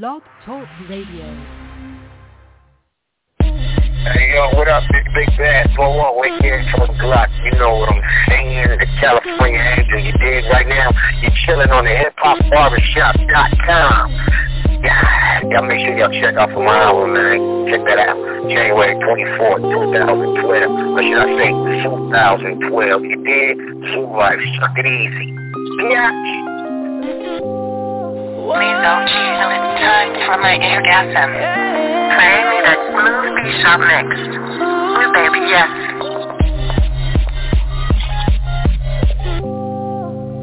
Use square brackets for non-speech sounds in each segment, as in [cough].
Blog Talk Radio. Hey yo, what up, big big bad blow up, wait here from the Glock. You know what I'm saying? The California Angel, you dig right now? You're chilling on the hiphopbarbershop.com. Yeah, y'all make sure y'all check out for my album, man. Check that out. January 24th, 2012. Or should I say 2012? You did? Two Life, suck it easy. Yeah. Please don't cheat it's time for my orgasm. Play me that smooth B-sharp mix. Ooh, baby, yes.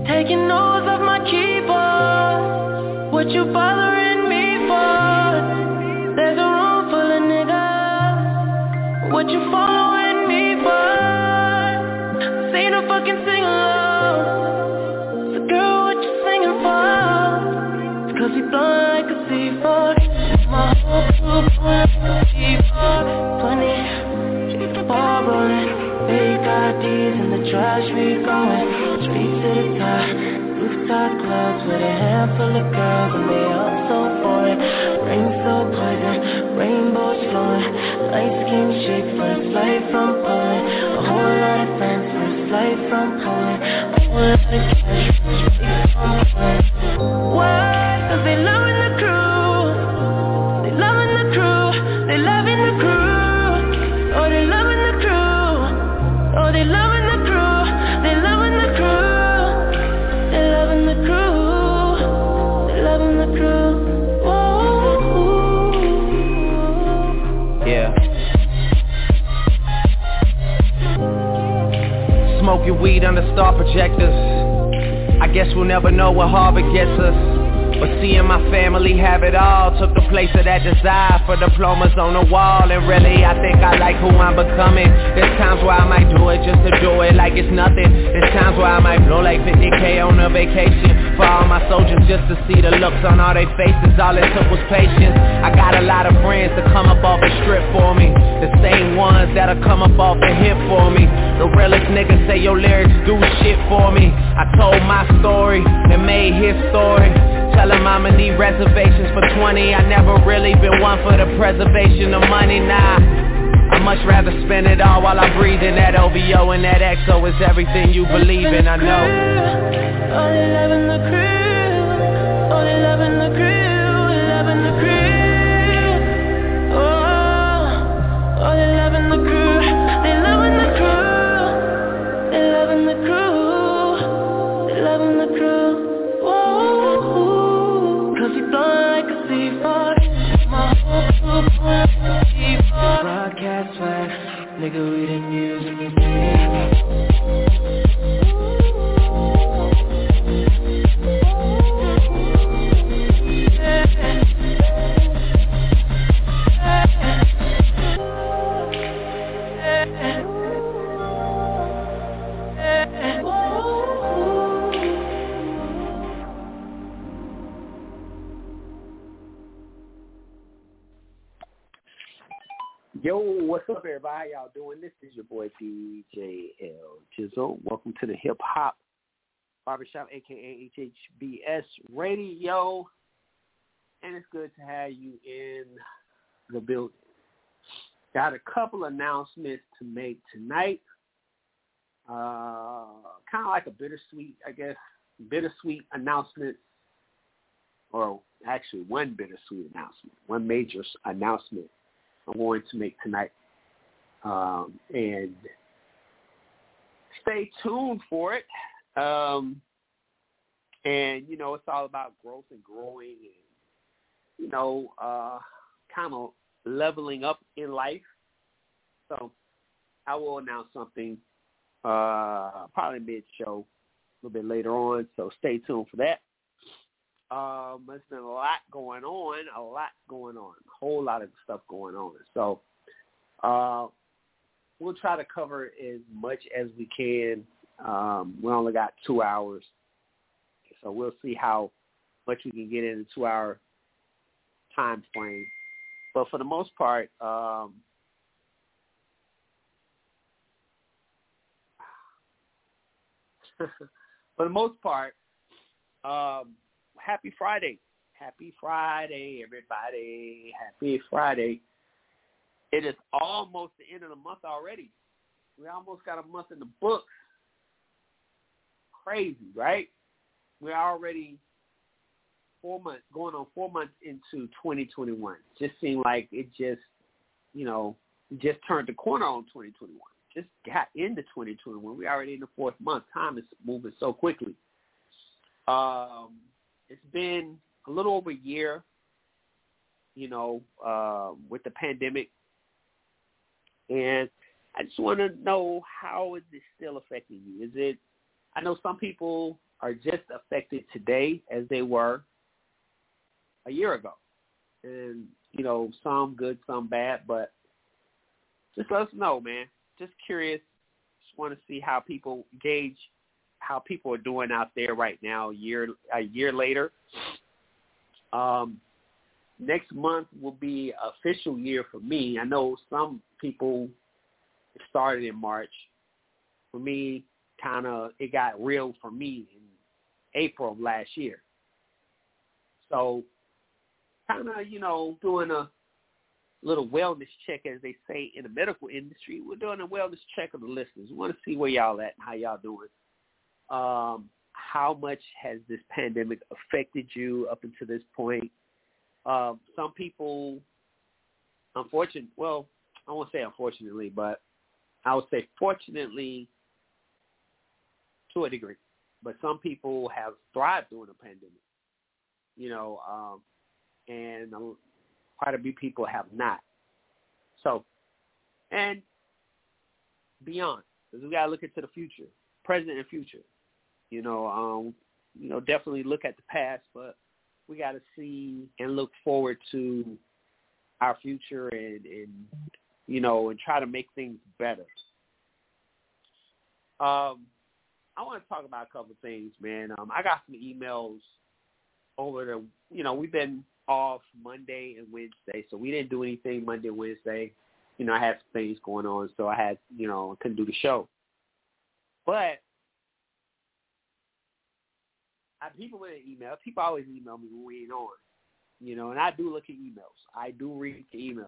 Taking notes off my keyboard. What you bothering IDs in the trash, we going straight to the top. Rooftop clubs with a handful of girls and they all so foreign. Rain so poison, rainbows flowing. Light skin chick, first flight from Poland. A whole lot of friends, first flight from Poland. A whole lot of cash, straight from Poland. Why? Cause they loving weed under star projectors. I guess we'll never know what Harvard gets us. But seeing my family have it all Took the place of that desire for diplomas on the wall And really I think I like who I'm becoming There's times where I might do it just to do it like it's nothing There's times where I might blow like 50k on a vacation For all my soldiers just to see the looks on all their faces. All it took was patience. I got a lot of friends to come up off the strip for me. The same ones that'll come up off the hip for me. The realest niggas say your lyrics do shit for me. I told my story and made his story. Tell him I'ma need reservations for 20 I never really been one for the preservation of money, nah much rather spend it all while I'm breathing That OVO and that XO is everything you believe in, I know Oh, they loving the crew. Oh, loving the crew. Loving the crew. Oh, oh, they the crew. They loving the crew. They loving the crew. They loving the Nigga, we the music. What's up, everybody? How y'all doing? This is your boy DJ L Jizzle. Welcome to the Hip Hop Barbershop, aka HHBS Radio, and it's good to have you in the building. Got a couple announcements to make tonight. Uh, kind of like a bittersweet, I guess, bittersweet announcement, or actually one bittersweet announcement, one major announcement I'm going to make tonight. Um, and stay tuned for it. Um, and, you know, it's all about growth and growing and, you know, uh, kind of leveling up in life. So I will announce something uh, probably mid-show, a little bit later on. So stay tuned for that. Um, there's been a lot going on, a lot going on, a whole lot of stuff going on. So uh, we'll try to cover as much as we can. Um, we only got two hours, so we'll see how much we can get in a two-hour time frame. But for the most part, um, [laughs] for the most part, um, happy Friday. Happy Friday, everybody. Happy Friday. It is almost the end of the month already. We almost got a month in the books. Crazy, right? We're already four months, going on four months into 2021. Just seemed like it just, you know, just turned the corner on 2021. Just got into 2021. We're already in the fourth month. Time is moving so quickly. Um, it's been a little over a year, you know, uh, with the pandemic. And I just want to know how is this still affecting you? Is it, I know some people are just affected today as they were a year ago. And, you know, some good, some bad, but just let us know, man. Just curious. Just want to see how people gauge how people are doing out there right now, a year a year later. Um, next month will be official year for me. I know some people started in March. For me, kind of it got real for me in April of last year. So kind of, you know, doing a little wellness check, as they say in the medical industry. We're doing a wellness check of the listeners. We want to see where y'all at and how y'all doing. Um, how much has this pandemic affected you up until this point? Um, some people, unfortunately, well, I won't say unfortunately, but I would say fortunately to a degree. But some people have thrived during the pandemic. You know, um, and quite a few people have not. So, and beyond, because we got to look into the future, present and future. You know, um, you know, definitely look at the past, but we got to see and look forward to our future and, and you know, and try to make things better. Um, I want to talk about a couple of things, man. Um, I got some emails over the, you know, we've been off Monday and Wednesday, so we didn't do anything Monday, Wednesday. You know, I had some things going on, so I had, you know, couldn't do the show. But I, people with email, people always email me when we ain't on, you know, and I do look at emails. I do read the emails.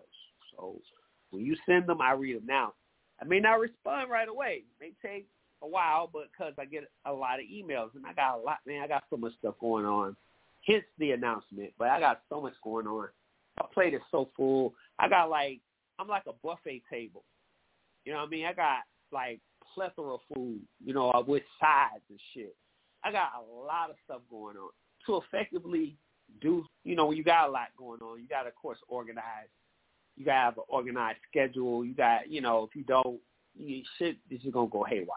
So when you send them, I read them. Now, I may not respond right away. It may take a while, but because I get a lot of emails, and I got a lot, man, I got so much stuff going on hence the announcement. But I got so much going on. My plate is so full. I got like I'm like a buffet table. You know what I mean? I got like plethora of food, you know, with sides and shit. I got a lot of stuff going on. To effectively do, you know, when you got a lot going on, you got of course, organize. You got to have an organized schedule. You got, you know, if you don't, you, shit is going to go haywire.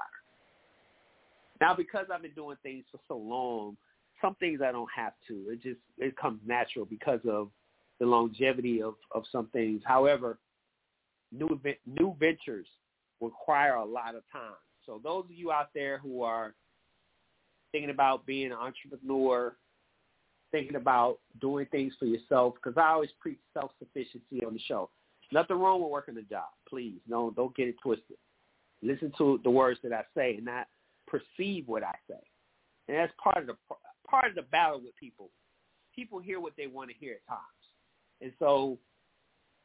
Now, because I've been doing things for so long, some things I don't have to. It just it comes natural because of the longevity of of some things. However, new new ventures require a lot of time. So those of you out there who are thinking about being an entrepreneur, thinking about doing things for yourself, because I always preach self-sufficiency on the show. Nothing wrong with working a job. Please, no, don't get it twisted. Listen to the words that I say and not perceive what I say. And that's part of the part of the battle with people. People hear what they want to hear at times. And so,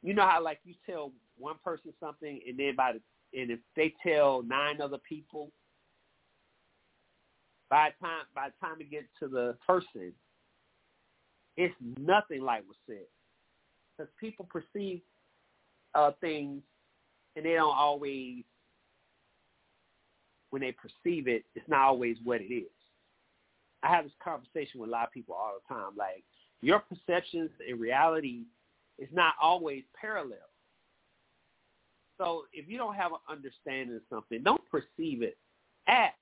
you know how like you tell one person something and then by the and if they tell nine other people, by the time by the time it gets to the person, it's nothing like what's said. Because people perceive uh, things and they don't always when they perceive it, it's not always what it is. I have this conversation with a lot of people all the time. Like your perceptions and reality is not always parallel. So if you don't have an understanding of something, don't perceive it. Ask.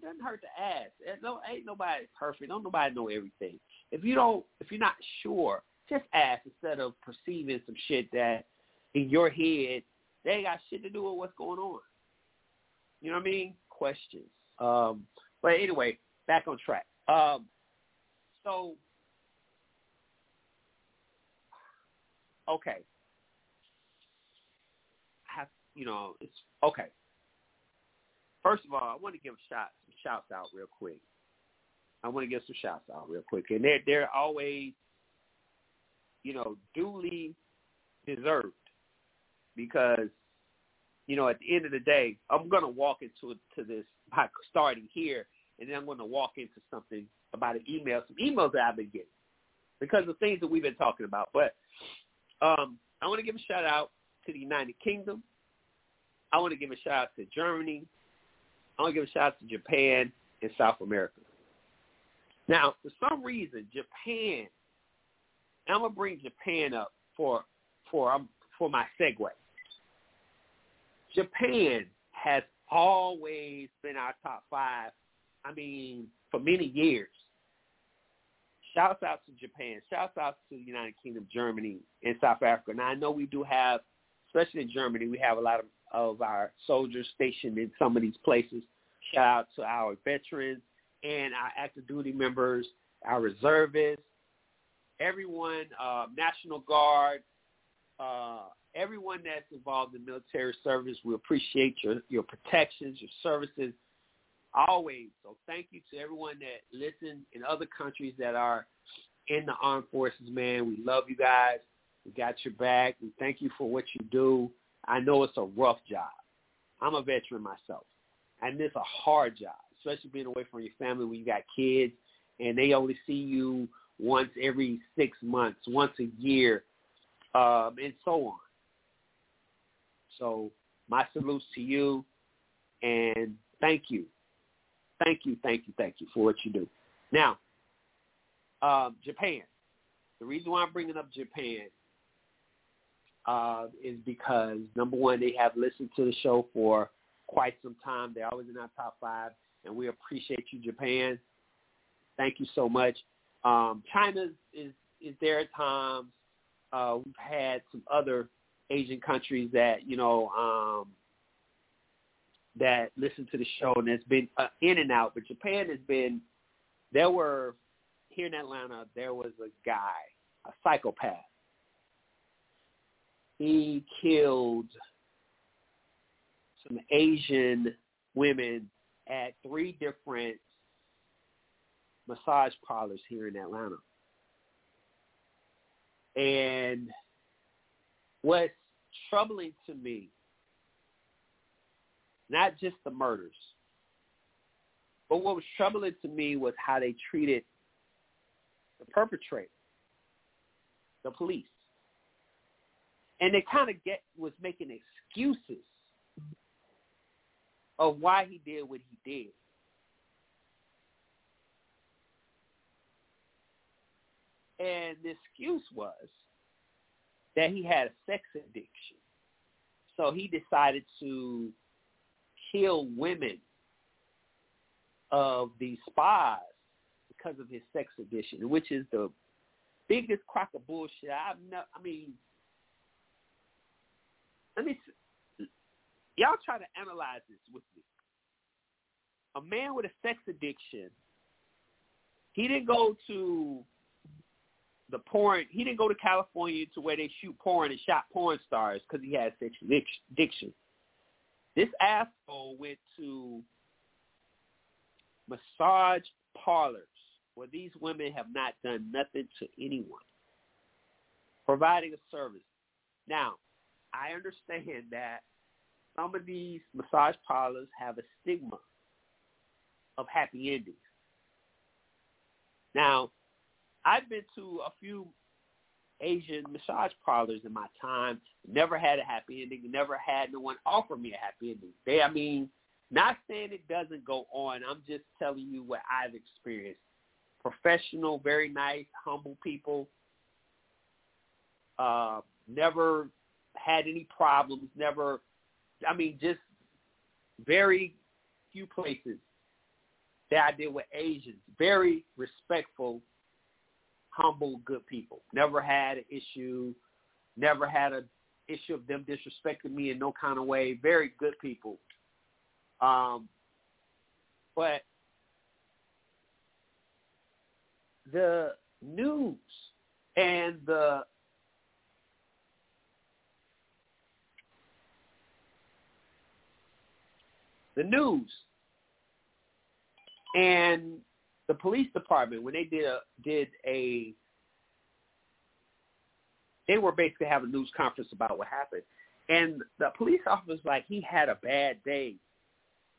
It doesn't hurt to ask. No, ain't nobody perfect. Don't nobody know everything. If you don't, if you're not sure, just ask instead of perceiving some shit that in your head they ain't got shit to do with what's going on. You know what I mean? Questions. Um, but anyway, back on track. Um, so, okay. I have, you know, it's okay. First of all, I want to give a shouts out real quick. I want to give some shouts out real quick, and they're they're always, you know, duly deserved because, you know, at the end of the day, I'm going to walk into to this by starting here, and then I'm going to walk into something about an email, some emails that I've been getting because of things that we've been talking about. But um, I want to give a shout out to the United Kingdom. I want to give a shout out to Germany. I want to give a shout out to Japan and South America. Now, for some reason, Japan, I'm gonna bring Japan up for for um, for my segue. Japan has always been our top five. I mean, for many years. Shouts out to Japan. Shouts out to the United Kingdom, Germany, and South Africa. Now I know we do have, especially in Germany, we have a lot of, of our soldiers stationed in some of these places. Shout out to our veterans and our active duty members, our reservists, everyone, uh, National Guard, uh, everyone that's involved in military service. We appreciate your, your protections, your services, always. So thank you to everyone that listens in other countries that are in the armed forces, man. We love you guys. We got your back. We thank you for what you do. I know it's a rough job. I'm a veteran myself, and it's a hard job especially being away from your family when you got kids and they only see you once every six months, once a year, um, and so on. So my salutes to you and thank you. Thank you, thank you, thank you for what you do. Now, um, Japan. The reason why I'm bringing up Japan uh, is because, number one, they have listened to the show for quite some time. They're always in our top five and we appreciate you, Japan. Thank you so much. Um, China is is there at times. Uh, we've had some other Asian countries that you know um, that listen to the show, and it's been uh, in and out. But Japan has been. There were here in Atlanta. There was a guy, a psychopath. He killed some Asian women at three different massage parlors here in Atlanta. And what's troubling to me, not just the murders, but what was troubling to me was how they treated the perpetrator, the police. And they kind of get was making excuses of why he did what he did. And the excuse was that he had a sex addiction. So he decided to kill women of these spies because of his sex addiction, which is the biggest crock of bullshit I've never, I mean, let me Y'all try to analyze this with me. A man with a sex addiction, he didn't go to the porn. He didn't go to California to where they shoot porn and shot porn stars because he had sex addiction. This asshole went to massage parlors where these women have not done nothing to anyone, providing a service. Now, I understand that some of these massage parlors have a stigma of happy endings. Now, I've been to a few Asian massage parlors in my time. Never had a happy ending. Never had no one offer me a happy ending. They, I mean, not saying it doesn't go on. I'm just telling you what I've experienced. Professional, very nice, humble people. Uh, never had any problems. Never I mean, just very few places that I did with Asians. Very respectful, humble, good people. Never had an issue. Never had an issue of them disrespecting me in no kind of way. Very good people. Um, but the news and the the news and the police department when they did a did a they were basically having a news conference about what happened. And the police officer was like, he had a bad day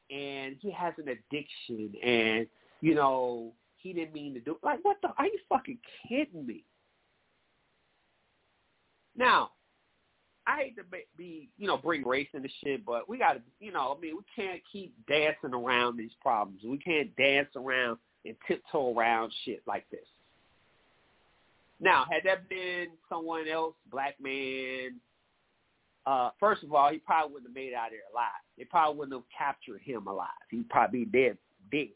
and he has an addiction and, you know, he didn't mean to do. Like, what the, are you fucking kidding me? Now, I hate to be, you know, bring race into shit, but we got to, you know, I mean, we can't keep dancing around these problems. We can't dance around and tiptoe around shit like this. Now, had that been someone else, black man, uh, first of all, he probably wouldn't have made out there alive. They probably wouldn't have captured him alive. He'd probably be dead, dead.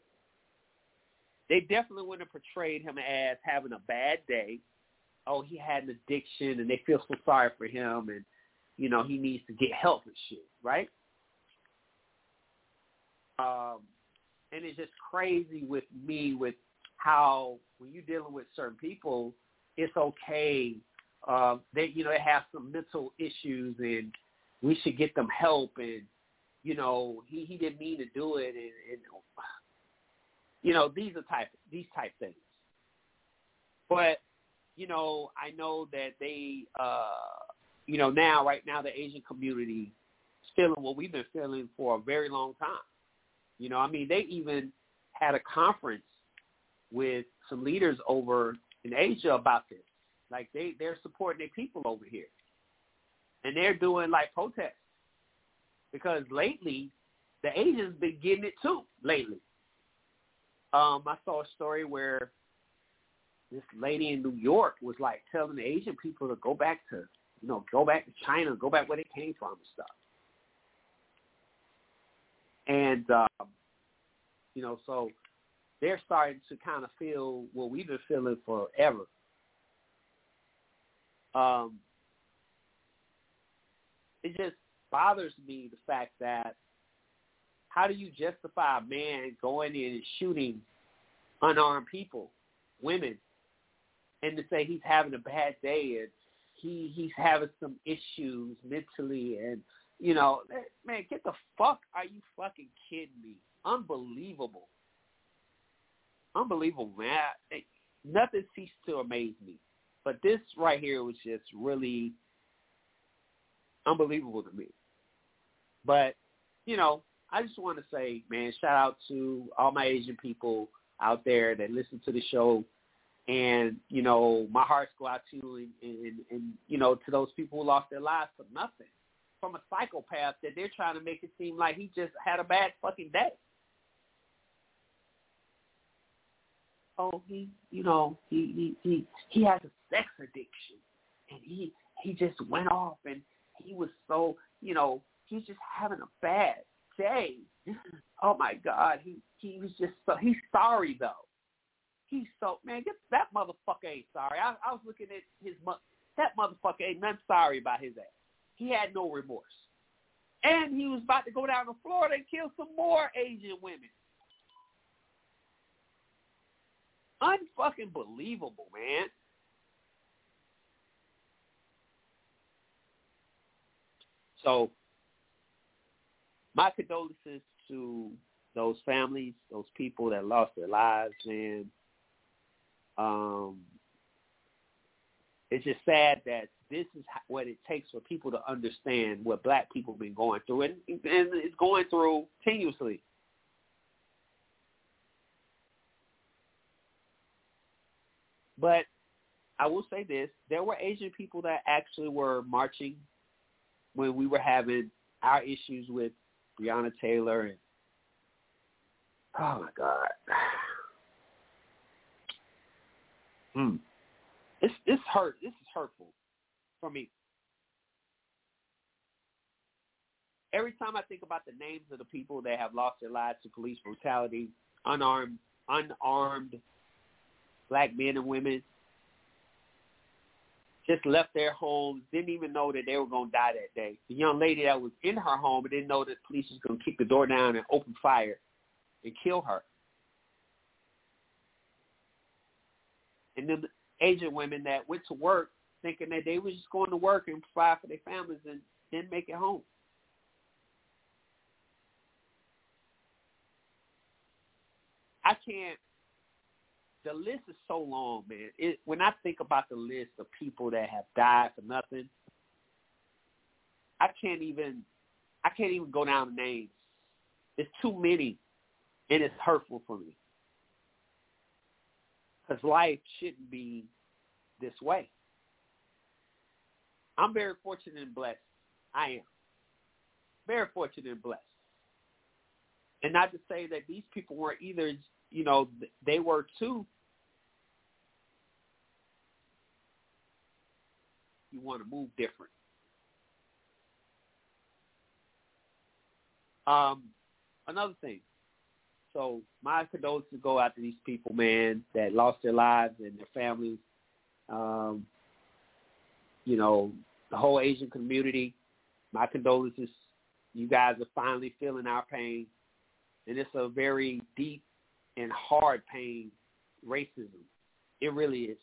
They definitely wouldn't have portrayed him as having a bad day. Oh, he had an addiction, and they feel so sorry for him, and you know he needs to get help and shit, right? Um, and it's just crazy with me with how when you're dealing with certain people, it's okay. Uh, they you know they have some mental issues and we should get them help and you know he he didn't mean to do it and, and you know these are type these type things. But you know I know that they uh, you know now right now the Asian community is feeling what we've been feeling for a very long time. You know I mean they even had a conference with some leaders over in Asia about this. Like they they're supporting their people over here, and they're doing like protests because lately the Asians been getting it too. Lately, um, I saw a story where this lady in New York was like telling the Asian people to go back to you know go back to China, go back where they came from and stuff. And um, you know, so they're starting to kind of feel what we've been feeling forever. Um, it just bothers me the fact that how do you justify a man going in and shooting unarmed people, women, and to say he's having a bad day and he he's having some issues mentally and you know man get the fuck are you fucking kidding me unbelievable unbelievable, man. Nothing ceased to amaze me. But this right here was just really unbelievable to me. But, you know, I just want to say, man, shout out to all my Asian people out there that listen to the show. And, you know, my hearts go out to and, and, and, you know, to those people who lost their lives for nothing. From a psychopath that they're trying to make it seem like he just had a bad fucking day. oh, he, you know, he he he he has a sex addiction, and he he just went off, and he was so, you know, he's just having a bad day. [laughs] Oh my God, he he was just so he's sorry though. He's so man, get, that motherfucker ain't sorry. I, I was looking at his that motherfucker ain't nothing sorry about his ass. He had no remorse, and he was about to go down to Florida and kill some more Asian women. unfucking believable, man. So my condolences to those families, those people that lost their lives, man. Um, it's just sad that this is what it takes for people to understand what black people have been going through and, and it's going through continuously. But I will say this: there were Asian people that actually were marching when we were having our issues with Breonna Taylor and oh my god, hmm, this this hurt. This is hurtful for me. Every time I think about the names of the people that have lost their lives to police brutality, unarmed, unarmed black men and women just left their homes, didn't even know that they were going to die that day. The young lady that was in her home didn't know that police was going to kick the door down and open fire and kill her. And then Asian women that went to work thinking that they were just going to work and provide for their families and didn't make it home. I can't the list is so long, man. It, when I think about the list of people that have died for nothing, I can't even I can't even go down the names. It's too many, and it's hurtful for me. Because life shouldn't be this way. I'm very fortunate and blessed. I am. Very fortunate and blessed. And not to say that these people weren't either, you know, they were too. You want to move different. Um, another thing. So my condolences go out to these people, man, that lost their lives and their families. Um, you know, the whole Asian community. My condolences. You guys are finally feeling our pain, and it's a very deep and hard pain. Racism, it really is.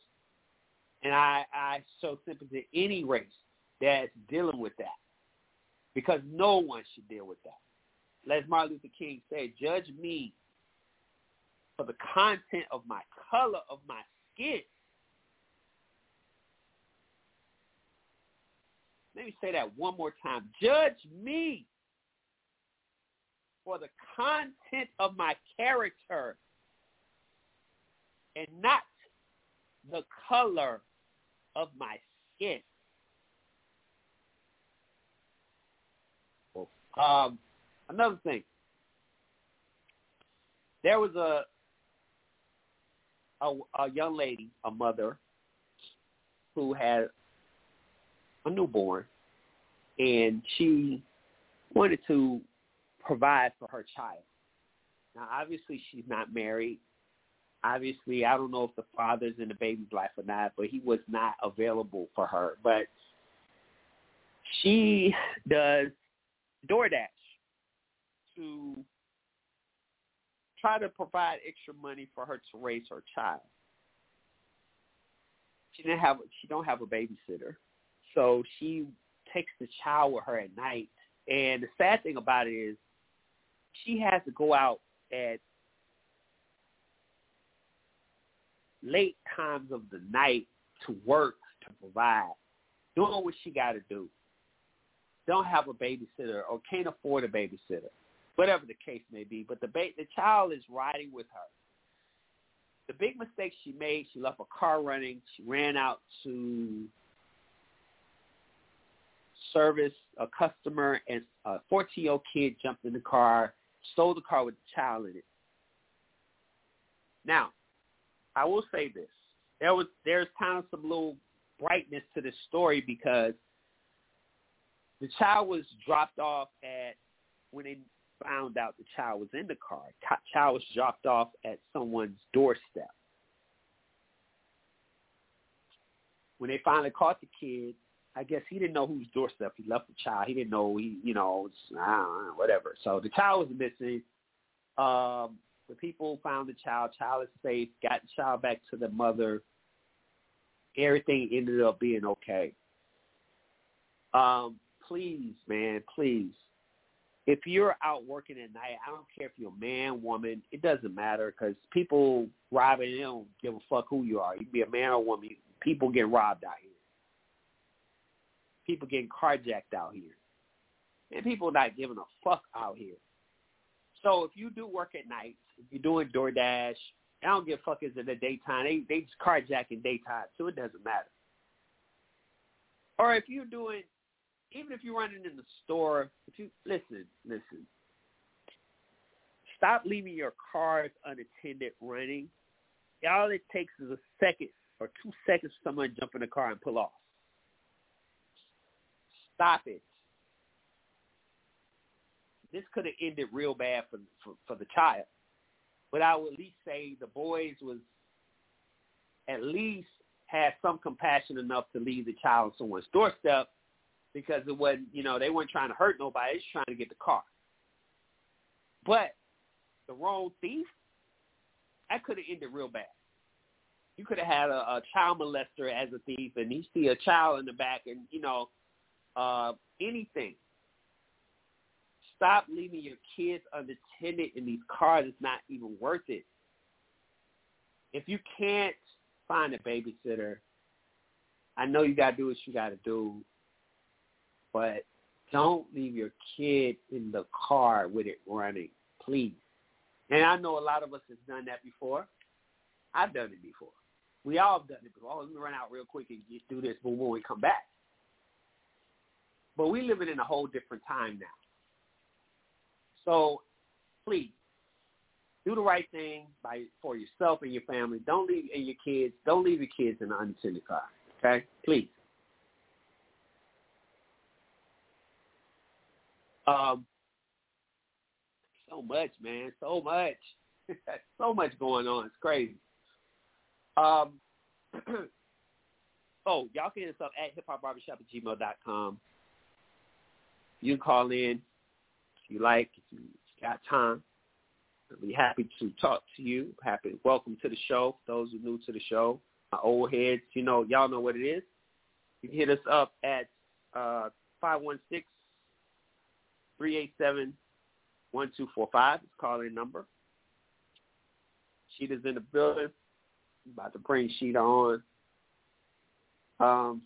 And I, I show sympathy to any race that's dealing with that, because no one should deal with that. As Martin Luther King said, judge me for the content of my color of my skin. Let me say that one more time. Judge me for the content of my character and not the color of my skin. Um, another thing. There was a, a a young lady, a mother, who had a newborn, and she wanted to provide for her child. Now, obviously, she's not married. Obviously, I don't know if the father's in the baby's life or not, but he was not available for her. But she does DoorDash to try to provide extra money for her to raise her child. She didn't have she don't have a babysitter. So she takes the child with her at night. And the sad thing about it is she has to go out at late times of the night to work to provide, doing what she got to do. Don't have a babysitter or can't afford a babysitter whatever the case may be. But the ba- the child is riding with her. The big mistake she made, she left a car running. She ran out to service a customer, and a 14-year-old kid jumped in the car, stole the car with the child in it. Now, I will say this: there was there's kind of some little brightness to this story because the child was dropped off at when they found out the child was in the car. Child was dropped off at someone's doorstep. When they finally caught the kid, I guess he didn't know whose doorstep he left the child. He didn't know he, you know, know, whatever. So the child was missing. Um, the people found the child. Child is safe. Got the child back to the mother. Everything ended up being okay. Um, please, man, please if you're out working at night, I don't care if you're a man, woman, it doesn't matter because people robbing, they don't give a fuck who you are. You be a man or woman. People get robbed out here. People getting carjacked out here. And people not giving a fuck out here. So if you do work at night, if you're doing DoorDash, I don't give a fuck is in the daytime. They they just carjacking daytime, so it doesn't matter. Or if you're doing even if you're running in the store, if you listen, listen. Stop leaving your cars unattended running. All it takes is a second or two seconds for someone to jump in the car and pull off. Stop it. This could have ended real bad for, for for the child. But I would at least say the boys was at least had some compassion enough to leave the child on someone's doorstep because it wasn't, you know, they weren't trying to hurt nobody. They just trying to get the car. But the wrong thief, that could have ended real bad. You could have had a, a child molester as a thief, and you see a child in the back, and you know, uh, anything. Stop leaving your kids unattended in these cars. It's not even worth it. if you can't find a babysitter, I know you gotta do what you gotta do, but don't leave your kid in the car with it running, please. And I know a lot of us has done that before. I've done it before. We all have done it before. Oh, let me run out real quick and get, do this, boom, boom, and come back. But we living in a whole different time now. So please do the right thing by for yourself and your family. Don't leave and your kids. Don't leave your kids in an unattended car. Okay, please. Um, so much, man. So much. [laughs] so much going on. It's crazy. Um, [clears throat] oh, y'all can hit us up at hiphopbarbershop at gmail.com. You can call in if you like, if you got time. I'll be happy to talk to you. Happy welcome to the show. Those who are new to the show, my old heads, you know, y'all know what it is. You can hit us up at uh, 516 387 1245. It's calling number. Sheeta's in the building. about to bring Sheeta on. Um,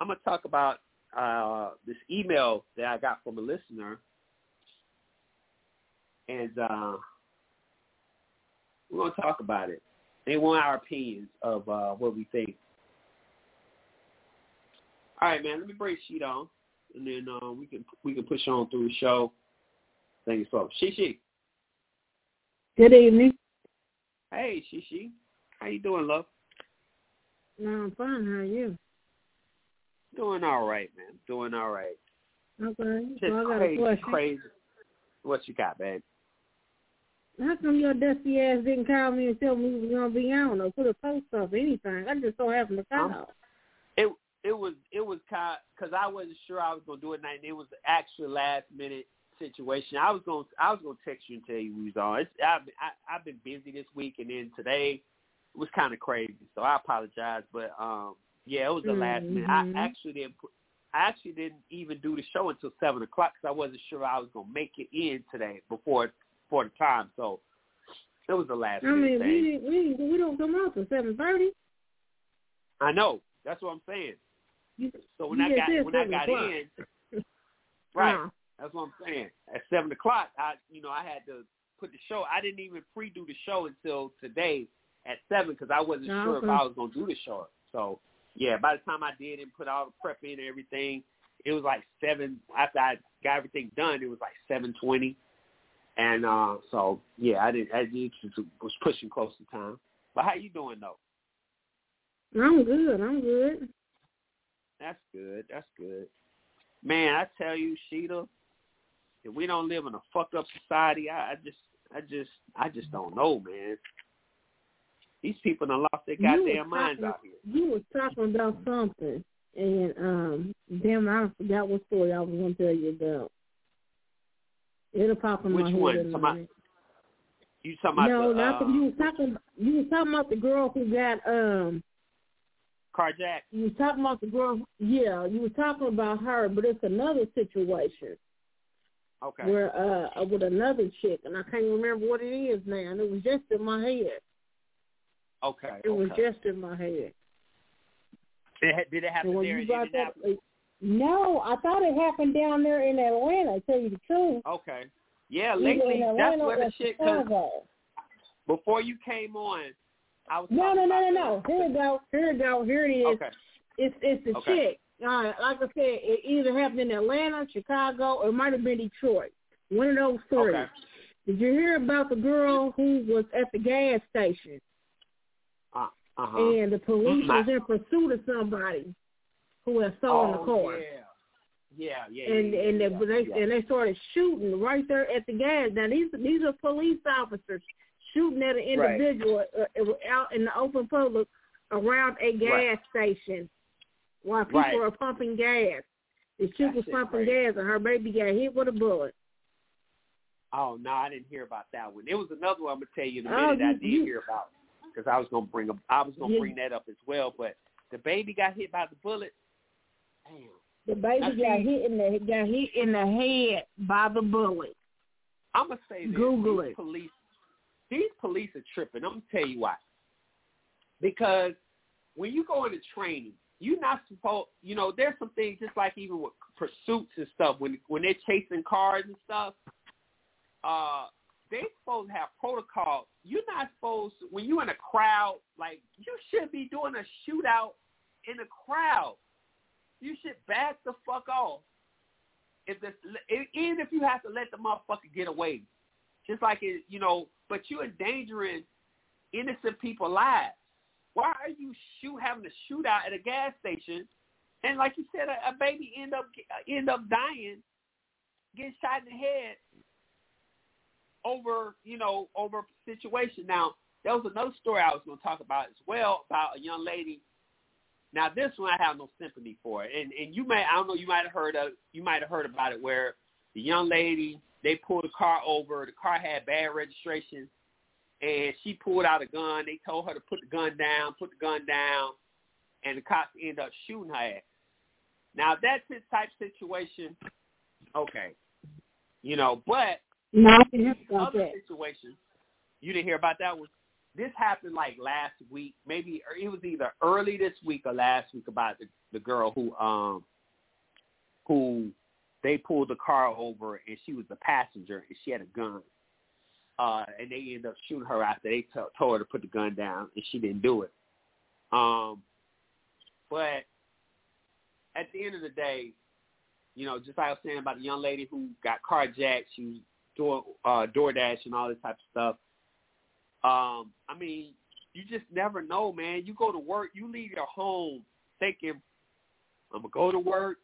I'm going to talk about uh, this email that I got from a listener. And uh, we're going to talk about it. They want our opinions of uh, what we think. All right, man. Let me bring Sheet on, and then uh, we can we can push on through the show. Thank you so Shishi. Good evening. Hey, Shishi. How you doing, love? No, I'm fine. How are you? Doing all right, man. Doing all right. Okay. Just I got crazy, a question. crazy. What you got, babe? How come your dusty ass didn't call me and tell me we was gonna be on or put a post up anything? I just so happened to call. It was it was kind because I wasn't sure I was gonna do it tonight. And it was actually last minute situation. I was gonna I was gonna text you and tell you we was on. It's I've been- I, I've been busy this week, and then today it was kind of crazy. So I apologize, but um yeah, it was the last minute. I Mhm. actually didn't put. I actually didn't even do the show until seven o'clock because I wasn't sure I was gonna make it in today before before the time. So it was the last I minute mean, thing. we we we don't come out till seven thirty. I know. That's what I'm saying. You, So when I got when I got o'clock. in, [laughs] right? Uh, That's what I'm saying. At seven o'clock, I you know I had to put the show. I didn't even pre-do the show until today at seven because I wasn't Oh, sure if. I was gonna do the show. So yeah, by the time I did and put all the prep in and everything, it was like seven. After I got everything done, it was like seven twenty. And uh so yeah, I didn't. I did, was pushing close to time. But how you doing though? I'm good. I'm good. That's good. That's good. Man, I tell you, Sheeta, if we don't live in a fuck up society, I, I just, I just, I just don't know, man. These people done lost their goddamn minds talking- out here. You was talking about something, and um, damn, I forgot what story I was gonna tell you about. It'll pop in my head. Which one? in a Somebody- minute. You talking about No, the not uh, the, you was talking. You was talking about the girl who got um. Carjack? You was talking about the girl. Yeah, you were talking about her, but it's another situation Okay. where uh with another chick, and I can't remember what it is now. And it was just in my head. Okay. It was just in my head. Did it, did it happen when there you in that, Indianapolis? no, I thought it happened down there in Atlanta. To tell you the truth. Okay. Yeah, lately in that's where the shit. Before you came on, I was No, no, no, no, no. Here we go. Here we go. Here it is. Okay. It's it's the Okay. chick. Uh, like I said, it either happened in Atlanta, Chicago, or it might have been Detroit. One of those three. Okay. Did you hear about the girl who was at the gas station Uh huh. and the police was in pursuit of somebody who had stolen the oh, car? Yeah. Yeah, yeah, And yeah, and yeah, they, they yeah. and they started shooting right there at the gas. Now these these are police officers shooting at an individual uh, uh, out in the open public around a gas Right. station while people Right. are pumping gas. The chick was pumping crazy. gas and her baby got hit with a bullet. Oh no, I didn't hear about that one. It was another one I'm gonna tell you in a Oh, minute. I did you- hear about because I was gonna bring up. I was gonna You- bring that up as well. But the baby got hit by the bullet. Damn. The baby I got see- hit in the got hit in the head by the bullet. I'm gonna say this. Google these it. Police. These police are tripping. I'm gonna tell you why. Because when you go into training, you're not supposed. You know, there's some things just like even with pursuits and stuff. When when they're chasing cars and stuff, uh, they supposed to have protocol. You're not supposed when you're in a crowd, like you should be doing a shootout in a crowd. You should back the fuck off. If this, even if you have to let the motherfucker get away, just like it, you know, but you're endangering innocent people lives. Why are you shoot having a shootout at a gas station, and like you said, a, a baby end up end up dying, getting shot in the head over you know over a situation. Now there was another story I was going to talk about as well about a young lady. Now this one I have no sympathy for, and and you may I don't know you might have heard of you might have heard about it where the young lady they pulled the car over. The car had bad registration, and she pulled out a gun. They told her to put the gun down, put the gun down, and the cops ended up shooting her ass. Now that's his type situation. Okay, you know, but no, I didn't hear other that. situations, you didn't hear about that one. This happened like last week, maybe or it was either early this week or last week about the the girl who um who they pulled the car over and she was the passenger and she had a gun. Uh, and they ended up shooting her after they t- told her to put the gun down and she didn't do it. Um, but at the end of the day, you know, just like I was saying about the young lady who got carjacked, she was door uh, DoorDash and all this type of stuff. Um, I mean, you just never know, man. You go to work, you leave your home thinking, I'm gonna go to work,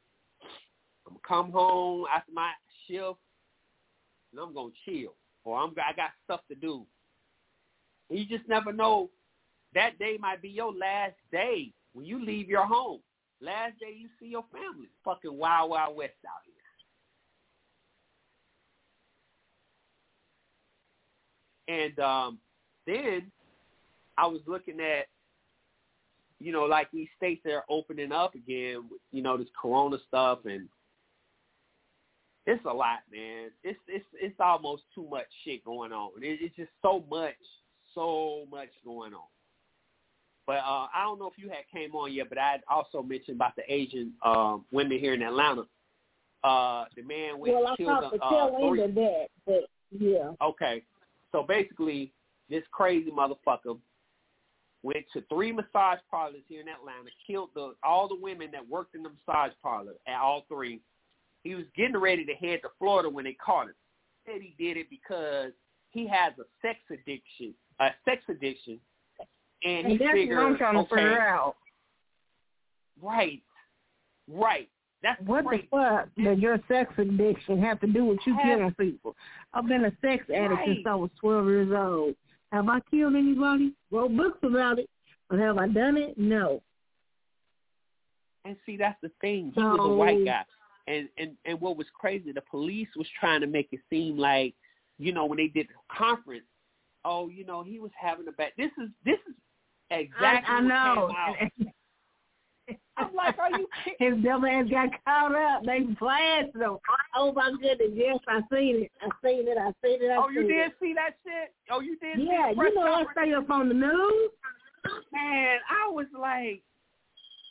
I'm gonna come home after my shift, and I'm gonna chill, or I'm I got stuff to do. You just never know. That day might be your last day when you leave your home. Last day you see your family. Fucking wild, wild west out here. And um, then I was looking at, you know, like these states that are opening up again, you know, this Corona stuff, and it's a lot, man. It's it's it's almost too much shit going on. It, it's just so much, so much going on. But uh, I don't know if you had came on yet, but I also mentioned about the Asian um, women here in Atlanta. Uh, the man went Well, I killed caught the uh, tail end three. of that, but yeah. Okay. So basically, this crazy motherfucker went to three massage parlors here in Atlanta, killed the all the women that worked in the massage parlor at all three. He was getting ready to head to Florida when they caught him. Said he did it because he has a sex addiction, a sex addiction, and, he And that's figured, what I'm trying to okay, figure out. right, right. That's What crazy. the fuck does your sex addiction have to do with you Have- killing people? I've been a sex addict since I was 12 years old. Have I killed anybody? Wrote books about it. But have I done it? No. And see, that's the thing. He was a white guy, and and and what was crazy, the police was trying to make it seem like, you know, when they did the conference, oh, you know, he was having a bad. This is this is exactly I, I know. [laughs] I'm like, are you kidding? His dumb ass got caught up. They blasted him. Oh my goodness, yes, I seen it. I seen it. I seen it. I Oh, you did it. see that shit? Oh, you did? see Yeah, you know I stay up on the news. Man, I was like,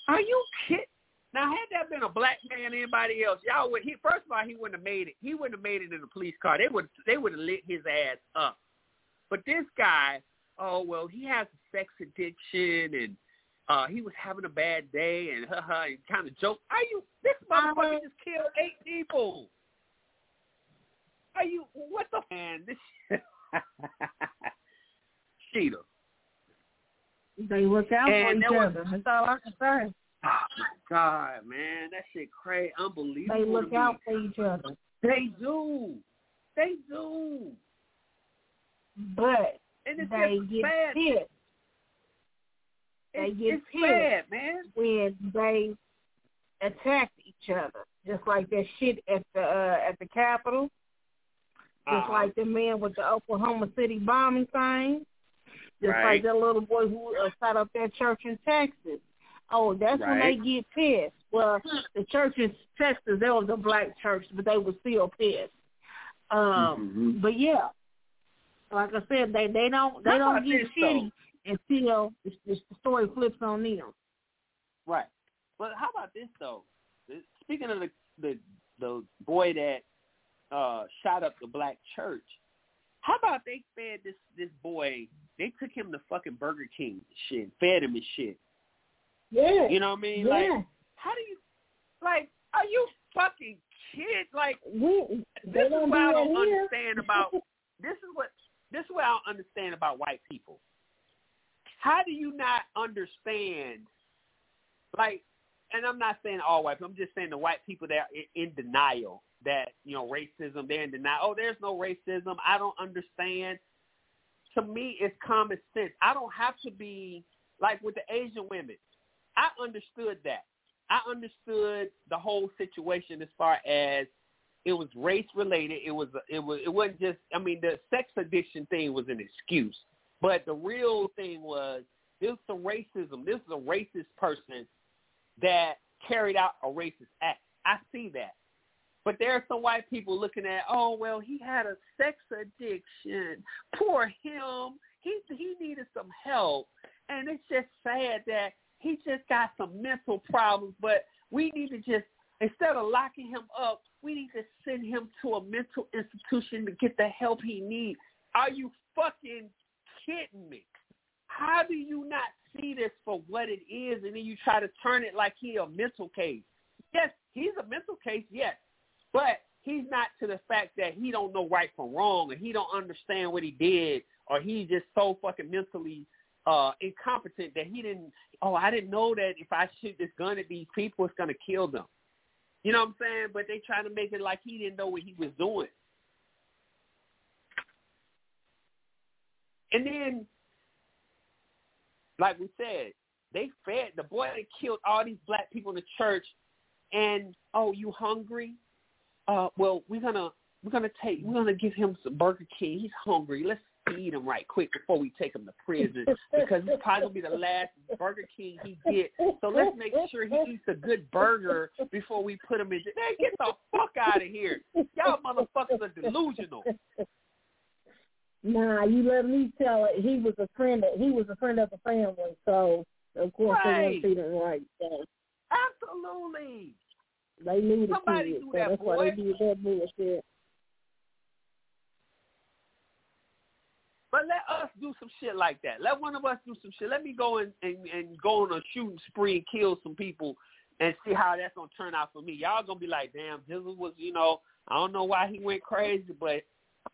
are you kidding? Now, had that been a black man, anybody else, y'all would. He first of all, he wouldn't have made it. He wouldn't have made it in a police car. They would. They would have lit his ass up. But this guy, oh well, he has a sex addiction and uh he was having a bad day and [laughs] haha, and kind of joke. Are you? This motherfucker just killed eight people. Are you? What the man? This. [laughs] Sheeta. They look out And for each was- other. That's all I can say. Oh my God, man, that shit crazy, unbelievable. They look out for each other. They do. They do. But And it's they get bad. pissed they It's, get it's pissed. bad, man. when they attack each other. Just like that shit at the uh, at the Capitol. Just Uh-huh. like the man with the Oklahoma City bombing thing. Just Right. like that little boy who uh, set up that church in Texas. Oh, that's when they get pissed. Well, the church in Texas, there was a black church, but they were still pissed. Um, Mhm. But yeah, like I said, they they don't they don't get shitty until the, the story flips on them. Right. But how about this though? Speaking of the the the boy that uh shot up the black church, how about they fed this this boy? They took him to fucking Burger King shit, fed him and shit. Yeah. You know what I mean? Yeah. Like, how do you like? Are you fucking kids? Like, We, this is what I do don't here. understand about. [laughs] This is what this is what I don't understand about white people. How do you not understand? Like, and I'm not saying all white people. I'm just saying the white people that are in, in denial that you know racism. They're in denial. Oh, there's no racism. I don't understand. To me, it's common sense. I don't have to be like with the Asian women. I understood that. I understood the whole situation as far as it was race related. It was it was it wasn't just. I mean, the sex addiction thing was an excuse, but the real thing was this is a racism. This is a racist person that carried out a racist act. I see that. But there are some white people looking at, oh well, he had a sex addiction. Poor him. He he needed some help, and it's just sad that he just got some mental problems. But we need to just instead of locking him up, we need to send him to a mental institution to get the help he needs. Are you fucking kidding me? How do you not see this for what it is, and then you try to turn it like he a mental case? Yes, he's a mental case. Yes, but he's not to the fact that he don't know right from wrong, and he don't understand what he did, or he's just so fucking mentally uh incompetent that he didn't. Oh, I didn't know that if I shoot this gun at these people, it's gonna kill them. You know what I'm saying? But they try to make it like he didn't know what he was doing. And then, like we said, they fed the boy that killed all these black people in the church. And oh, you hungry? Uh, well, we're gonna we're gonna take we're gonna give him some Burger King. He's hungry. Let's feed him right quick before we take him to prison because it's probably gonna be the last Burger King he gets. So let's make sure he eats a good burger before we put him in. Man, get the fuck out of here! Y'all motherfuckers are delusional. Nah, you let me tell it. He was a friend. Of, he was a friend of the family, so of course they Right. weren't treating him right. So Absolutely. they knew the Somebody kids, knew so that that's why they boy. did that bullshit. But let us do some shit like that. Let one of us do some shit. Let me go and, and, and go on a shooting spree and kill some people and see how that's gonna turn out for me. Y'all gonna be like, damn, Jizzle was, you know, I don't know why he went crazy, but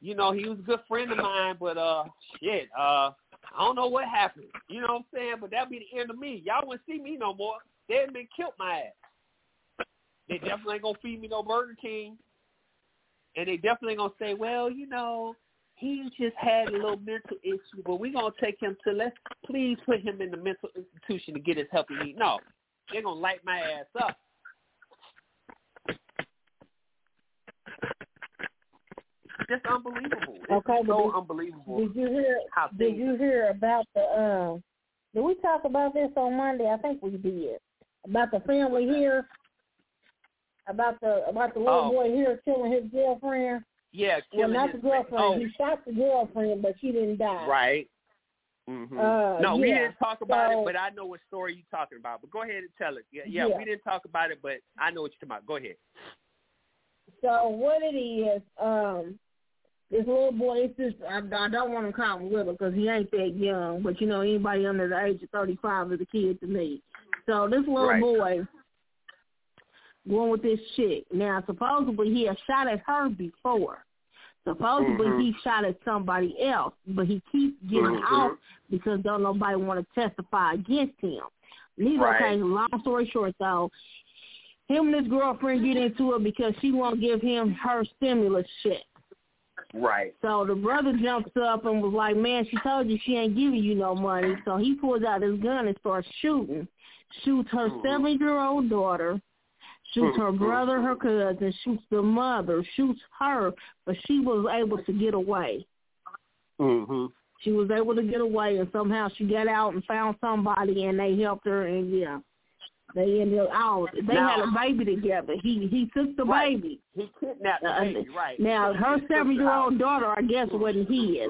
you know, he was a good friend of mine, but uh shit, uh I don't know what happened. You know what I'm saying? But that'll be the end of me. Y'all wouldn't see me no more. They'd been killed my ass. They definitely ain't gonna feed me no Burger King. And they definitely gonna say, Well, you know, he just had a little mental issue, but we're gonna take him to let's please put him in the mental institution to get his help he needs. No, they're gonna light my ass up. Just unbelievable. It's Okay, so did- unbelievable Did you hear? how Did you hear about the? Um, did we talk about this on Monday? I think we did. About the family here. About the about the little Oh. boy here killing his girlfriend. Yeah, Well, not his the girlfriend. Oh, He shot the girlfriend, but she didn't die. right. hmm Uh, no, we didn't talk about so- it, but I know what story you're talking about. But go ahead and tell it. Yeah, yeah, Yeah. we didn't talk about it, but I know what you're talking about. Go ahead. So what it is, um, this little boy, it's just I, I don't want to call him little because he ain't that young, but you know anybody under the age of thirty five is a kid to me. So this little Right. boy going with this chick. Now supposedly he had shot at her before. Supposedly Mhm. he shot at somebody else, but he keeps getting Mhm. out because don't nobody want to testify against him. Neither Right. case, long story short though, him and his girlfriend get into it because she won't give him her stimulus check. Right. So the brother jumps up and was like, "Man, she told you she ain't giving you no money." So he pulls out his gun and starts shooting. Shoots her Mhm. seven-year-old daughter. Shoots her brother, her cousin. Shoots the mother. Shoots her, but she was able to get away. Mhm. She was able to get away, and somehow she got out and found somebody, and they helped her. And yeah, They ended up out. They Now- had a baby together. He he took the Right. baby. He kidnapped the Uh, baby, right? Now He her seven year old daughter, I guess, wasn't his,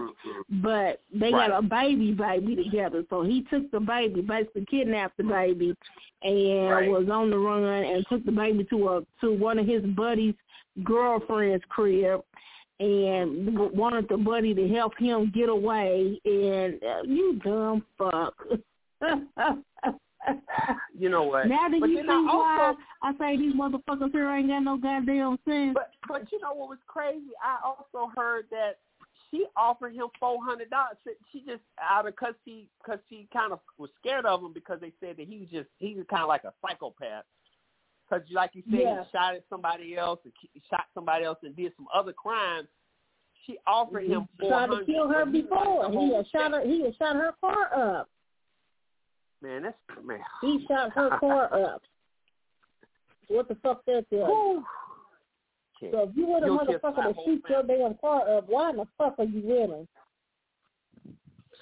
but they Right. got a baby baby together. So he took the baby, basically kidnapped the baby, and Right. was on the run and took the baby to a to one of his buddies' girlfriend's crib. And wanted the buddy to help him get away, and uh, you dumb fuck. [laughs] [laughs] You know what? Now that But you see I why I say these motherfuckers here ain't got no goddamn sense. But but you know what was crazy? I also heard that she offered him four hundred dollars. She just out of cause she cause she kind of was scared of him because they said that he was just he was kind of like a psychopath. Cause like you said, Yeah. he shot at somebody else and shot somebody else and did some other crimes. She offered him four tried to kill her before. He had shot her. He had shot her car up. Man, that's man. He shot her car up. What the fuck that is? Whew. So if you were the You'll motherfucker to whole shoot your damn car up, why in the fuck are you him?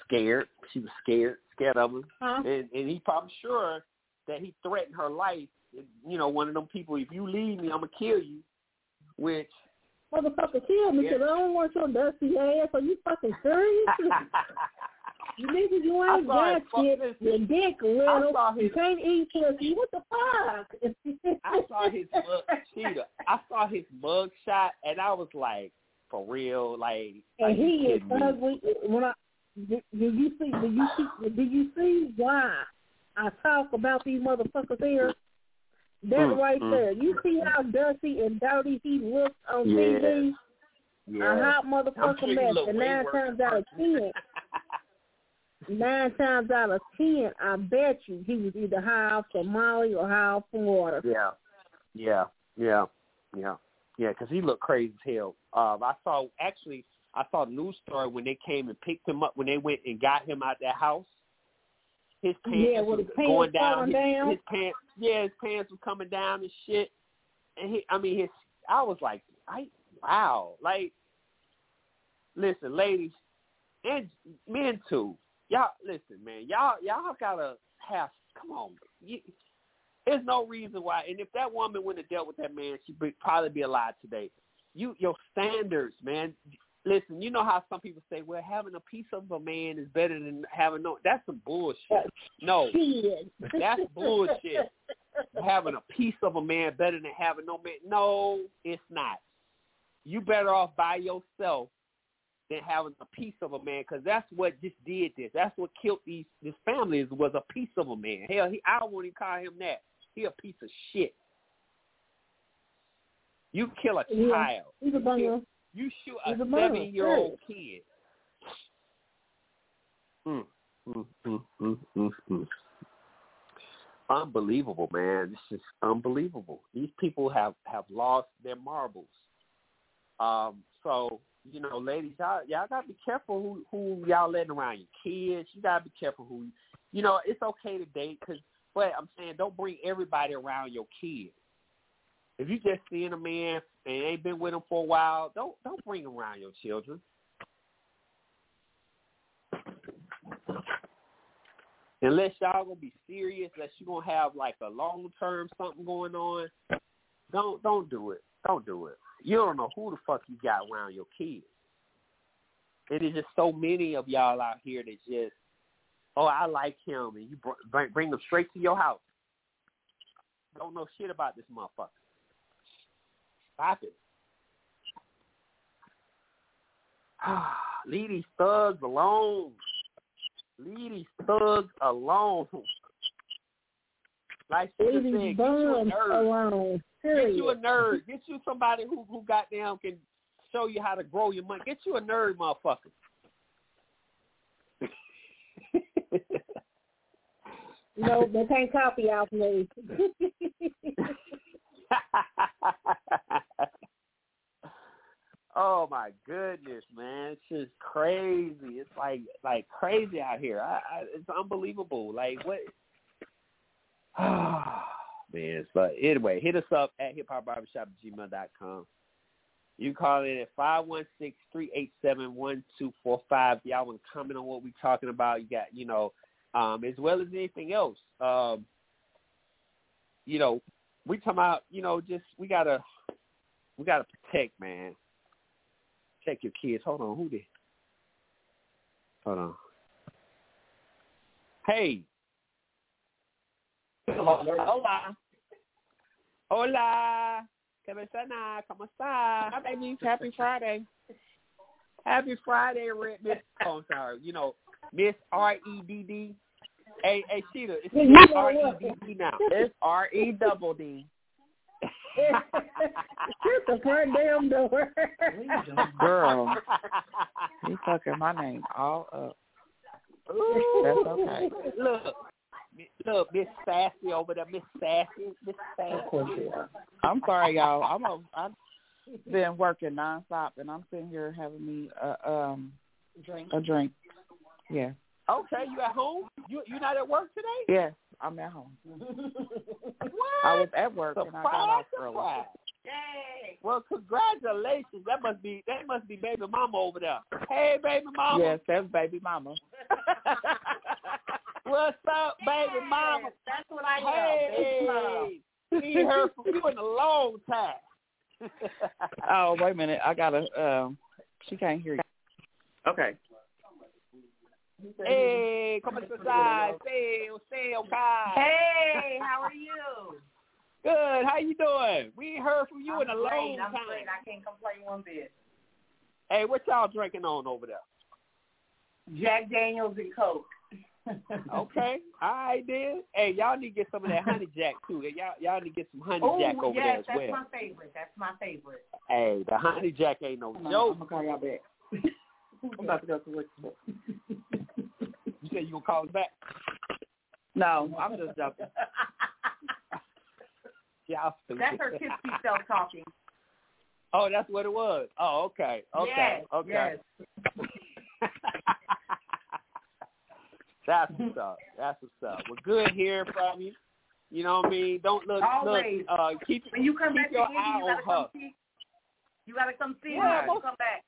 Scared. She was scared. Scared of him. Huh? and and he probably sure that he threatened her life. You know, one of them people. If you leave me, I'm gonna kill you. Which Motherfucker kill me Yeah. because I don't want your dusty ass. Are you fucking serious? [laughs] [laughs] you niggas, you I ain't saw got his fu- shit. Your dick I little. saw You can't eat pussy. What the fuck? I saw his mug, Cheetah. I saw his mug shot, and I was like, for real, like, and you he is ugly. When I did, did you see? Did you see? Did you see why I talk about these motherfuckers here? That Mm, right mm. there. You see how dusty and dirty he looks on Yeah. TV? Yeah. A hot motherfucker sure mess. And nine times out of ten, [laughs] nine times out of ten, I bet you he was either high off some Molly or high off some water. Yeah, yeah, yeah, yeah, yeah. Because he looked crazy as hell. Um, I saw actually, I saw a news story when they came and picked him up when they went and got him out that house. His pants Yeah, with was his pants going down. His, down. his pants, yeah, his pants was coming down and shit. And he, I mean, his, I was like, I, wow, like, listen, ladies and men too. Y'all, listen, man, y'all, y'all gotta have. Come on, you, there's no reason why. And if that woman wouldn't have dealt with that man, she'd be, probably be alive today. You, your standards, man. Listen, you know how some people say, "Well, having a piece of a man is better than having no." That's some bullshit. No, that's bullshit. having a piece of a man better than having no man. No, it's not. You better off by yourself than having a piece of a man, because that's what just did this. That's what killed these this family is was a piece of a man. Hell, he I won't even call him that. He a piece of shit. You kill a Yeah, child. He's a bungler. You shoot a He's a murderer, seven year old kid. Mm, mm, mm, mm, mm, mm. Unbelievable, man. This is unbelievable. These people have have lost their marbles. Um, so you know, ladies, y'all y'all gotta be careful who who y'all letting around your kids. You gotta be careful who, you know, it's okay to date, cause, but I'm saying don't bring everybody around your kids. If you just seeing a man and ain't been with him for a while, don't don't bring him around your children. Unless y'all gonna be serious, unless you gonna have like a long term something going on, don't don't do it. Don't do it. You don't know who the fuck you got around your kids. It is just so many of y'all out here that just, oh, I like him, and you br- bring bring them straight to your house. Don't know shit about this motherfucker. Stop it. [sighs] Leave these thugs alone. Leave these thugs alone. Like she said, get you a bums alone. Get you a Period. nerd. Get you somebody who who goddamn can show you how to grow your money. Get you a nerd, motherfucker. [laughs] No, they can't copy off me. [laughs] oh my goodness, man! It's just crazy. It's like like crazy out here. I, I it's unbelievable. Like what? [sighs] [sighs] [sighs] but anyway, hit us up at hiphopbarbershop at gmail.com. You call in at five one six three eight seven one two four five. Y'all want to comment on what we're talking about? You got, you know, um, as well as anything else. Um, you know, we talking about, you know, just we gotta we gotta protect, man. Protect your kids. Hold on, who did? Hold on. Hey. Hola. Hola. ¿Qué besana? ¿Cómo está? Hi, baby. Happy Friday. Happy Friday, Red Miss. Oh, I'm sorry. You know, Miss R E D D. Hey, hey, Sheeta, it's Miss R E D D now. It's R E double D. Shut the front damn door. Girl, you fucking my name all up. That's okay. Look, look, Miss Sassy over there, Miss Sassy, Miss Sassy. Of course Sassy. you are. I'm sorry, y'all. I'm a, I've been working nonstop, and I'm sitting here having me a um Drink. a drink. Yeah. Okay, you at home? You you not at work today? Yes, I'm at home. What? I was at work and I got off Surprise, early. surprise. Well, congratulations. That must be that must be baby mama over there. Hey, baby mama. Yes, that's baby mama. [laughs] What's up, baby mama? That's what I am. Big. Hey, we heard from you in a long time. [laughs] Oh, wait a minute. I gotta. Um, she can't hear you. Okay. hey, come inside. Say, say, okay. Hey, how are you? [laughs] Good. How you doing? We ain't heard from you I'm in a great. long I'm time. great. I can't complain one bit. Hey, what y'all drinking on over there? Jack Daniels and Coke. Okay, all right then. Hey, y'all need to get some of that honey jack too. Y'all y'all need to get some honey Oh, jack over yes, there as that's well. my favorite. That's my favorite. Hey, the honey jack ain't no I'm joke. gonna call y'all back. [laughs] I'm about to go to work. You said you gonna call us back? No, I'm just joking. [laughs] Yeah, I'll. That's her tipsy self talking. Oh, that's what it was. Oh, okay, okay, yes, okay. Yes. That's [laughs] what's up. That's what's up. We're good here from you. You know what I mean? Don't look Always. look uh keep When you come keep back to your Indy, eye you on gotta come her. see. You gotta come see Yeah, her. most- come back.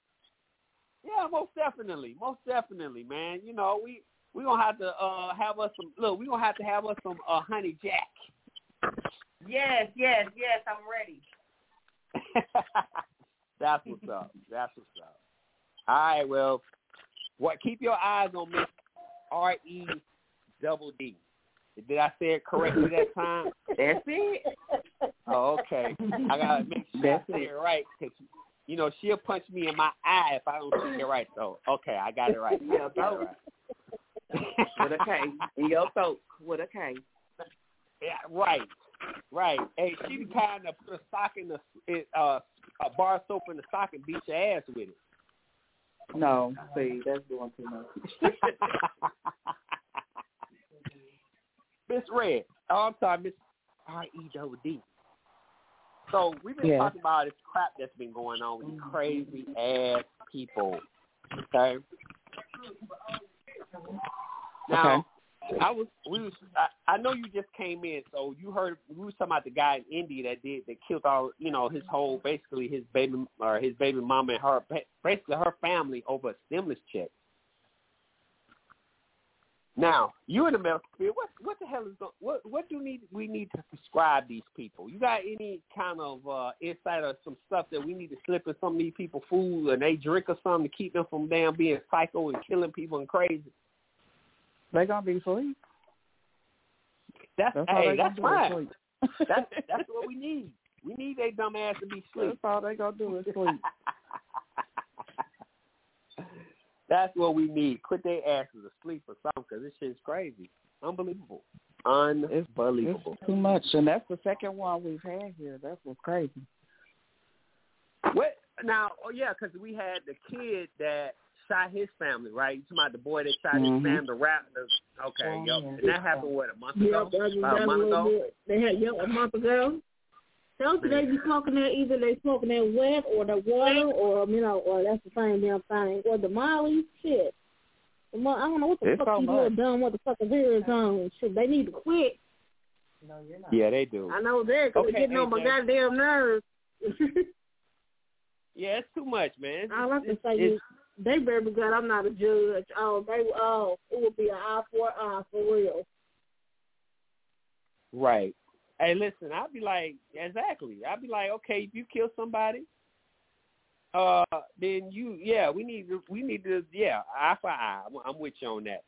Yeah, most definitely. Most definitely, man. You know, we we gonna have to uh have us some look, we gonna have to have us some uh honey jack. Yes, yes, yes. I'm ready. [laughs] That's what's up. That's what's up. All right, well, what? Keep your eyes on Miss R E double D. Did I say it correctly that [laughs] time? That's it. Oh, okay. I gotta make sure I That's say it. it right because you know she'll punch me in my eye if I don't say it right. So okay, I got it right. Yeah, I it right. With a K. Your throat. With a K. Yeah, right, right. Hey, she the kind of put a sock in the it, uh a bar of soap in the sock and beat your ass with it. No, see, that's doing too much. [laughs] Miss Red. Oh, I'm sorry, Miss R E. So we've been Yeah. talking about this crap that's been going on with these mm-hmm. crazy ass people. Okay. Now, I was we was I, I know you just came in, so you heard we was talking about the guy in India that did that killed all you know his whole basically his baby or his baby mama and her basically her family over a stimulus check. Now, you in the medical field, what what the hell is going? What what do need we need to prescribe these people? You got any kind of uh, insight or some stuff that we need to slip in some of these people food and they drink or something to keep them from damn being psycho and killing people and crazy? They gonna be asleep. That's, That's hey, that's gonna fine. do. is sleep. That's [laughs] that's what we need. We need they dumb ass to be That's asleep. all they gonna do is sleep. [laughs] That's what we need. Put their asses asleep or something because this shit's crazy. Unbelievable. Unbelievable. It's too much, and that's the second one we've had here. That's what's crazy. What now? Oh yeah, because we had the kid that shot his family, right? You talking about the boy that shot Mhm. his family, the rap. The, okay, Oh, yep. And that happened what a month Yep, ago? that About a month ago. They had yep a month ago. Don't they be smoking that either they smoking that wet or the water or you know or that's the same damn thing or the Molly shit. The mo- I don't know what the It's fuck so these little dumb motherfuckers here is on. Shit, they need to quit. No, you're not. Yeah, they do. I know they're because Okay, they're getting on my goddamn nerves. [laughs] Yeah, it's too much, man. All I can It's- say it's- is they better be glad I'm not a judge. Oh, they oh, it would be an eye for an eye for real. Right. Hey, listen, I'd be like, exactly. I'd be like, okay, if you kill somebody, uh, then you, yeah, we need to, we need to, yeah, eye for eye. I'm, I'm with you on that.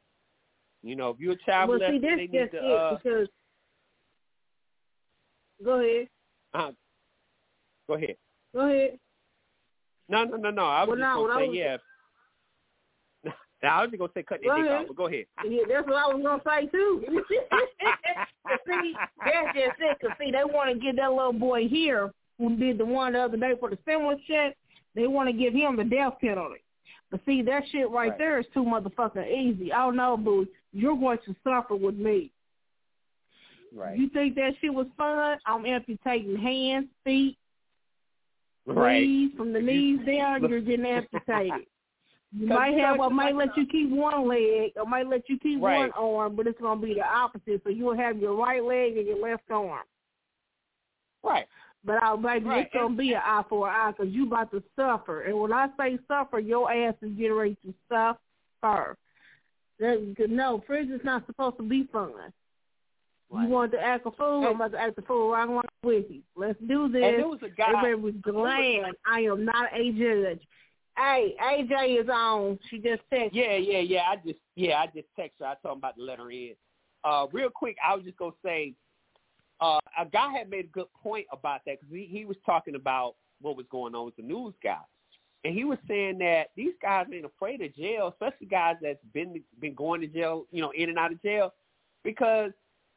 You know, if you're a child well, molester, see, that's they need to, it uh, because. Go ahead. uh, go ahead. Go ahead. No, no, no, no. I was Well, just no, gonna say, was- yeah. Now, I was just gonna say cut that dick off, but go ahead. Yeah, that's what I was gonna say too. [laughs] See, that's just it. Cause see, they want to give that little boy here who did the one the other day for the stimulus check. They want to give him the death penalty. But see, that shit right, Right. there is too motherfucking easy. I don't know, boo. You're going to suffer with me. Right. You think that shit was fun? I'm amputating hands, feet, right. knees, from the knees down. You're getting amputated. You might have, or might like- let you keep one leg, or might let you keep Right. one arm, but it's gonna be the opposite. So you'll have your right leg and your left arm. Right. But I, baby, Right, it's gonna be an eye for an eye because you about to suffer. And when I say suffer, your ass is getting ready to suffer. No, prison's not supposed to be fun. Right. You want to act a fool? I'm about to act a fool right along with you. Let's do this. And there was a guy. Everybody was glad I am not a judge. Hey, AJ is on. She just texted. Yeah, yeah, yeah. I just yeah, I just text her. I told him about the letter in. Uh, real quick, I was just gonna say, uh, a guy had made a good point about that because he, he was talking about what was going on with the news guys, and he was saying that these guys ain't afraid of jail, especially guys that's been been going to jail, you know, in and out of jail, because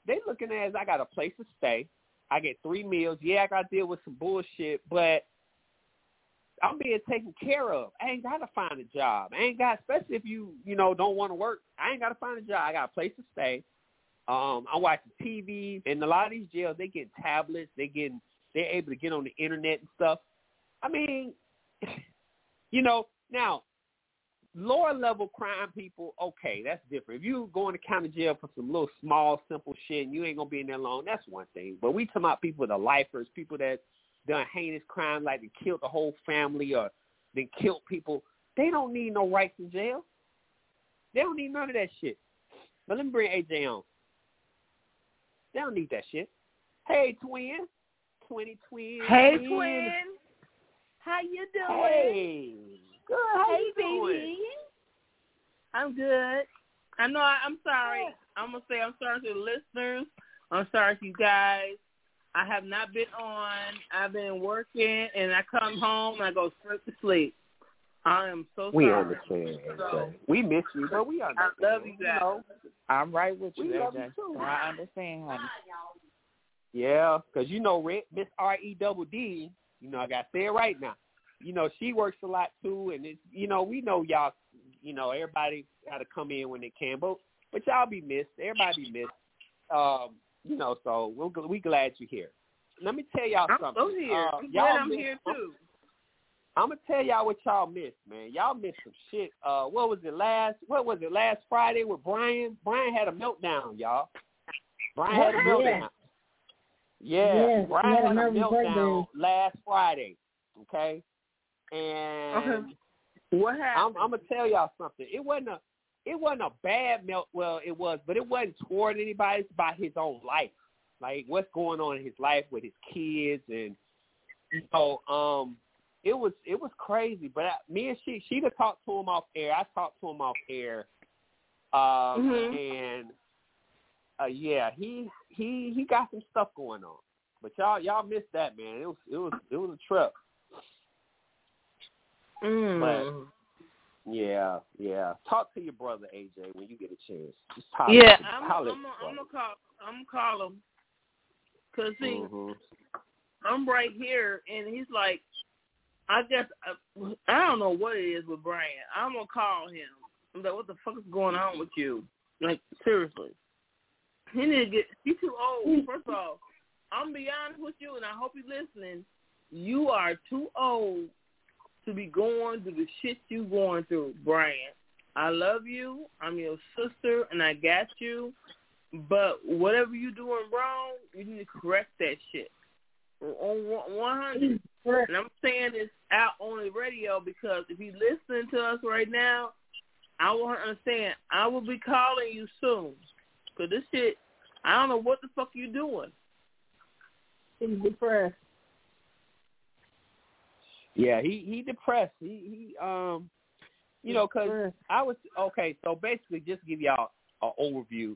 they looking at it as I got a place to stay, I get three meals. Yeah, I got to deal with some bullshit, but I'm being taken care of. I ain't gotta find a job. I ain't got, especially if you, you know, don't want to work. I ain't gotta find a job. I got a place to stay. Um, I'm watching TV, and a lot of these jails they get tablets. They get, they're able to get on the internet and stuff. I mean, [laughs] you know, now lower level crime people, okay, that's different. If you going to county jail for some little small, simple shit, and you ain't gonna be in there long, that's one thing. But we talking about people that are lifers, people that done heinous crime like they killed the whole family or they killed people. They don't need no rights in jail. They don't need none of that shit. But let me bring AJ on. They don't need that shit. Hey, twin. Twenty twin. Hey, twin. How you doing? Hey. Good. How hey, you baby. doing? I'm good. I know. I, I'm sorry. I'm gonna say I'm sorry to the listeners. I'm sorry to you guys. I have not been on. I've been working, and I come home and I go straight to sleep. I am so We sorry. understand. So- we miss you, but we I love you guys. know? I'm right with you, We love you too. I understand, honey. Yeah, because you know, Miss R E double D. You know, I got to say it right now. You know, she works a lot too, and it's you know, we know y'all. You know, everybody got to come in when they can, but but y'all be missed. Everybody be missed. Um, you know, so we're gl- we glad you're here. Let me tell y'all I'm something. so here. Uh, I'm y'all glad I'm missed- here too. I'm gonna tell y'all what y'all missed, man. Y'all missed some shit. Uh, what was it last? What was it last Friday with Brian? Brian had a meltdown, y'all. Brian had a meltdown. Yeah, Yes, he Brian had a had a meltdown breakdown. last Friday. Okay, and Okay. What I'm, happened? I'm gonna tell y'all something. It wasn't a, it wasn't a bad melt. Well, it was, but it wasn't toward anybody. It's about his own life, like what's going on in his life with his kids, and you know, um, it was it was crazy. But I, me and she, she would talk to him off air. I talked to him off air, um, Mhm. and uh, yeah, he he he got some stuff going on. But y'all y'all missed that man. It was it was it was a trip. Mm. Yeah, yeah. Talk to your brother AJ when you get a chance. Just talk. Yeah, I'm, holler I'm, I'm, gonna call. I'm gonna call him. Cause see, brother. Mhm. I'm right here, and he's like, I guess I, I don't know what it is with Brian. I'm gonna call him. I'm like, what the fuck is going on with you? Like seriously, he need to get. He's too old. First of all, I'm be honest with you, and I hope you're listening. You are too old to be going through the shit you going through, Brian. I love you. I'm your sister, and I got you. But whatever you doing wrong, you need to correct that shit. On 100. And I'm saying this out on the radio because if you're listening to us right now, I want to understand. I will be calling you soon. Because this shit, I don't know what the fuck you doing. He's depressed. Yeah, he he depressed. He he um, you know, cause I was okay. So basically, just to give y'all an overview.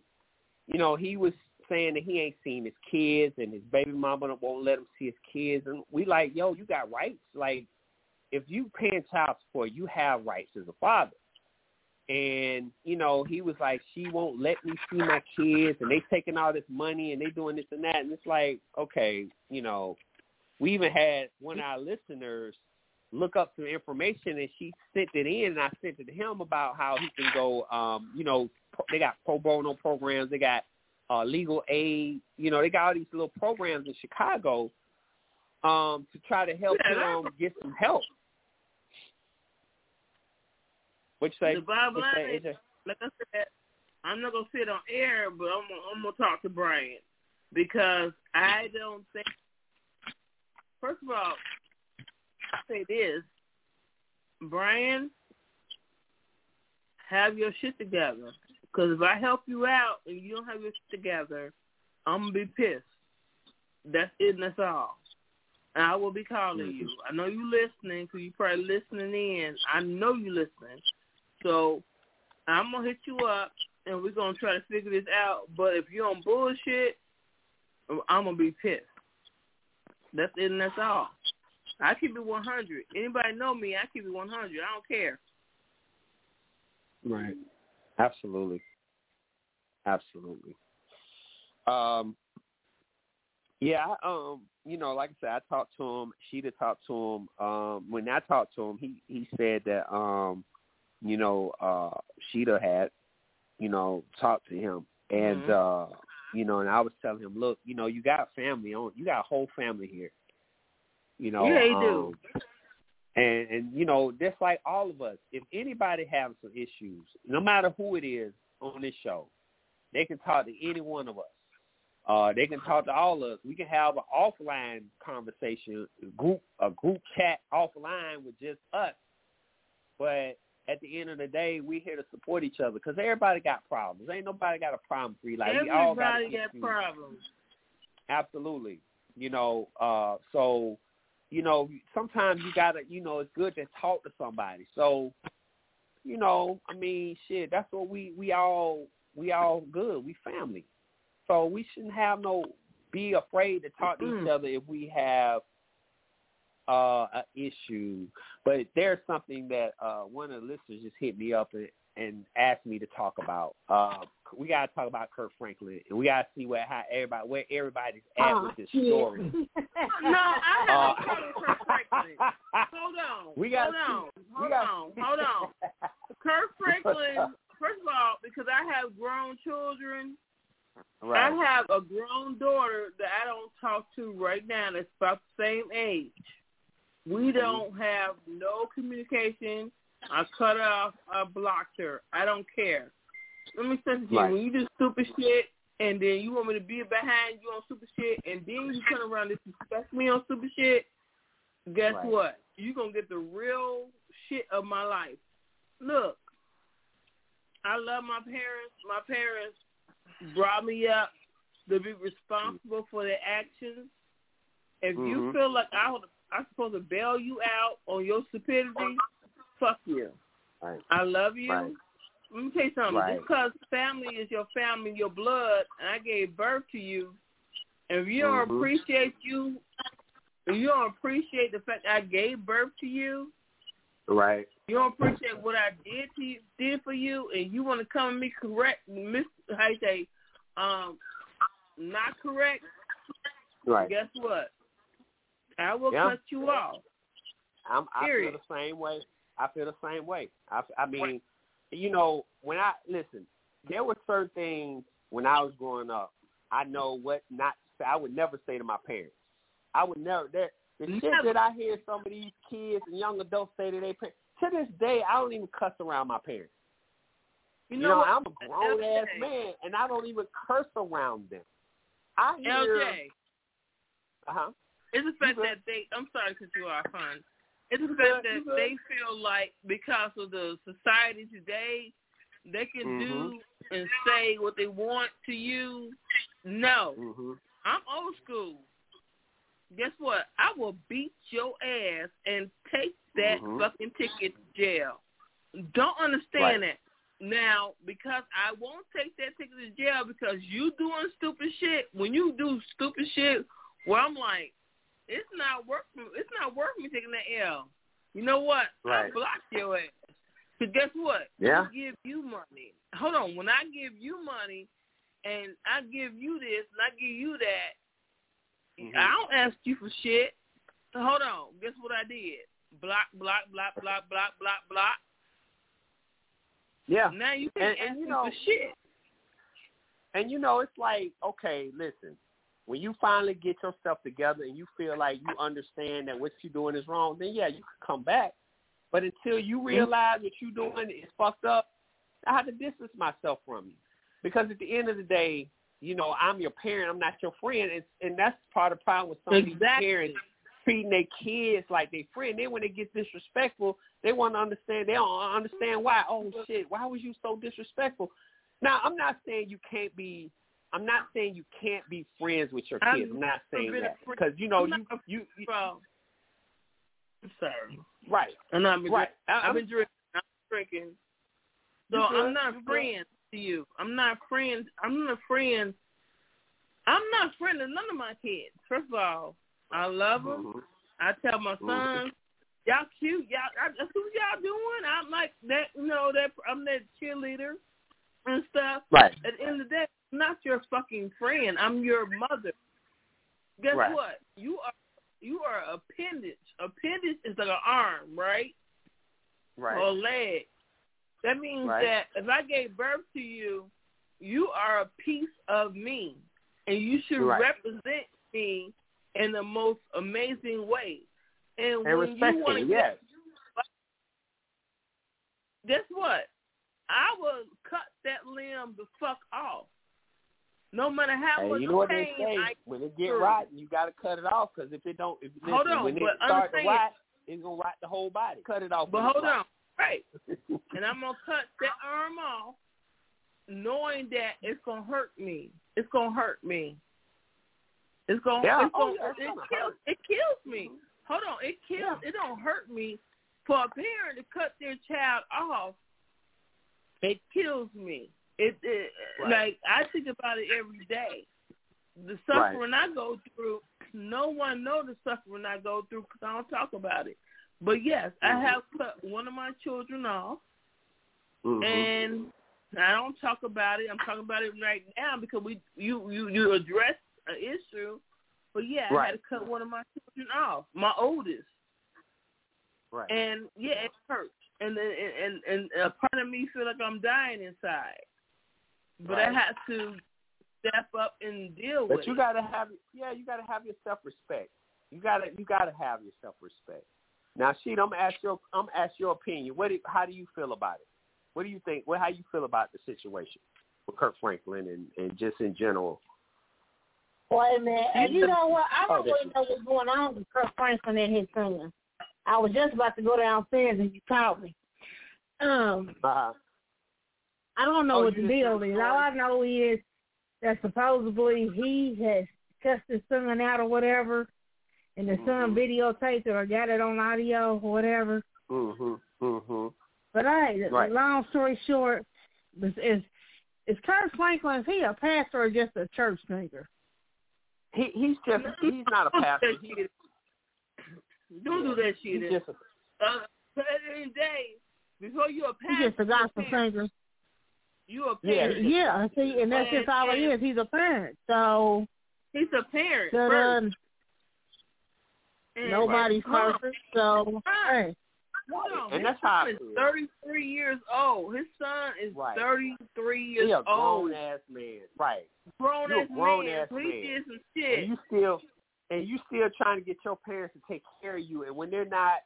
You know, he was saying that he ain't seen his kids and his baby mama won't let him see his kids, and we like, yo, you got rights. Like, if you paying child support, you have rights as a father. And you know, he was like, she won't let me see my kids, and they taking all this money and they doing this and that, and it's like, okay, you know, we even had one of our listeners look up some information and she sent it in and I sent it to him about how he can go um, you know, they got pro bono programs, they got uh legal aid, you know, they got all these little programs in Chicago um to try to help him get some help. Which say? The bottom line say, is, like I said, I'm not gonna sit on air, but I'm gonna, I'm gonna talk to Brian because I don't think. First of all, say this, Brian, have your shit together. Because if I help you out and you don't have your shit together, I'm gonna be pissed. That's it, and that's all. And I will be calling you. I know you listening because you probably listening in. I know you listening. So I'm gonna hit you up and we're gonna try to figure this out. But if you're on bullshit, I'm gonna be pissed. That's it, and that's all. I keep it 100. Anybody know me? I keep it 100. I don't care. Right. Absolutely. Absolutely. Um yeah, I, um, you know, like I said, I talked to him, she Sheeta talked to him. Um, when I talked to him he he said that um, you know, uh Sheeta had, you know, talked to him and Mhm. uh you know, and I was telling him, Look, you know, you got family on you got a whole family here. You know, Yeah, do. um, and and you know, just like all of us, if anybody has some issues, no matter who it is on this show, they can talk to any one of us. Uh, they can talk to all of us. We can have an offline conversation, group a group chat offline with just us. But at the end of the day, we here to support each other because everybody got problems. Ain't nobody got a problem free. Like we all got got problems. Absolutely. You know, uh so you know, sometimes you gotta you know, it's good to talk to somebody. So, you know, I mean, shit, that's what we we all we all good. We family. So we shouldn't have no be afraid to talk to each other if we have uh an issue. But there's something that uh one of the listeners just hit me up and, and asked me to talk about. Uh we gotta talk about Kirk Franklin and we gotta see where how everybody where everybody's at Oh, with this shit. story. [laughs] No, I have Uh, a problem with Kirk Franklin. Hold on. [laughs] We got hold on. we Hold got- on. Hold on. [laughs] Kirk Franklin, first of all, because I have grown children, right. I have a grown daughter that I don't talk to right now that's about the same age. We Mm-hmm. don't have no communication. I cut off. I blocked her. I don't care. Let me say to you, Right. when you do stupid shit and then you want me to be behind you on stupid shit and then you turn around and disrespect me on stupid shit, guess Right. what? You're going to get the real shit of my life. Look, I love my parents. My parents brought me up to be responsible for their actions. If you Mhm. feel like I would, I'm supposed to bail you out on your stupidity, fuck you. Right. I love you. Right. Let me tell you something. Right. Just because family is your family, your blood, and I gave birth to you, and if you don't Mhm. appreciate you, if you don't appreciate the fact that I gave birth to you, Right. you don't appreciate what I did to you, did for you, and you want to come at me correct, mis how you say, um, not correct. Right. Guess what? I will Yeah. cut you off. I'm, I Period. feel the same way. I feel the same way. I, I mean, you know, when I listen, there were certain things when I was growing up. I know what not. I would never say to my parents. I would never. That the shit that I hear some of these kids and young adults say to their parents. To this day, I don't even cuss around my parents. You You know, know. I'm a grown ass man, and I don't even curse around them. I hear. LJ. Uh huh. It's the fact that they. I'm sorry because you are fun. It's the You fact good, you that they feel like because of the society today, they can Mhm. do and say what they want to you. No, Mhm. I'm old school. guess what? I will beat your ass and take that Mhm. fucking ticket to jail. Don't understand that. Now, because I won't take that ticket to jail because you doing stupid shit. When you do stupid shit, where I'm like, it's not worth. It's not worth me taking that L. You know what? I Right. block your ass. Cause guess what? Yeah. I give you money. Hold on. When I give you money, and I give you this, and I give you that, Mhm. I don't ask you for shit. So hold on. Guess what I did? Block, block, block, block, block, block, block. Yeah. Now you And- can't and ask you me know- for shit. And you know, it's like, okay, listen, when you finally get yourself together and you feel like you understand that what you're doing is wrong, then yeah, you can come back. But until you mm-hmm. realize what you're doing is fucked up, I have to distance myself from you. Because at the end of the day, you know, I'm your parent, I'm not your friend, and, and that's part of the problem with some of these parents treating their kids like their friend. Then when they get disrespectful, they want to understand. They don't understand why. Oh shit, why was you so disrespectful? Now, I'm not saying you can't be. I'm not saying you can't be friends with your I'm kids. I'm not saying that because you know I'm you you, Bro. I'm sorry. right I'm not right. I- I've I'm- been drinking. I'm drinking. So I'm not friends to you. I'm not friends. I'm not friends. I'm not friend of none of my kids. First of all, I love them. Mhm. I tell my Mhm. sons, y'all cute. Y'all, I, that's what y'all doing. I'm like that. You know that I'm that cheerleader and stuff. Right. At the end of the day, I'm not your fucking friend. I'm your mother. Guess Right. what? You are you are appendage. Appendage is like an arm, right? Right. Or a leg. That means Right. that if I gave birth to you, you are a piece of me, and you should Right. represent me in the most amazing way. And, and when you want to yes. guess what? I will cut that limb the fuck off. No matter how Hey, much you know what pain they say? I when it get through. rotten, you got to cut it off because if it don't, if listen, Hold on, when it but start to rot, it's gonna rot the whole body. Cut it off. But hold on, right? [laughs] and I'm gonna cut that arm off, knowing that it's gonna hurt me. It's gonna hurt me. It's gonna. Yeah. It's Oh, gonna yeah, it's it gonna kills. hurt. It kills me. Mm-hmm. Hold on. It kills. It don't hurt me. For a parent to cut their child off, it kills me. It, it Right. like I think about it every day. The suffering I go through, no one know the suffering I go through because I don't talk about it. But yes, I Mhm. have cut one of my children off, Mhm. and I don't talk about it. I'm talking about it right now because we you you you address an issue. But yeah, I had to cut one of my children off, my oldest, right. and yeah, it hurts. And and and, and a part of me feel like I'm dying inside, but I Right. had to step up and deal But with But you it. gotta have, yeah, you gotta have your self respect. You gotta, you gotta have your self respect. Now, Sheet, I'm ask your, I'm ask your opinion. What, do, how do you feel about it? What do you think? What, how you feel about the situation with Kirk Franklin and, and just in general? Wait a minute. And you know what? I Oh, don't there really know what's going on with Kirk Franklin and his son. I was just about to go downstairs and you called me. Um, Uh, I don't know Oh, what the deal is. All I know is that supposedly he has cussed his son out or whatever, and the son Mhm. videotaped it or got it on audio or whatever. mhm, mhm. But hey, Right. long story short, is is, is Kirk Franklin? Is he a pastor or just a church singer? He, he's just, he's not a pastor. That He, shit. Don't do that shit. he's just a, Uh, but at the end of the day, before you a He's pastor, just a gospel you a parent. singer. You a Yeah, parent. he's Yeah, see, and that's just all it is. He's a parent. So He's a parent that, first. uh, And- nobody's Hold on. perfect. So hey, Hold on. And His that's how I son is thirty three years old. His son is Right. 33 years he a old. grown ass man, right? Grown you a ass grown man. ass so he man. did some and shit. you still and you still trying to get your parents to take care of you. And when they're not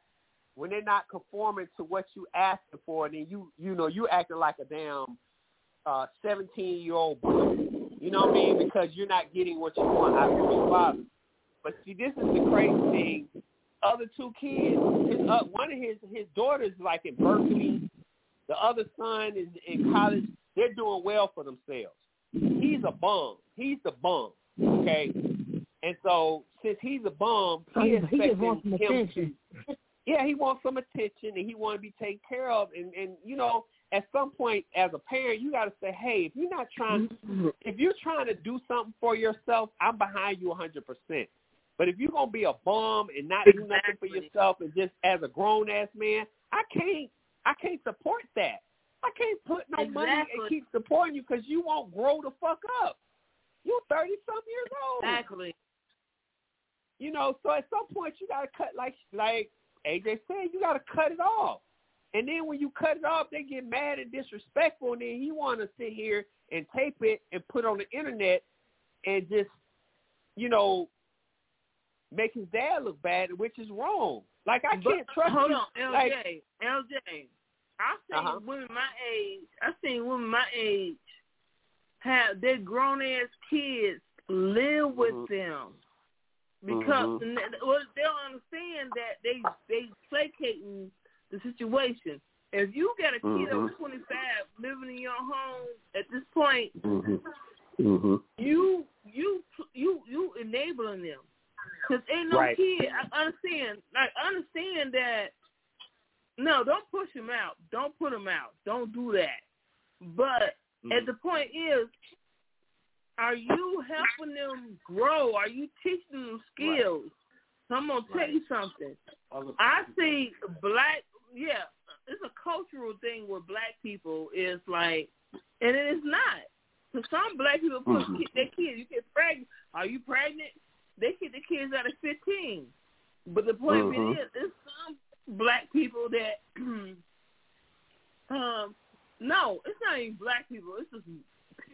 when they're not conforming to what you asking for then you you know you acting like a damn uh seventeen year old boy. You know what i mean? Because you're not getting what you want out of your father. But see this is the crazy thing. Other two kids his uh, one of his his daughters like in berkeley. The other son is in college. They're doing well for themselves. He's a bum. He's the bum okay And so since he's a bum, So he he, he just expecting wants some him attention. to [laughs] yeah, he wants some attention and he want to be taken care of. And and you know, at some point as a parent, you got to say, hey, if you're not trying, mm-hmm. if you're trying to do something for yourself, I'm behind you 100 percent. But if you're gonna be a bum and not do nothing for yourself and just as a grown ass man, I can't, I can't support that. I can't put no money and keep supporting you because you won't grow the fuck up. You're thirty some years old. Exactly. You know, so at some point you gotta cut like like AJ said, you gotta cut it off. And then when you cut it off, they get mad and disrespectful, and then he want to sit here and tape it and put it on the internet and just, you know, make his dad look bad, which is wrong. Like I can't trust Hold you. on, LJ, Like, LJ. I seen Uh-huh. women my age. I seen women my age have their grown ass kids live with Mhm. them because Mhm. well, they don't understand that they they placating the situation. If you got a kid over Mhm. twenty five living in your home at this point, mm-hmm. Mm-hmm. you you you you enabling them because ain't no Right. kid. I understand. Like I understand that. No, don't push him out. Don't put him out. Don't do that. But at the point is, are you helping them grow? Are you teaching them skills? So I'm gonna tell you something. I see black. Yeah, it's a cultural thing with black people. Is like, and it is not. So some black people put Mhm. ki- their kids. You get pregnant. Are you pregnant? They get the kids out of fifteen. But the point of Mhm. it is, there's some black people that, [clears throat] um, no, it's not even black people. It's just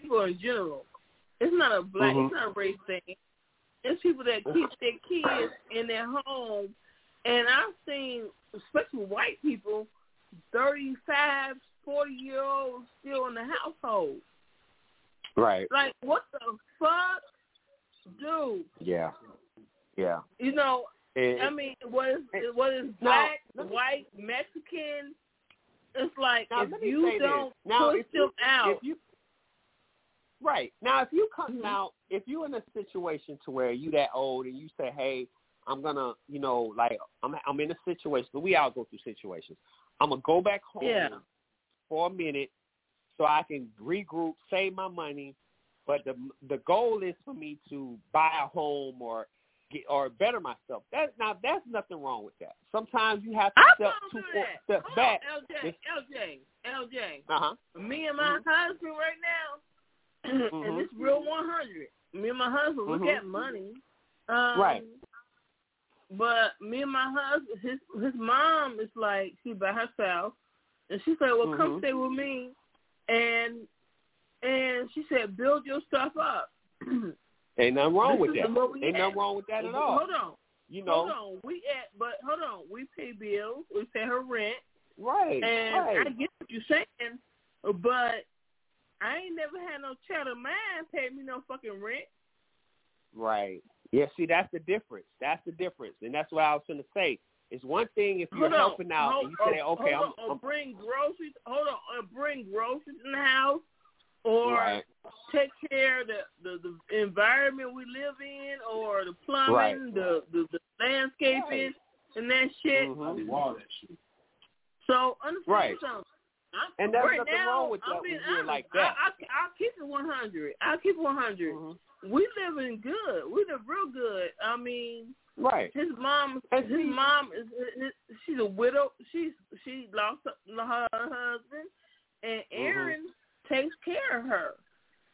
people in general. It's not a black. Mhm. It's not a race thing. It's people that keep their kids in their home, and I've seen, especially white people, 35, 40 year olds still in the household. Right. Like, what the fuck, dude? Yeah. Yeah. You know, And- I mean, what is what is black, me- white, Mexican? It's like Now, if you don't. Now, push if you- them out, if you right now, if you come Mhm. now, if you're in a situation to where you that old and you say, "Hey, I'm gonna," you know, like I'm I'm in a situation. But we all go through situations. I'm gonna go back home Yeah. for a minute so I can regroup, save my money. But the the goal is for me to buy a home or get or better myself. That now that's nothing wrong with that. Sometimes you have to I'm step two four that. steps Hold back. on, LJ, LJ, LJ. Uh huh. Me and my husband right now, [coughs] and Mhm. it's real 100. Me and my husband look Mhm. at money. Um, Right. But me and my husband, his his mom is like she by herself, and she said, "Well, come Mhm. stay with me," and and she said, "Build your stuff up." [clears throat] Ain't nothing wrong This with that. Ain't at. nothing wrong with that at all. Hold on, You know, hold on. We at, but hold on. We pay bills. We pay her rent, right, and right. I get what you're saying, but I ain't never had no child of mine pay me no fucking rent. Right. Yeah, see, that's the difference. That's the difference. And that's what I was going to say. It's one thing if you're Hold on. helping out hold, and you say, oh, okay, hold I'm, on, I'm bring groceries. Hold on, or bring groceries in the house, or right, take care of the, the the environment we live in, or the plumbing, Right. the, the the landscaping, and that shit. Mhm. So understand Right. something. I'm, And there's right nothing now, wrong with that being when you're like that. I, I, I'll keep it 100. I'll keep it 100. Mhm. We living good. We live real good. I mean, right. his mom, And his mom is, she's a widow. She's she lost her her husband, and Aaron takes care of her.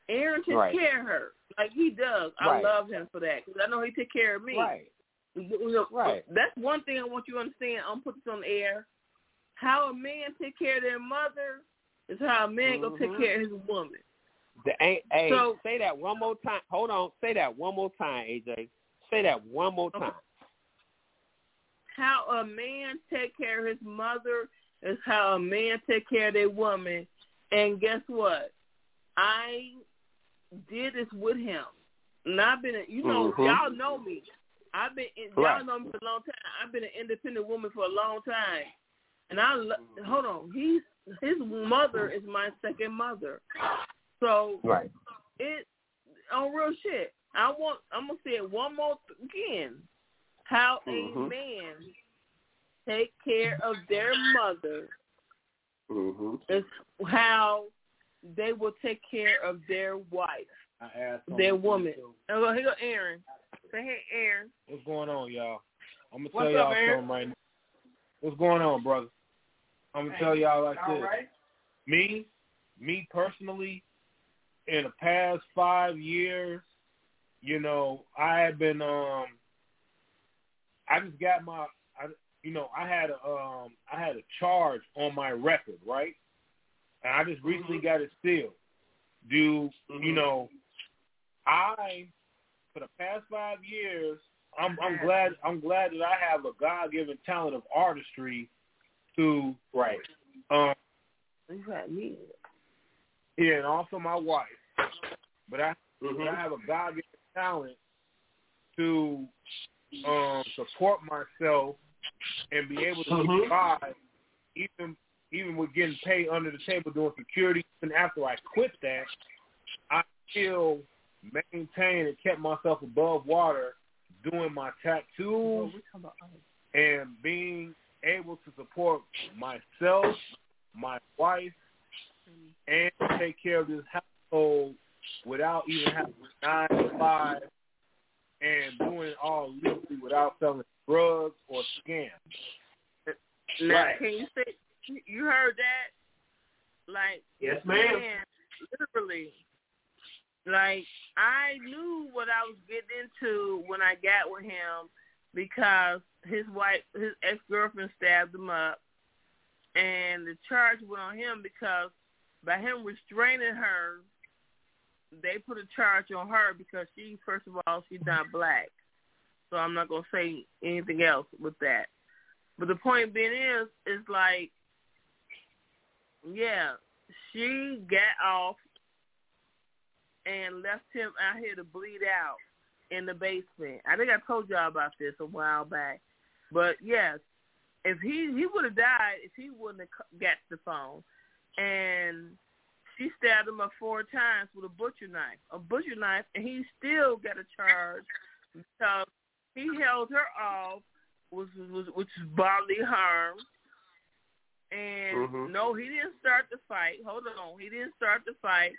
Aaron takes Mm-hmm. Right. care of her like he does. I Right. love him for that because I know he take care of me. Right. You know, Right. That's one thing I want you to understand. I'm put this on the air. How a man take care of their mother is how a man go take Mhm. care of his woman. The, hey, hey, So- say that one more time. Hold on. Say that one more time, AJ. Say that one more Okay. time. How a man take care of his mother is how a man take care of their woman. And guess what? I did this with him. And I've been, you know, Mhm. y'all know me. I've been, y'all Right. know me for a long time. I've been an independent woman for a long time. And I, lo- hold on, he's, his mother is my second mother. So Right. it on real shit. I want. I'm gonna say it one more th- again. How Mhm. a man take care of their mother Mm-hmm. is how they will take care of their wife, their woman. too. Oh, here go Aaron. Say hey, Aaron. What's going on, y'all? I'm gonna What's tell up, y'all Aaron? something right now. What's going on, brother? I'm gonna tell y'all like this. right. Me, me personally, in the past five years, you know, I had been um, I just got my, I, you know, I had a um, I had a charge on my record, right? And I just recently got it sealed. Do you know? I for the past five years, I'm I'm glad I'm glad that I have a God given talent of artistry to Right. um yeah, and also my wife. But I Mm-hmm. I have a God given talent to um support myself and be able to Mhm. survive even even with getting paid under the table doing security even after I quit that, I still maintained and kept myself above water doing my tattoos and being able to support myself, my wife, and take care of this household without even having nine to five and doing it all legally without selling drugs or scams. Now, Right. can you say you heard that? Like, Yes, ma'am. man, literally. Like, I knew what I was getting into when I got with him because his wife, his ex girlfriend, stabbed him up, and the charge went on him because by him restraining her, they put a charge on her because she, first of all, she's not black. So I'm not gonna say anything else with that. But the point being is, is like, yeah, she got off and left him out here to bleed out in the basement. I think I told y'all about this a while back. But yes, if he he would have died if he wouldn't have got the phone, and she stabbed him up four times with a butcher knife, a butcher knife, and he still got a charge because he held her off, was was which is bodily harm. And Mhm. no, he didn't start the fight. Hold on, he didn't start the fight.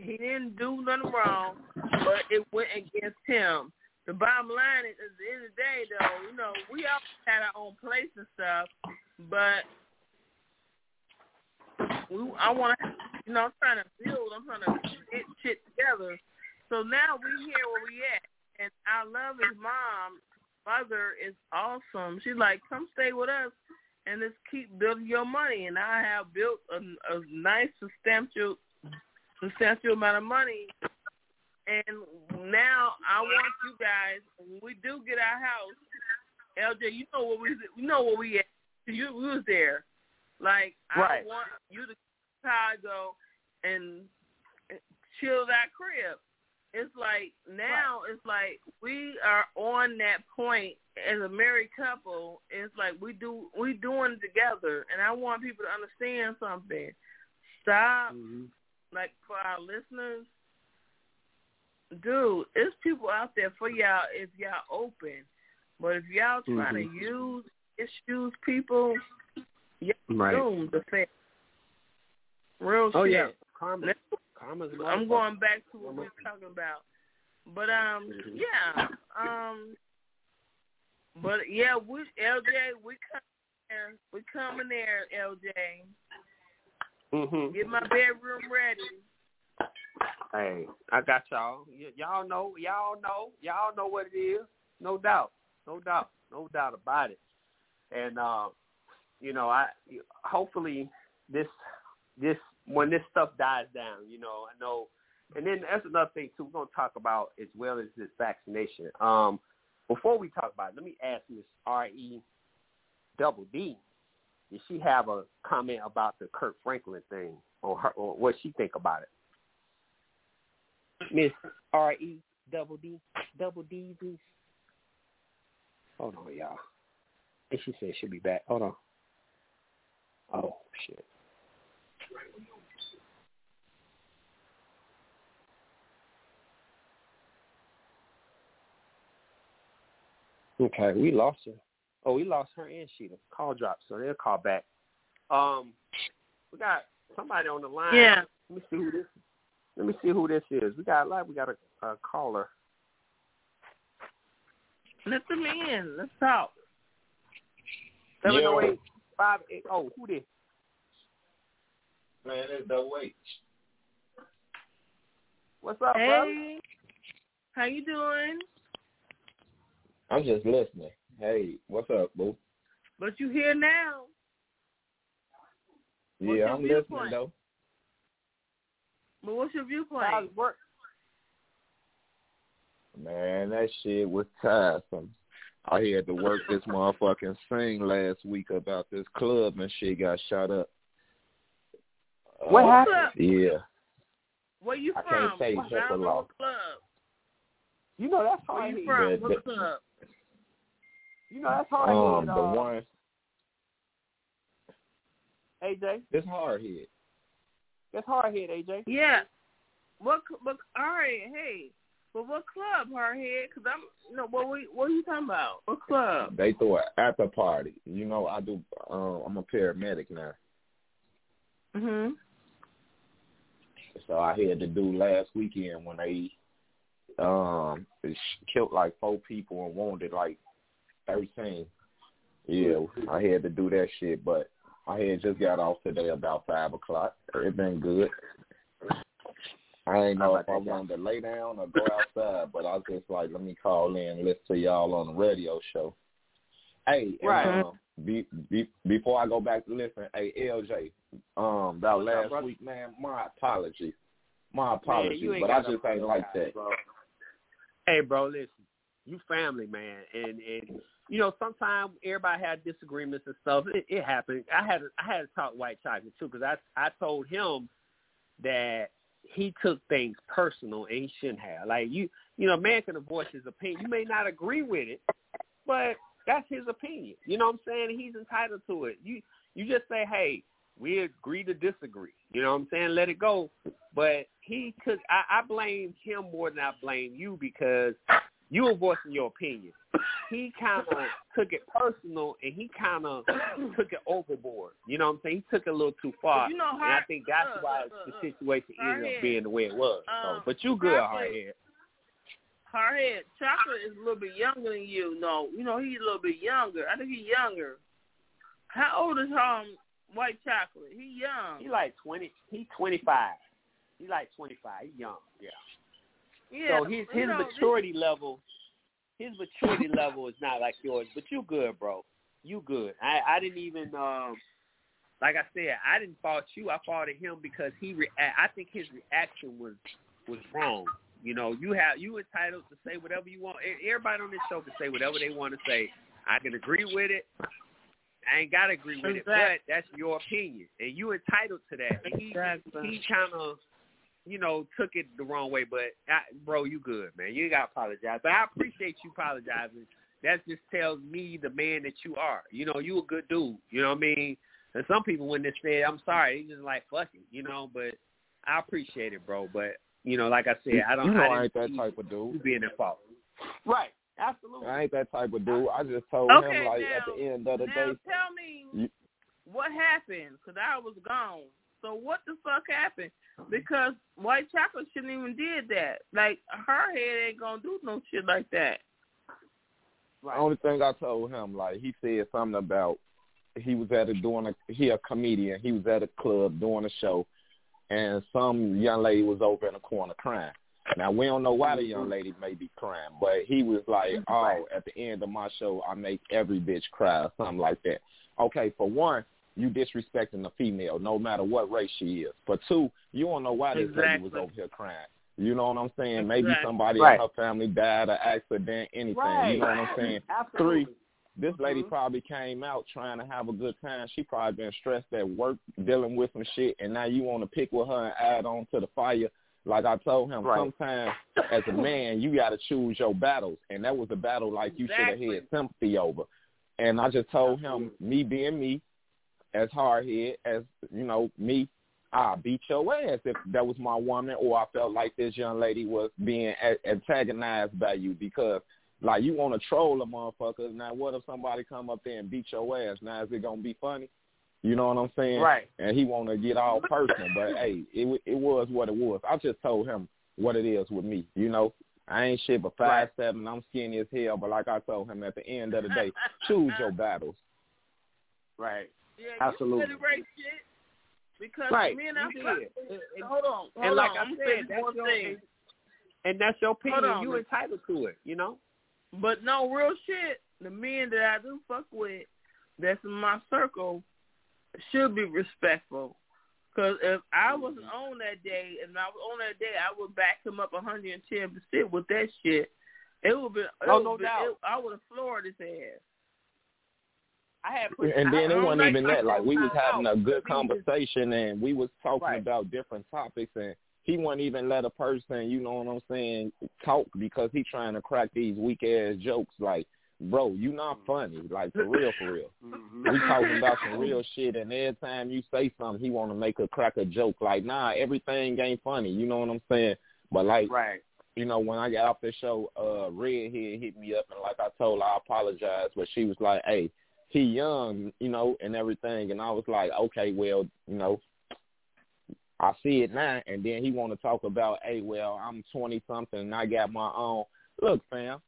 He didn't do nothing wrong, but it went against him. The bottom line is, at the end of the day, though, you know, we all had our own place and stuff, but we, I want to, you know, I'm trying to build, I'm trying to get shit together. So now we here where we at, and I love his mom. Mother is awesome. She's like, come stay with us and just keep building your money. And I have built a, a nice substantial substantial amount of money. And now I want you guys, when we do get our house, LJ, you know what we you know what we at. You we was there. Like Right. I want you to Chicago and chill that crib. It's like now it's like we are on that point as a married couple. It's like we do we doing it together, and I want people to understand something. Stop Mm-hmm. Like for our listeners, dude, it's people out there for y'all if y'all open. But if y'all trying Mhm. to use issues people, y'all Right. doomed fail. Real Oh shit. yeah. Karma. Karma's I'm going back to what we're talking about. But um Mhm. yeah. Um but yeah, we LJ, we come there. We coming there, LJ. Mhm. Get my bedroom ready. Hey, I got y'all. Y- y'all know, y'all know, y'all know what it is. No doubt, no doubt, no doubt about it. And uh, you know, I hopefully this this when this stuff dies down, you know, I know. And then that's another thing too. We're gonna talk about as well as this vaccination. Um, before we talk about it, let me ask Miss R E Double D did she have a comment about the Kirk Franklin thing or her or what she think about it? Miss R E double D double D. Hold on, y'all. And she said she'll be back. Hold on. Oh shit. Okay, we lost her. Oh, we lost her and Sheeta. Call dropped, so they'll call back. Um, we got somebody on the line. Yeah. Let me see who this. Let me see who this is. We got like we got a, a caller. Let them in. Let's talk. Seven Yo. oh eight five eight. Oh, who this? Man, it's the wait. What's up, brother? Hey, how you doing? I'm just listening. Hey, what's up, boo? But you here now. What's yeah, your I'm listening viewpoint? though. But what's your viewpoint? How's work? Man, that shit was tiresome. I had to work this [laughs] motherfucking thing last week about this club and shit got shot up. What Uh, happened? Yeah. Where you I from? can't say What just a round what club? You know that's how hard. you hit. from? The- What club? You know that's hard. Um, hit, the uh, one AJ. it's hard hit. That's hard hit, AJ. Yeah. What? cl- But all right, hey. But what club, Hardhead? Cause I'm no. What? we- What are you talking about? What club? They threw an after party. You know, I do. Uh, I'm a paramedic now, Mhm. so I had to do last weekend when they um killed like four people and wounded like thirteen. Yeah, I had to do that shit, but I had just got off today about five o'clock. It been good. I ain't know if I wanted to lay down or go outside, but I was just like, let me call in and listen to y'all on the radio show. Hey, and, Right. um, be, be, before I go back to listen, hey LJ, um, that What's up, last week, man, my apologies, my Man, apologies, you ain't but I just ain't like that. bro. Hey, bro, listen. You family, man, and and you know sometimes everybody had disagreements and stuff. It, it happened. I had I had to talk white chocolate too because I I told him that he took things personal and he shouldn't have. Like you, you know, a man can voice his opinion. You may not agree with it, but that's his opinion. You know what I'm saying? He's entitled to it. You you just say, hey, we agree to disagree. You know what I'm saying? Let it go. But he took. I, I blame him more than I blame you because you were voicing your opinion. He kind of took it personal and he kind of [coughs] took it overboard. You know what I'm saying? He took it a little too far. You know, and I think that's look, why look, the situation ended Hardhead. up being the way it was. Um, so, but you good, hardhead. Hardhead. Chocolate is a little bit younger than you. No, you know he's a little bit younger. I think he's younger. How old is um White Chocolate? He young. He like twenty. He twenty five. He like twenty five. He young. Yeah. Yeah. so his his maturity level, his maturity level is not like yours. But you good, bro. You good. I I didn't even um like I said I didn't fault you. I faulted him because he re- I think his reaction was was wrong. You know, you have you entitled to say whatever you want. Everybody on this show can say whatever they want to say. I can agree with it. I ain't gotta agree with it, but that's your opinion, and you entitled to that. He Exactly. he kind of, you know, took it the wrong way. But I, bro, you good, man. You got to apologize. But I appreciate you apologizing. That just tells me the man that you are. You know, you a good dude. You know what I mean? And some people when they say I'm sorry, they just like fuck it, you know. But I appreciate it, bro. But you know, like I said, I don't. You know, I I ain't that type of dude. you being at fault. Right. Absolutely. I ain't that type of dude. I just told Okay, him like now, at the end of the now day, tell me you- what happened because I was gone. So what the fuck happened? Uh-huh. Because White Chocolate shouldn't even did that. Like her head ain't gonna do no shit like that. The only thing I told him, like he said something about he was at a doing a he a comedian. He was at a club doing a show, and some young lady was over in the corner crying. Now we don't know why the young mm-hmm. lady may be crying, but he was like, mm-hmm. "Oh, at the end of my show, I make every bitch cry," or something like that. Okay, for one, you disrespecting the female, no matter what race she is. But two, you don't know why this lady was over here crying. You know what I'm saying? Maybe somebody Right. in her family died, or accident, anything. You know what I'm saying? [laughs] Absolutely. Three, this lady Mhm. probably came out trying to have a good time. She probably been stressed at work, dealing with some shit, and now you want to pick with her and add on to the fire. Like I told him, Right. sometimes as a man, you got to choose your battles, and that was a battle like you should have had sympathy over. And I just told him, me being me, as hard head as you know me, I beat your ass if that was my woman, or I felt like this young lady was being a- antagonized by you because Like you want to troll a motherfucker. Now what if somebody come up there and beat your ass? Now is it gonna be funny? You know what I'm saying? Right. And he want to get all personal, but hey, it it was what it was. I just told him what it is with me. You know, I ain't shit but five Right. seven. I'm skinny as hell, but like I told him at the end of the day, choose your battles. Right. Yeah, Absolutely. You said the right shit. Because Right, me and I fuck- did. And- and- hold on, hold and like on. I I'm said, saying that's your- thing. And that's your opinion. Hold on. You entitled to it. You know. But no real shit. The men that I do fuck with, that's in my circle, should be respectful. Because if I mm-hmm. wasn't on that day and I was on that day, I would back him up 110 percent with that shit. It would be. It No, would no be, doubt. It, I would have floored his ass. I had put, And then I, it wasn't like even that. Like we was having a good conversation and we was talking Right. about different topics and he wouldn't even let a person, you know what I'm saying, talk because he trying to crack these weak ass jokes. Like, bro, you not funny. Like for real, for real. [laughs] Mhm. We talking about some [laughs] real shit, and every time you say something, he want to make a crack a joke. Like, nah, everything ain't funny. You know what I'm saying? But like, Right. you know, when I got off the show, uh, Redhead hit me up, and like I told her, I apologize, but she was like, hey, he young, you know, and everything, and I was like, okay, well, you know, I see it now, and then he want to talk about, hey, well, I'm 20 something, and I got my own. Look, fam,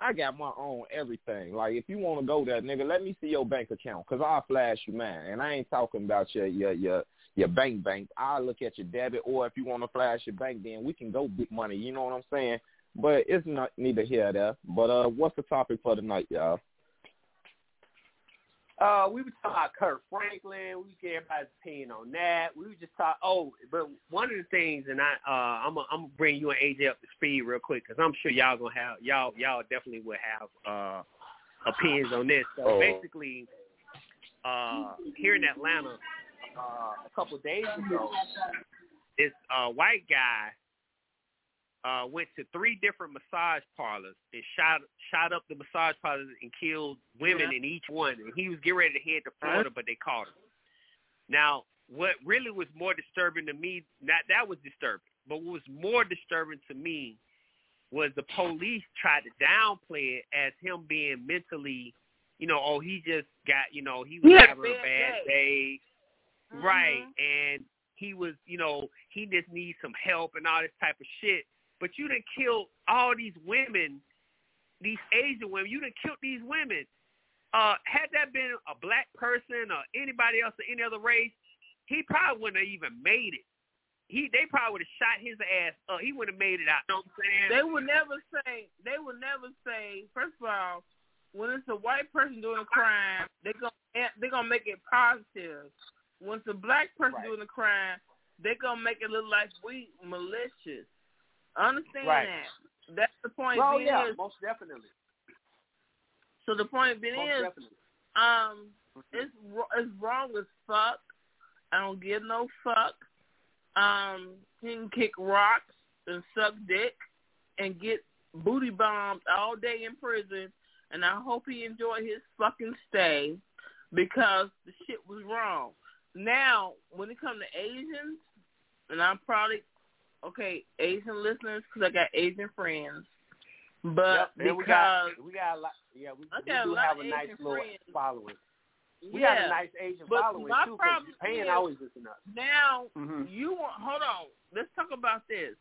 I got my own everything. Like, if you want to go there, nigga, let me see your bank account, cause I'll flash you mine, and I ain't talking about your your your your bank bank. I'll look at your debit, or if you want to flash your bank, then we can go big money. You know what I'm saying? But it's not neither here nor there. But uh, what's the topic for tonight, y'all? Uh, we were talking about Kirk Franklin. We get everybody's opinion on that. We were just talking. Oh, but one of the things, and I, uh, I'm, gonna- I'm gonna bring you and AJ up to speed real quick because I'm sure y'all gonna have y'all, y'all definitely will have uh, opinions on this. So Oh. basically, uh, here in Atlanta, uh, a couple of days ago, this uh, white guy uh, went to three different massage parlors and shot shot up the massage parlors and killed women in each one. And he was getting ready to head to Florida, but they caught him. Now, what really was more disturbing to me, not that was disturbing, but what was more disturbing to me was the police tried to downplay it as him being mentally, you know, oh, he just got, you know, he was a having a bad day. day. Right. And he was, you know, he just needs some help and all this type of shit. But you done killed all these women, these Asian women. You done killed these women. Uh, had that been a black person or anybody else of any other race, he probably wouldn't have even made it. He they probably would have shot his ass up. He would have made it out. You know what I'm saying? They would never say. They would never say. First of all, when it's a white person doing a crime, they gonna they gonna make it positive. When it's a black person Right. doing a crime, they gonna make it look like we malicious. Understand Right. that. That's the point. Oh yeah, is, most definitely. so the point being Most is, definitely. um, it's wr- it's wrong as fuck. I don't give no fuck. Um, he can kick rocks and suck dick and get booty bombed all day in prison, and I hope he enjoy his fucking stay because the shit was wrong. Now, when it comes to Asians, and I'm probably okay, Asian listeners because I got Asian friends, but Yep, and we because got we got a lot. Yeah, we, we do have a nice Asian little following. We yeah, got a nice Asian but following my too, because problem Japan is- always listen us. Now Mhm. you want hold on. Let's talk about this.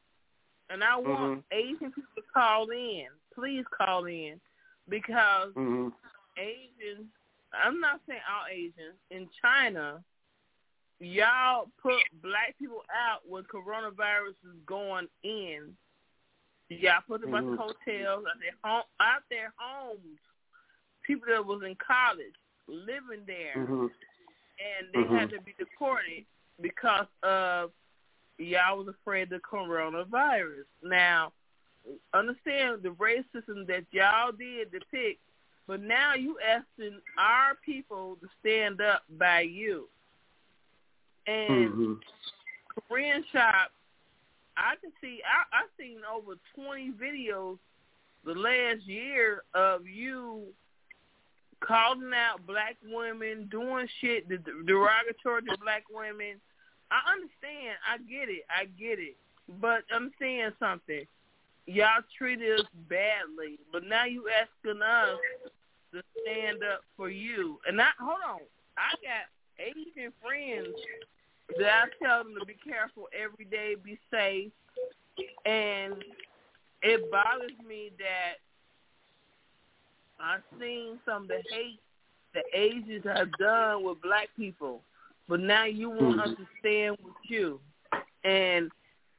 And I want Mhm. Asian people to call in. Please call in because Mm-hmm. Asians. I'm not saying all Asians in China. Y'all put black people out when coronavirus is going in. Y'all put them Mhm. at the hotels, at their home, out their homes. People that was in college living there Mm-hmm. and they had to be deported because of y'all was afraid of coronavirus. Now, understand the racism that y'all did depict, but now you asking our people to stand up by you. And Mm-hmm. Korean shop, I can see. I I seen over twenty videos the last year of you calling out black women, doing shit the derogatory to black women. I understand. I get it. I get it. But understand something. y'all treated us badly, but now you asking us to stand up for you. And I hold on, I got Asian friends that I tell them to be careful every day, be safe, and it bothers me that I've seen some of the hate the Asians have done with black people, but now you want mm-hmm. us to stand with you and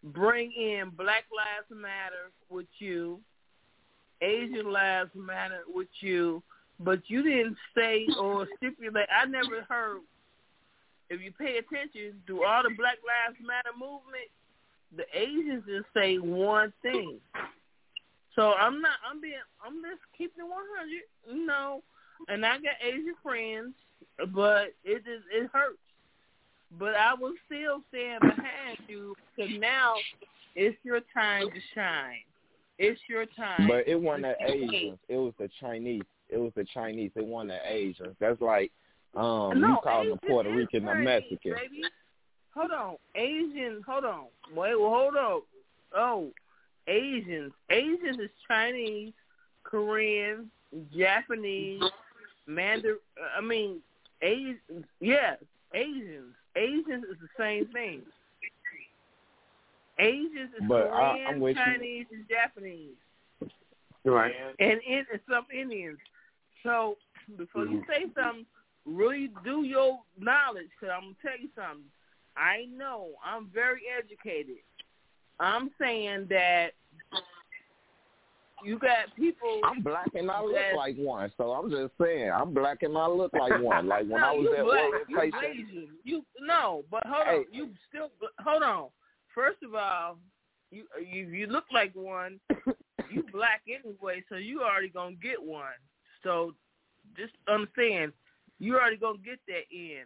bring in Black Lives Matter with you, Asian Lives Matter with you, but you didn't say or stipulate. I never heard. If you pay attention to all the Black Lives Matter movement, the Asians just say one thing. So I'm not. I'm being. I'm just keeping it 100. You know, and I got Asian friends, but it is it hurts. But I will still stand behind you because now it's your time to shine. It's your time. But it wasn't the. Asians. It was the Chinese. It was the Chinese. It wasn't the Asians. That's like um no, you calling Asian the Puerto is Rican a Mexican. Baby. Hold on, Asian. Hold on. Wait. Well, hold on. Oh, Asians. Asians is Chinese, Korean, Japanese, Mandarin. I mean, Asians. Yes, Asians. Asians is the same thing. Asians is But Korean, I'm with you. Chinese, and Japanese Right. and and some Indians. So before you say something, really do your knowledge. Cause I'm gonna tell you something. I know I'm very educated. I'm saying that you got people. I'm black and I look that- like one, so I'm just saying I'm black and I look like [laughs] one. Like when no, I was you at black, you orientation, Asian. You no, but hold Hey. on. You still hold on. First of all, you you you look like one. [coughs] you black anyway, so you already gonna get one. So just understand, you already gonna get that in.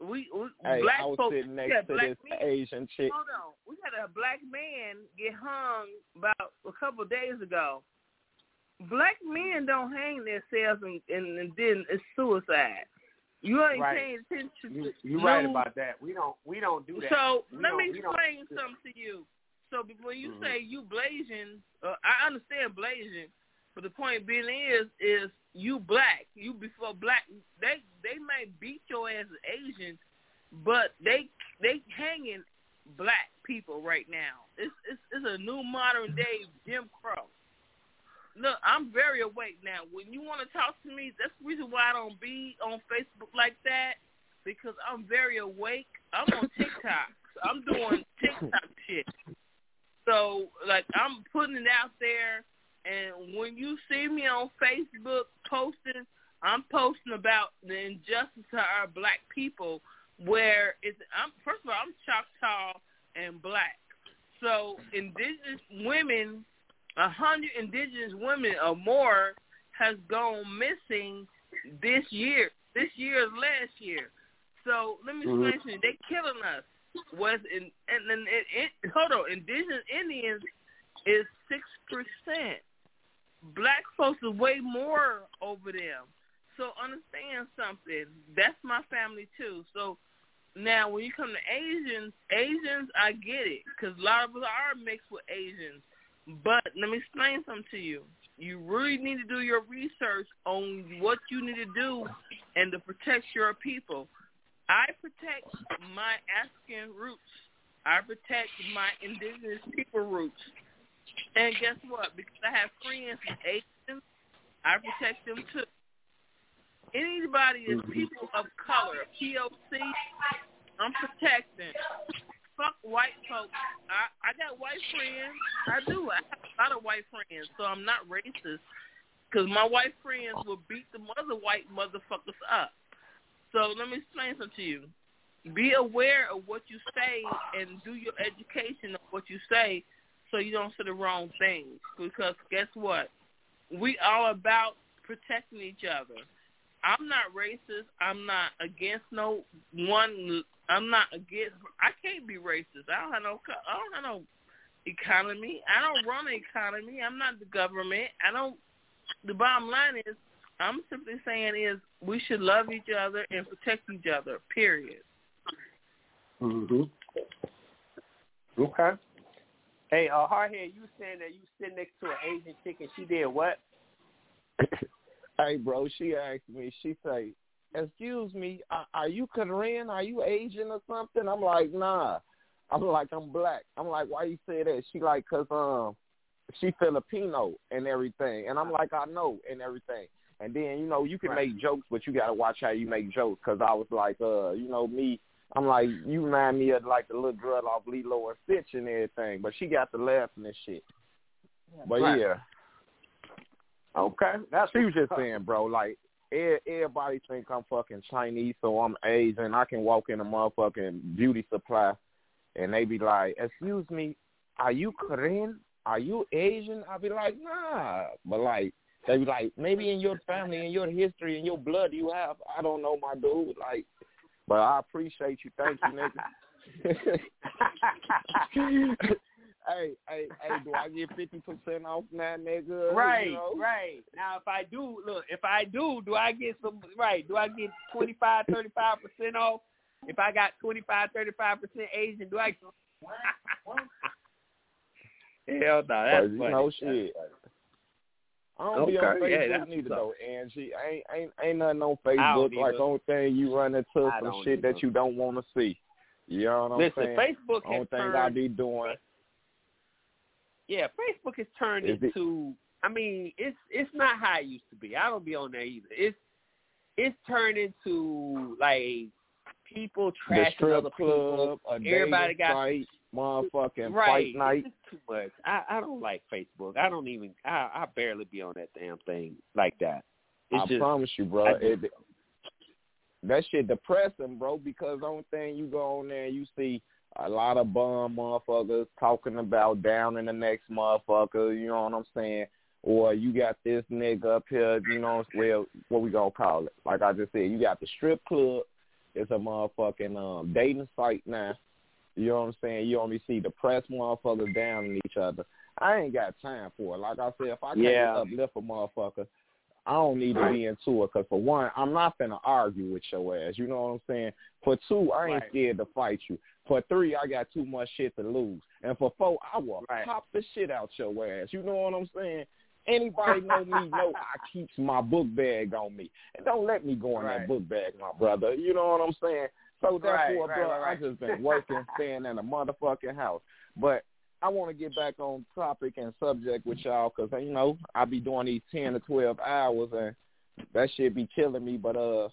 We, we hey, black I was folks. sitting next to black this men, Asian chick. Hold on. We had a black man get hung about a couple of days ago. Black men don't hang themselves and, and, and then it's suicide. You ain't Right. paying attention You, to you're no- right about that. We don't we don't do that. So We let me explain something to you. So before you Mhm. say you blazing, uh, I understand blazing, but the point being is is you black. You before black. They they might beat your ass as Asians, but they they hanging black people right now. It's it's, it's a new modern day Jim Crow. Look, I'm very awake now. When you want to talk to me, that's the reason why I don't be on Facebook like that because I'm very awake. I'm on TikTok. I'm doing TikTok shit. So like I'm putting it out there, and when you see me on Facebook posting, I'm posting about the injustice to our black people. Where it's I'm first of all I'm Choctaw and black, so indigenous women, a hundred indigenous women or more has gone missing this year. This year is last year. So let me Mhm. explain to you. They're killing us. Was in and, and, and, and hold on, indigenous Indians is six percent. Black folks are way more over them. So understand something. That's my family too. So now when you come to Asians, Asians, I get it because a lot of us are mixed with Asians. But let me explain something to you. You really need to do your research on what you need to do and to protect your people. I protect my African roots. I protect my indigenous people roots. And guess what? Because I have friends with Asians, I protect them too. Anybody that's mm-hmm. people of color, POC, I'm protecting. Fuck white folks. I I got white friends. I do. I have a lot of white friends, so I'm not racist. Because my white friends will beat the other white motherfuckers up. So let me explain something to you. Be aware of what you say and do your education of what you say so you don't say the wrong things. Because guess what? We all about protecting each other. I'm not racist. I'm not against no one. I'm not against. I can't be racist. I don't have no. I don't have no economy. I don't run an economy. I'm not the government. I don't. The bottom line is, I'm simply saying is we should love each other and protect each other. Period. Mhm. Okay. Hey, uh, Hardhead, you saying that you sitting next to an Asian chick and she did what? [laughs] hey, bro, she asked me. She say, "Excuse me, are, are you Korean? Are you Asian or something?" I'm like, "Nah." I'm like, "I'm black." I'm like, "Why you say that?" She like, "Cause um, she Filipino and everything," and I'm like, "I know and everything." And then you know you can Right. make jokes, but you gotta watch how you make jokes. Cause I was like, uh, you know me. I'm like, you remind me of like the little girl off Lilo and Stitch and everything, but she got the laughing and this shit. But Right. yeah, Okay, that's she was just saying, bro, like everybody think I'm fucking Chinese, so I'm Asian. I can walk in a motherfucking beauty supply, and they be like, "Excuse me, are you Korean? Are you Asian?" I be like, "Nah," but like they be like, "Maybe in your family, in your history, in your blood, you have." I don't know, my dude. Like, but I appreciate you. Thank you, nigga. [laughs] hey, hey, hey, do I get fifty percent off now, nigga? Right, You know? right. Now, if I do, look, if I do, do I get some, right, do I get 25, 35% off? If I got 25, 35% Asian, do I? [laughs] [laughs] Hell no, that's you funny. know, shit. Funny. I don't be on Okay, yeah, Facebook that's neither what's up. though, Angie. Ain't ain't ain't nothing on Facebook. Like either. only thing you run into I some shit either. that you don't want to see. You know what I'm saying? Listen, saying? Facebook only has thing turned, I be doing yeah, Facebook has turned Is it- into. I mean, it's it's not how it used to be. I don't be on there either. It's it's turned into like people the trashing strip other people. club, a Everybody got site, motherfucking right. fight night. It's too much. I I don't like Facebook. I don't even. I I barely be on that damn thing like that. It's I just promise you, bro. I it, that shit depressing, bro. Because the only thing you go on there, you see a lot of bum motherfuckers talking about down in the next motherfucker. You know what I'm saying? Or you got this nigga up here. You know, well, what we gonna call it? Like I just said, you got the strip club. It's a motherfucking um, dating site now. You know what I'm saying? You only see depressed motherfuckers down in each other. I ain't got time for it. Like I said, if I can't Yeah. uplift a motherfucker, I don't need to be into it. Cause for one, I'm not finna argue with your ass. You know what I'm saying? For two, I ain't Right. scared to fight you. For three, I got too much shit to lose. And for four, I will Right. pop the shit out your ass. You know what I'm saying? Anybody know me [laughs] know I keeps my book bag on me. And don't let me go in Right. that book bag, my brother. You know what I'm saying? So therefore, right, bro, right, right. I just been [laughs] working, staying in a motherfucking house. But I want to get back on topic and subject with y'all because you know I be doing these ten to twelve hours and that shit be killing me. But uh,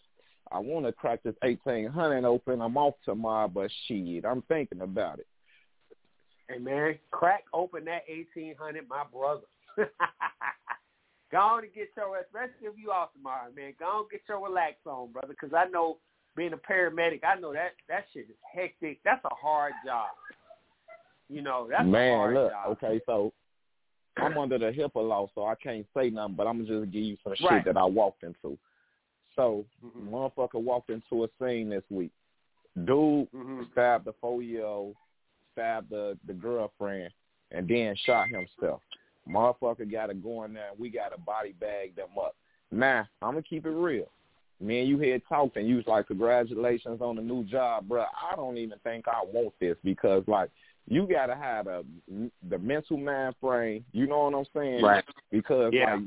I want to crack this eighteen hundred open. I'm off tomorrow, but shit, I'm thinking about it. Hey man, crack open that eighteen hundred, my brother. [laughs] go on and get your, especially if you off tomorrow, man. Go on and get your relax on, brother, because I know being a paramedic, I know that that shit is hectic. That's a hard job. You know, that's a Man, hard look, job. okay, so I'm under the HIPAA law, so I can't say nothing. But I'm gonna just give you some shit that I walked into. So, Mhm. motherfucker walked into a scene this week. Dude Mhm. stabbed the four year old, stabbed the the girlfriend, and then shot himself. Motherfucker got to go in there. and We got to body bag them up. Now I'm gonna keep it real. Me and you had talked, and you was like, "Congratulations on the new job, bro." I don't even think I want this because, like, you got to have a the mental mind frame. You know what I'm saying? Right. Because Yeah. like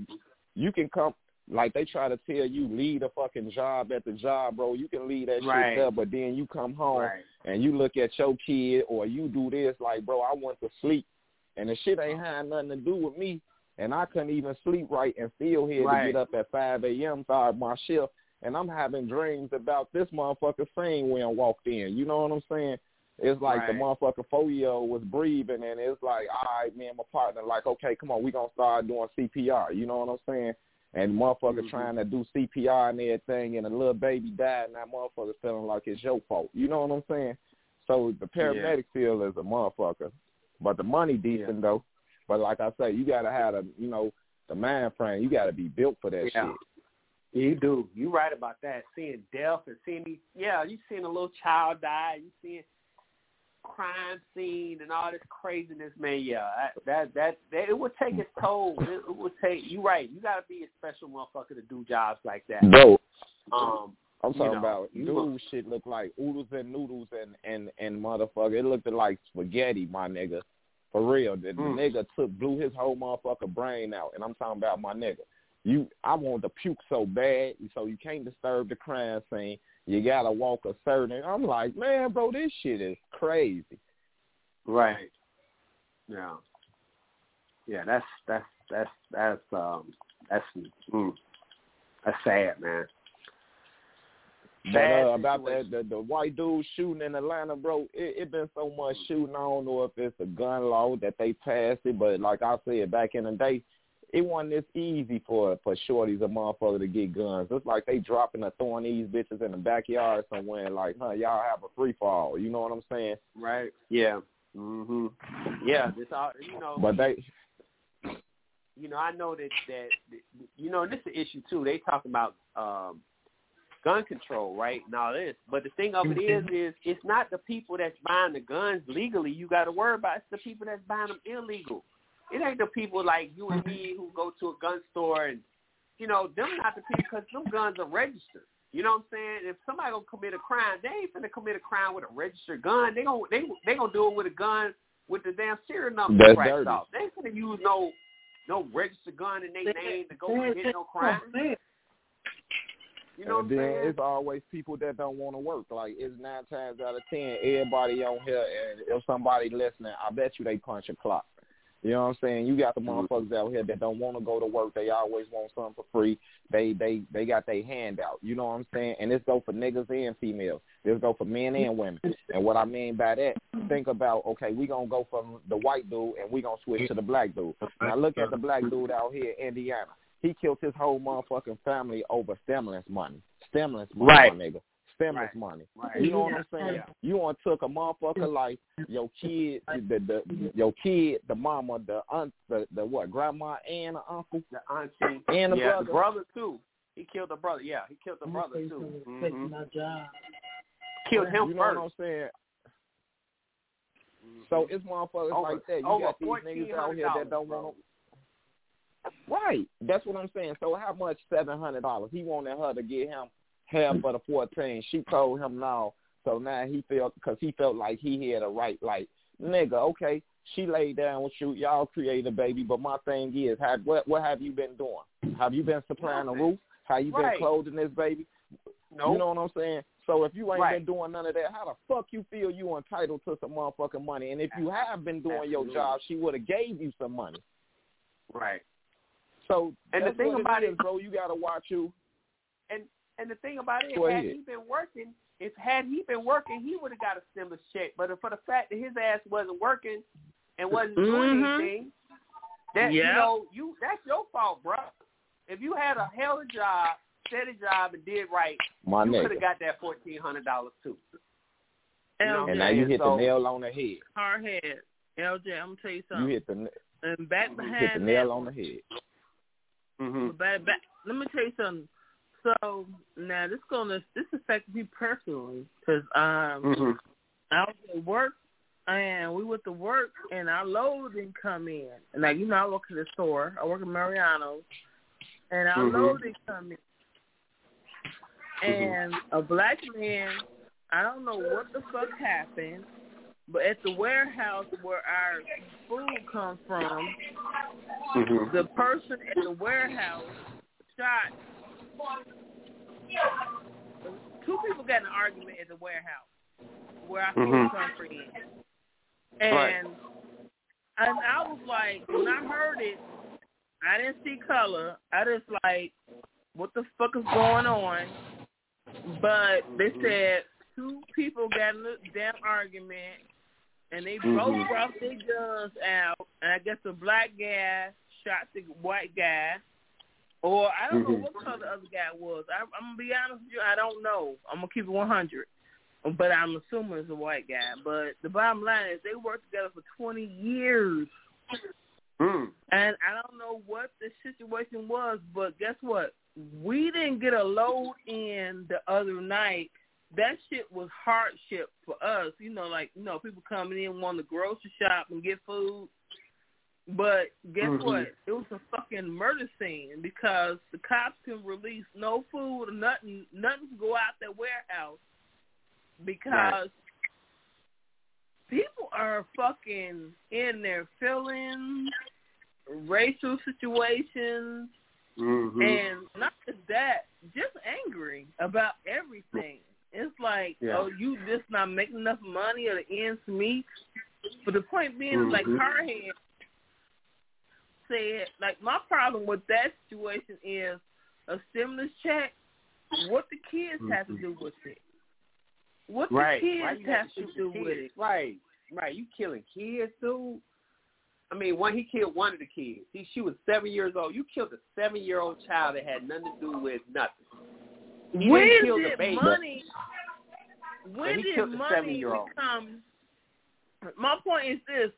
you can come like they try to tell you leave a fucking job at the job, bro. You can leave that Right. shit there, but then you come home Right. and you look at your kid or you do this like, bro, I want to sleep and the shit ain't had nothing to do with me and I couldn't even sleep right and still here Right. to get up at five AM start my shift and I'm having dreams about this motherfucker saying when I walked in. You know what I'm saying? It's like the motherfucker old was breathing and it's like, all right, me and my partner, like, okay, come on, we gonna start doing CPR. You know what I'm saying? And motherfucker Mhm. trying to do CPR and everything and a little baby died and that motherfucker feeling like it's your fault. You know what I'm saying? So the paramedic field is a motherfucker. But the money decent though. But like I say, you gotta have a you know, the mind frame, you gotta be built for that Yeah. shit. You do. You right about that. Seeing death and seeing these, yeah, you seeing a little child die. You seeing crime scene and all this craziness, man. Yeah, that that, that it would take its toll. It, it would take. You right. You got to be a special motherfucker to do jobs like that. No. Um, I'm you talking know, about you dude shit look like oodles and noodles and and and motherfucker. It looked like spaghetti, my nigga. For real, the, the Mm. nigga took blew his whole motherfucker brain out, and I'm talking about my nigga. You, I want to puke so bad, so you can't disturb the crime scene. You gotta walk a certain. I'm like, man, bro, this shit is crazy. Right. Yeah. Yeah, that's that's that's that's um that's mm, that's sad, man. But uh, about that, the, the white dude shooting in Atlanta, bro, it, it been so much shooting. I don't know if it's a gun law that they passed it, but like I said back in the day, it wasn't this easy for for shorties or motherfucker to get guns. It's like they dropping or throwing these bitches in the backyard somewhere, like, huh, y'all have a free fall. You know what I'm saying? Right. Yeah. Mhm. Yeah. This all you know. But they, you know, I know that that you know, this is an issue too. They talk about um gun control, right? And all this. But the thing of it is is it's not the people that's buying the guns legally you gotta worry about, it's the people that's buying them illegal. It ain't the people like you and me who go to a gun store and you know, them not the people because them guns are registered. You know what I'm saying? If somebody gonna commit a crime, they ain't gonna commit a crime with a registered gun. They gonna they they gonna do it with a gun with the damn serial number That's scratched dirty. off. They ain't gonna use no no registered gun in their name to go commit no crime. You know what and I'm then saying? it's always people that don't want to work. Like it's nine times out of ten, everybody on here, and if somebody listening, I bet you they punch a clock. You know what I'm saying? You got the Mm-hmm. motherfuckers out here that don't want to go to work. They always want something for free. They they they got their hand out. You know what I'm saying? And this go for niggas and females. This go for men and women. And what I mean by that, think about okay, we gonna go from the white dude and we gonna switch to the black dude. Now look at the black dude out here in Indiana. He killed his whole motherfucking family over stimulus money. Stimulus money, Right. my nigga. Stimulus Right. money. Right. You know what I'm saying? Yeah. You want to took a motherfucker like your kid, the the your kid, the mama, the aunt, the the what, grandma and the uncle, The auntie and the yeah, brother. the brother too. He killed the brother. Yeah, he killed the brother too. Take Mhm. my job. Killed him you know what I'm saying? So it's motherfuckers Over- like that. You got these niggas out here that don't $1,400, want. Right. That's what I'm saying. So how much? Seven hundred dollars. He wanted her to get him half mm. of the fourteen. She told him no. So now he felt because he felt like he had a right. Like nigga, okay. She laid down with you. Y'all created a baby. But my thing is, have, what what have you been doing? Have you been supplying the roof? Have you been Right. clothing this baby? No. You know what I'm saying? So if you ain't Right. been doing none of that, how the fuck you feel you entitled to some motherfucking money? And if you have been doing your job, she would have gave you some money. Right. So And the thing what about it it- is, bro, you gotta watch you. And and the thing about it, Go had ahead. he been working, if had he been working, he would have got a stimulus check. But for the fact that his ass wasn't working and wasn't doing Mhm. anything, that you know, you that's your fault, bro. If you had a hell of a job, steady job, and did right, My you could have got that fourteen hundred dollars too. You know And now you hit So- the nail on the head. Hard head. LJ, I'm gonna tell you You something. hit the and back you hit the nail one- on the head. Mm-hmm. But back, back, let me tell you something. So now this gonna this affected me personally because um Mhm. I was at work and we went to work and our load didn't come in. And like you know I work at the store. I work at Mariano's and our Mhm. load didn't come in. And a black man, I don't know what the fuck happened, but at the warehouse where our food comes from, Mhm. the person at the warehouse shot. Two people got in an argument at the warehouse where our food Mhm. comes from. And and I was like, when I heard it, I didn't see color. I just like, what the fuck is going on? But they said two people got in a damn argument, and they both Mhm. brought their guns out. And I guess the black guy shot the white guy, or I don't know Mhm. what color the other guy was. I, I'm gonna be honest with you, I don't know. I'm gonna keep it 100. But I'm assuming it's a white guy. But the bottom line is they worked together for 20 years. Mm. And I don't know what the situation was, but guess what? We didn't get a load in the other night. That shit was hardship for us. You know, like, you know, people coming in wanting to grocery shop and get food. But guess Mhm. what? It was a fucking murder scene because the cops can release no food or nothing, nothing to go out that warehouse because people are fucking in their feelings, racial situations, Mm-hmm. and not just that, just angry about everything. It's like, Yeah. oh, you just not making enough money or the ends meet. But the point being, is like Mhm. Said, like my problem with that situation is a stimulus check. What the kids mm-hmm. have to do with it? What the right. kids you have to do with it? Right. Right. You killing kids, dude. I mean, one he killed one of the kids. He, she was seven years old. You killed a seven-year-old child that had nothing to do with nothing. He when didn't kill the baby. money? When he did money become? My point is this: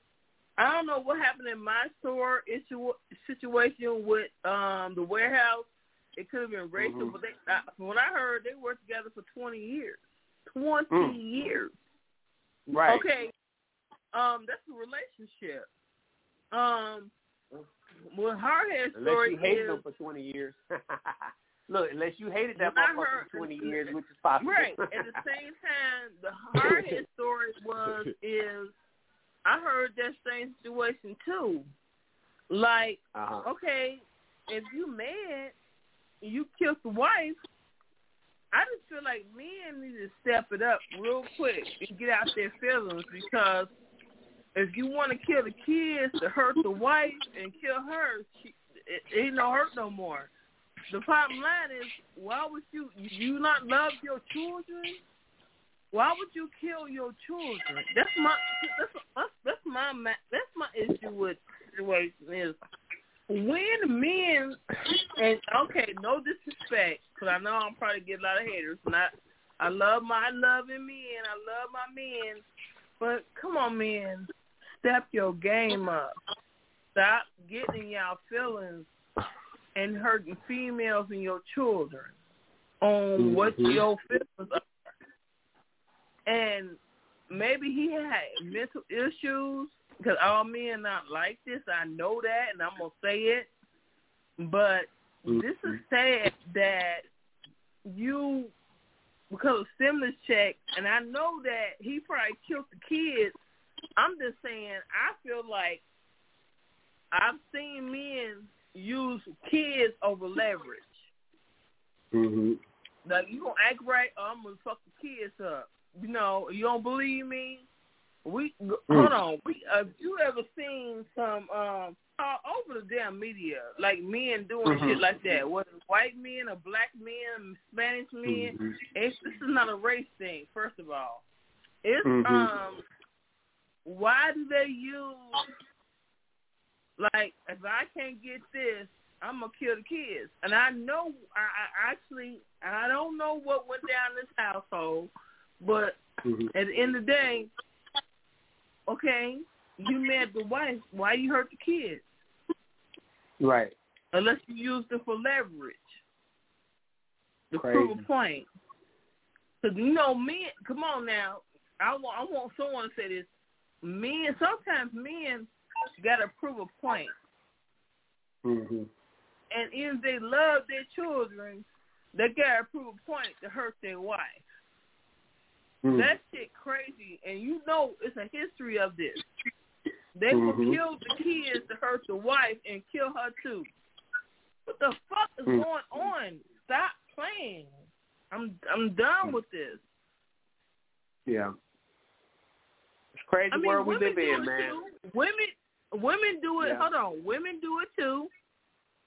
I don't know what happened in my store issue situation with um the warehouse. It could have been racial, Mhm. but they, uh, from what I heard, they worked together for twenty years. Twenty Mm. years. Right. Okay. Um, that's a relationship. Um, well, Hardhead Unless story you hated is them for 20 years. [laughs] Look, unless you hated that I motherfucker for 20 years, which is possible. Right. At the same time, the hardhead story was [laughs] is I heard that same situation too. Like, Uh-huh. okay, if you mad, you killed the wife. I just feel like men need to step it up real quick and get out their feelings because if you want to kill the kids to hurt the wife and kill her, she, it, it ain't no hurt no more. The bottom line is, why would you you not love your children? Why would you kill your children? That's my that's that's, my that's my issue with situation is when men and okay, no disrespect, because I know I'm probably get a lot of haters. And I I love my loving men, I love my men, but come on, men, step your game up. Stop getting y'all feelings and hurting females and your children on what Mhm. your feelings are. And maybe he had mental issues because all men not like this. I know that, and I'm gonna say it. But this is sad that you because of stimulus check, and I know that he probably killed the kids. I'm just saying, I feel like I've seen men use kids over leverage. Mhm. Like you gonna act right, or I'm gonna fuck the kids up. You know, you don't believe me? We hold on. We uh, you ever seen some um all over the damn media like men doing Mhm. shit like that? Whether it's white men or black men, Spanish men. Mhm. It's this is not a race thing. First of all, it's Mhm. um why do they use like if I can't get this, I'm gonna kill the kids. And I know I, I actually I don't know what went down in this household, but Mhm. at the end of the day, okay, you mad the wife, why you hurt the kids? Right. Unless you used it for leverage. To Crazy. prove a point. Because you know men come on now. I want I want someone to say this. Men sometimes men gotta prove a point. Mhm. and if they love their children, they gotta prove a point to hurt their wife. Mhm. That shit crazy, and you know it's a history of this. They will Mhm. kill the kids to hurt the wife and kill her too. What the fuck is Mm. going on? Stop playing. I'm I'm done with this. Yeah. It's crazy I mean, world we live in, man. too. Women women do it. Yeah. Hold on, women do it too.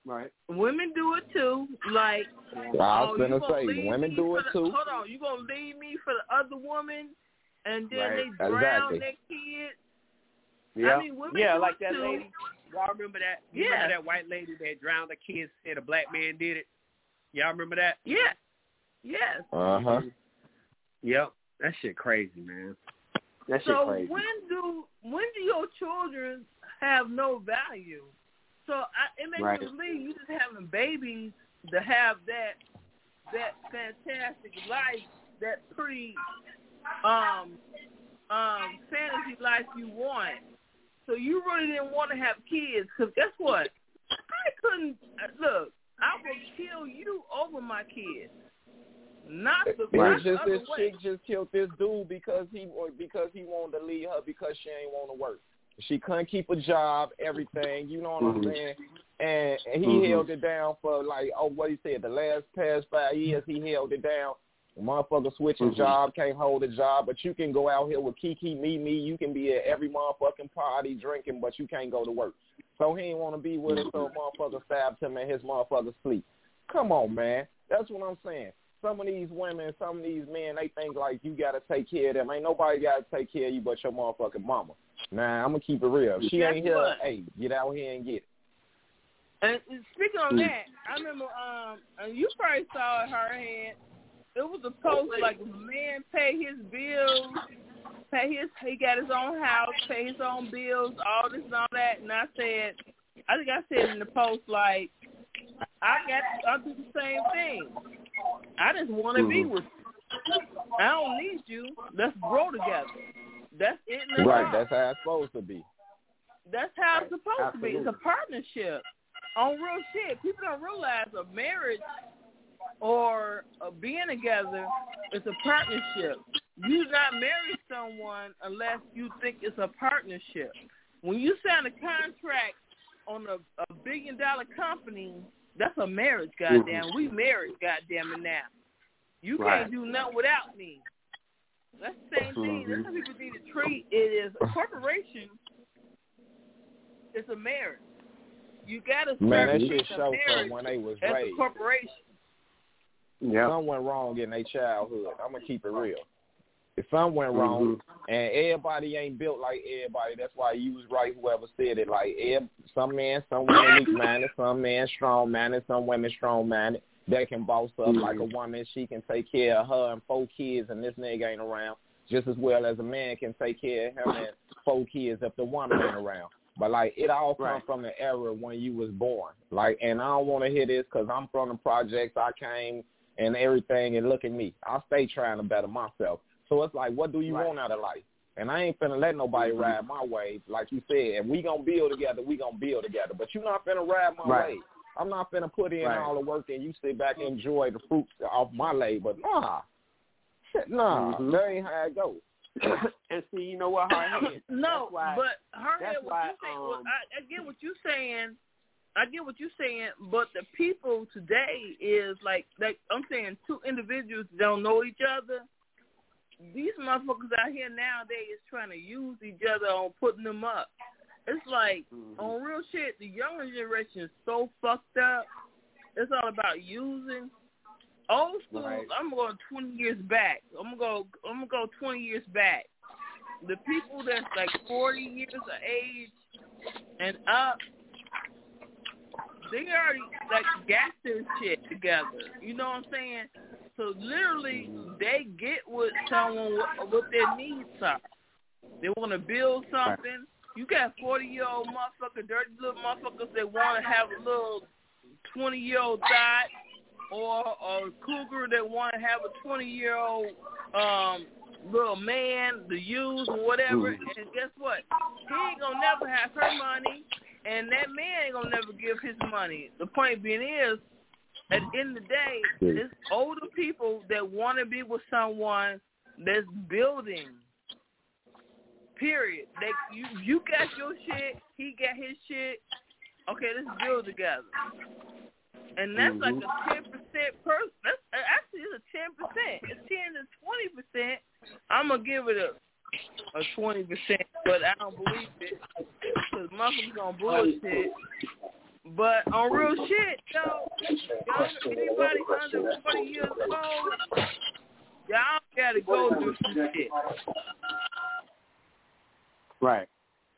Right. Women do it too. Like I was oh, gonna you gonna say, leave women me do it the- too. Hold on, you gonna leave me for the other woman, and then Right. they drown Exactly. their kid? Yeah. I mean, women yeah, do like it that too. lady. Y'all remember that? You Yeah. remember that white lady that drowned the kids? Said a black man did it. Y'all remember that? Yeah, yes. Uh huh. Yep. That shit crazy, man. That shit So crazy. when do when do your children have no value? So I, it makes Right. me believe you just having babies to have that that fantastic life, that pretty um um fantasy life you want. So you really didn't want to have kids because guess what? I couldn't uh, look. I will kill you over my kids. Not the It's not just this way. chick just killed this dude because he because he wanted to leave her because she ain't want to work. She couldn't keep a job, everything. You know what I'm Mhm. saying? And, and he Mhm. held it down for like oh what he said the last past five years he held it down. Motherfucker switching Mhm. job can't hold a job, but you can go out here with Kiki, me, me. You can be at every motherfucking party drinking, but you can't go to work. So he ain't want to be with her, so motherfucker stabbed him in his motherfucker sleep. Come on, man. That's what I'm saying. Some of these women, some of these men, they think like you gotta take care of them. Ain't nobody gotta take care of you but your motherfucking mama. Nah, I'm gonna keep it real. If she Guess ain't here, what? hey, get out here and get it. And speaking on Mm. that, I remember um and you probably saw it her head. It was a post like man pay his bills, pay his he got his own house, pay his own bills, all this and all that and I said I think I said in the post like I got I do the same thing. I just wanna be Mhm. with you. I don't need you. Let's grow together. That's it Right, that's how it's supposed to be. That's how it's supposed to be. It's a partnership. On real shit, people don't realize a marriage or a being together is a partnership. You not marry someone unless you think it's a partnership. When you sign a contract on a, a billion dollar company, that's a marriage, goddamn. Mhm. We married, goddamn it now. You Right. can't do nothing without me. That's the same thing. That's how Mhm. people need to treat it is a corporation is a marriage. You gotta Man, that shit the show marriage from when they was as a raised. corporation. Yeah. Something went wrong in their childhood. I'm gonna keep it real. If something went wrong, and everybody ain't built like everybody, that's why you was right. Whoever said it, like some men, some women weak minded, some men strong minded, some women strong minded. That can boss up Mhm. like a woman. She can take care of her and four kids, and this nigga ain't around. Just as well as a man can take care of him and four kids if the woman ain't around. But like it all comes Right. from the era when you was born. Like, and I don't want to hear this because I'm from the projects. I came and everything, and look at me. I stay trying to better myself. So it's like, what do you Right. want out of life? And I ain't finna let nobody Mhm. ride my way, like you said. If we gonna build together, we gonna build together. But you not finna ride my Right. way. I'm not finna put in Right. all the work and you sit back and enjoy the fruits of my labor. Nah, shit, nah, Mhm. that ain't how it goes. [coughs] and see, you know what, hard [coughs] no, That's why- but her head, what why, you saying, well, um, I, I get what you're saying. I get what you're saying, but the people today is like, like I'm saying, two individuals don't know each other. These motherfuckers out here nowadays trying to use each other on putting them up. It's like Mhm. on real shit, the younger generation is so fucked up. It's all about using. Old school, Right. I'm going 20 years back. I'm gonna go. I'm gonna go 20 years back. The people that's like 40 years of age and up, they already like got their shit together. You know what I'm saying? So literally, they get what someone what their needs are. They want to build something. You got 40 year old motherfucker, dirty little motherfuckers that want to have a little 20 year old thought, or a cougar that want to have a 20 year old um little man to use or whatever. Mhm. And guess what? He ain't gonna never have her money, and that man ain't gonna never give his money. The point being is, at the end of the day, it's older people that want to be with someone that's building. Period. They you you got your shit, he got his shit. Okay, let's build together. And that's like mm-hmm. a ten percent person. That's actually it's a ten percent. It's ten to twenty percent. I'm gonna give it a a twenty percent, but I don't believe it because motherfuckers gonna bullshit. But on real shit, yo, y'all, anybody under forty years old, y'all gotta go through some shit. Right.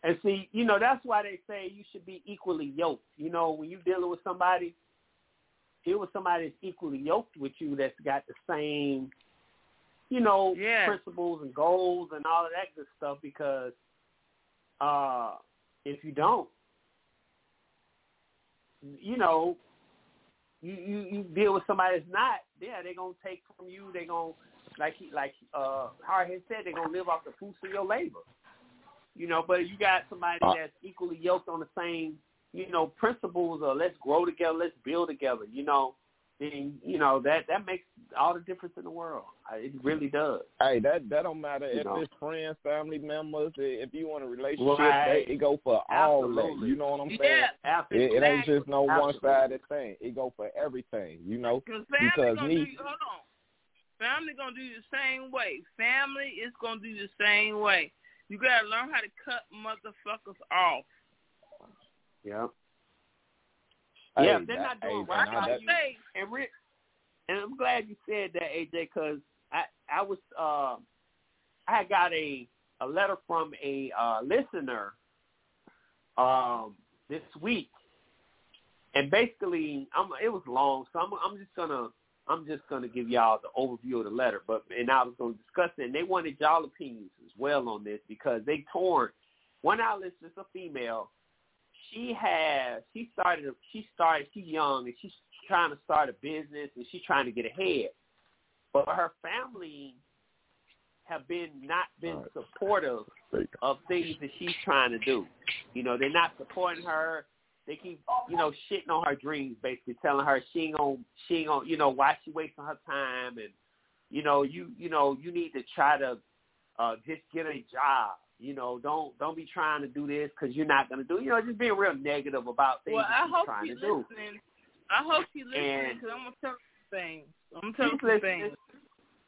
And see, you know, that's why they say you should be equally yoked. You know, when you're dealing with somebody, deal with somebody that's equally yoked with you that's got the same, you know, Yeah. principles and goals and all of that good stuff because uh if you don't, you know, you, you, you deal with somebody that's not, yeah, they're gonna take from you, they're gonna like he like uh Hardhead said, they're gonna live off the fruits of your labor. You know, but you got somebody Uh, that's equally yoked on the same, you know, principles or let's grow together, let's build together, you know, then you know, that that makes all the difference in the world. I- It really does. Hey, that that don't matter You if know. it's friends, family members. If you want a relationship, Right. they, it go for all that. You know what I'm saying? Yeah, Absolutely. It, it ain't just no Absolutely. one sided thing. It go for everything. You know, Because family me, you, hold on. Family gonna do the same way. Family is gonna do the same way. You gotta learn how to cut motherfuckers off. Yeah. Hey, if they're not doing hey, right by you, and Rick, and I'm glad you said that, AJ, because I I was uh I got a a letter from a uh listener um this week, and basically I'm it was long, so I'm I'm just gonna I'm just gonna give y'all the overview of the letter, but and I was gonna discuss it, and they wanted y'all opinions as well on this because they torn. One of our listeners, a female, she has she started she started she's young and she's trying to start a business and she's trying to get ahead. But her family have been not been supportive of things that she's trying to do. You know they're not supporting her. They keep you know shitting on her dreams basically telling her she ain't gonna she ain't gonna you know why she wasting her time and you know you you know you need to try to uh just get a job you know, don't don't be trying to do this because you're not going to do. You know, just being real negative about things Well, I hope trying she's to do. listening. I hope she's listening because I'm gonna tell her some things. I'm gonna tell her She's things.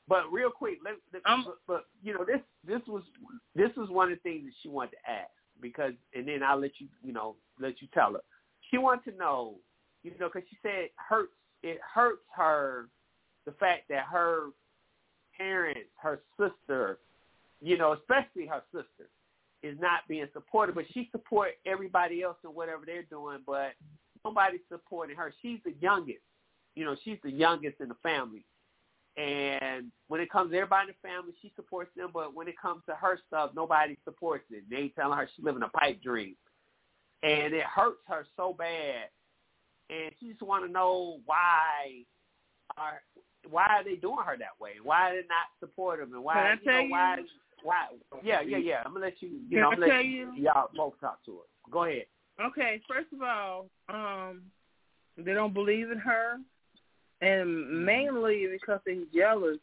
But real quick, let, let, but, but you know this this was this was one of the things that she wanted to ask because, and then I'll let you you know let you tell her. She wanted to know, you know, because she said it hurts it hurts her the fact that her parents, her sister, you know, especially her sister, is not being supported. But she support everybody else in whatever they're doing, but nobody's supporting her. She's the youngest. You know, she's the youngest in the family. And when it comes to everybody in the family, she supports them. But when it comes to her stuff, nobody supports it. They telling her she's living a pipe dream, and it hurts her so bad. And she just want to know why are why are they doing her that way? Why are they not supportive? And why Can I you know you? Why? Yeah, yeah, yeah. I'm gonna let you. You know, I I'm gonna let tell you, you? y'all both talk to her. Go ahead. Okay, first of all, um, they don't believe in her, and mainly because they're jealous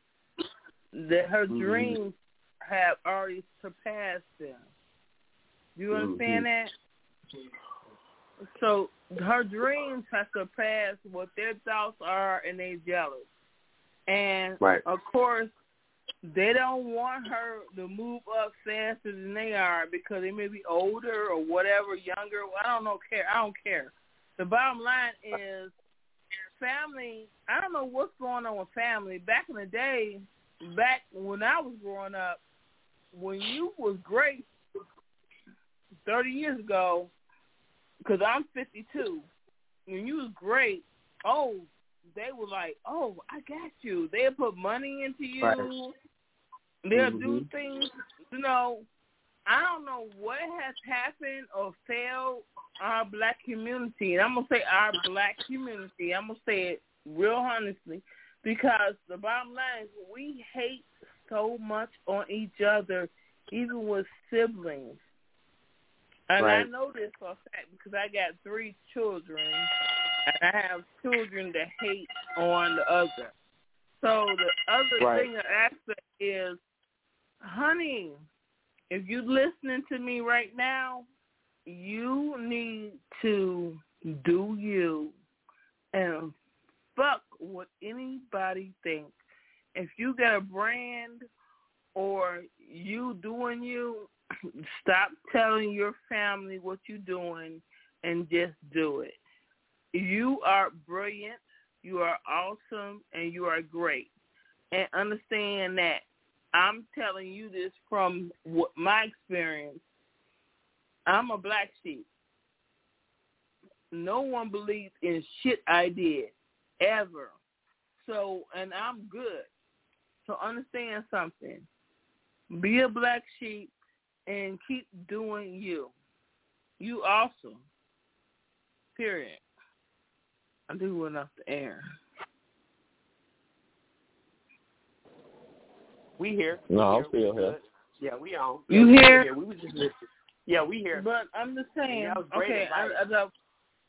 that her Mhm. dreams have already surpassed them. You understand that? So her dreams have surpassed what their thoughts are, and they're jealous. And Right. of course, they don't want her to move up faster than they are because they may be older or whatever, younger. I don't know. Care. I don't care. The bottom line is family. I don't know what's going on with family. Back in the day, back when I was growing up, when you was great thirty years ago, because I'm 52. When you was great, oh, they were like, oh, I got you. They'll put money into you. Right. They'll do Mhm. things, you know. I don't know what has happened or failed our black community. And I'm going to say our black community. I'm going to say it real honestly because the bottom line is we hate so much on each other, even with siblings. And I know this for a fact because I got three children, and I have children that hate on the other. So the other Right. thing, the aspect is, honey, if you're listening to me right now, you need to do you and fuck what anybody thinks. If you got a brand or you doing you, [clears throat] stop telling your family what you're doing and just do it. You are brilliant, you are awesome, and you are great. And understand that I'm telling you this from my experience. I'm a black sheep. No one believes in shit I did ever. So, and I'm good. So understand something. Be a black sheep and keep doing you. You awesome. Period. I do off the air. We here. No, I'm We still We here. Yeah, we on. You Yeah, here? here. We was just listening. Yeah, we here. But I'm just saying, Yeah, that was great okay, I, advice. I, don't-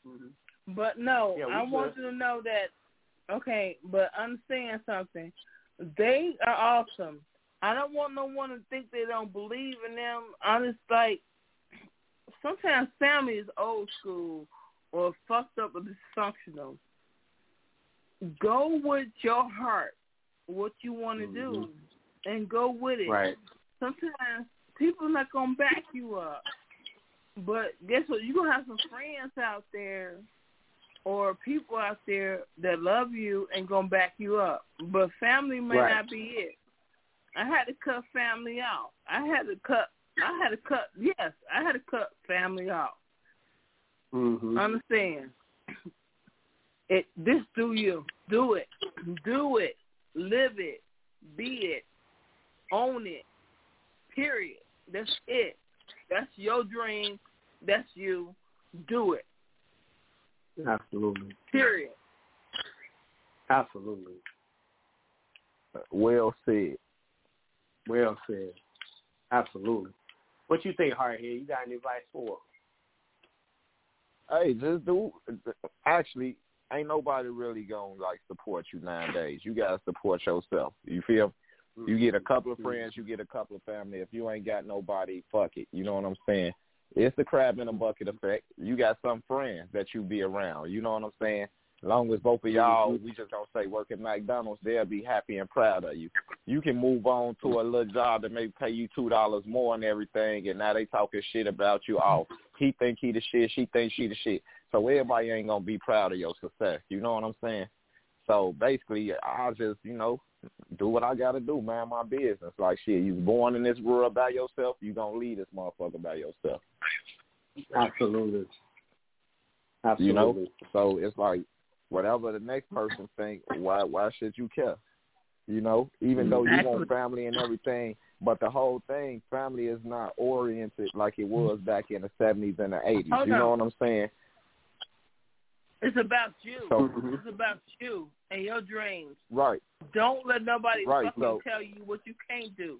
Mhm. but no, Yeah, I good. want you to know that Okay, but understand something. They are awesome. I don't want no one to think they don't believe in them. I'm just like, sometimes family is old school or fucked up or dysfunctional. Go with your heart, what you want to do, and go with it. Right. Sometimes people not gonna back you up, but guess what? You're gonna have some friends out there or people out there that love you and gonna back you up. But family may Right. not be it. I had to cut family out. I had to cut. I had to cut. Yes, I had to cut family out. Mm-hmm. Understand? It. This do you. Do it. Do it. Live it. Be it. Own it. Period. That's it. That's your dream. That's you. Do it. Absolutely. Period. Absolutely. Well said. Well said. Absolutely. What you think, Hardhead? You got any advice for? Hey, just do. Actually, ain't nobody really gonna like support you nowadays. You gotta support yourself. You feel? You get a mm-hmm. couple of friends, you get a couple of family. If you ain't got nobody, fuck it. You know what I'm saying? It's the crab in a bucket effect. You got some friends that you be around. You know what I'm saying? As long as both of y'all, mm-hmm. we just gonna say work at McDonald's, they'll be happy and proud of you. You can move on to a little job that may pay you two dollars more and everything, and now they talking shit about you. Oh, he think he the shit, she think she the shit. So everybody ain't gonna be proud of your success. You know what I'm saying? So basically, I just you know do what I gotta do, man. My business. Like shit, you was born in this world by yourself. You gonna lead this motherfucker by yourself. Absolutely. Absolutely. You know, so it's like whatever the next person think, why why should you care? You know, even though you want family and everything, but the whole thing, family is not oriented like it was back in the seventies and the eighties. You know what I'm saying? It's about you. So- it's about you and your dreams. Right. Don't let nobody Right, fucking so- tell you what you can't do.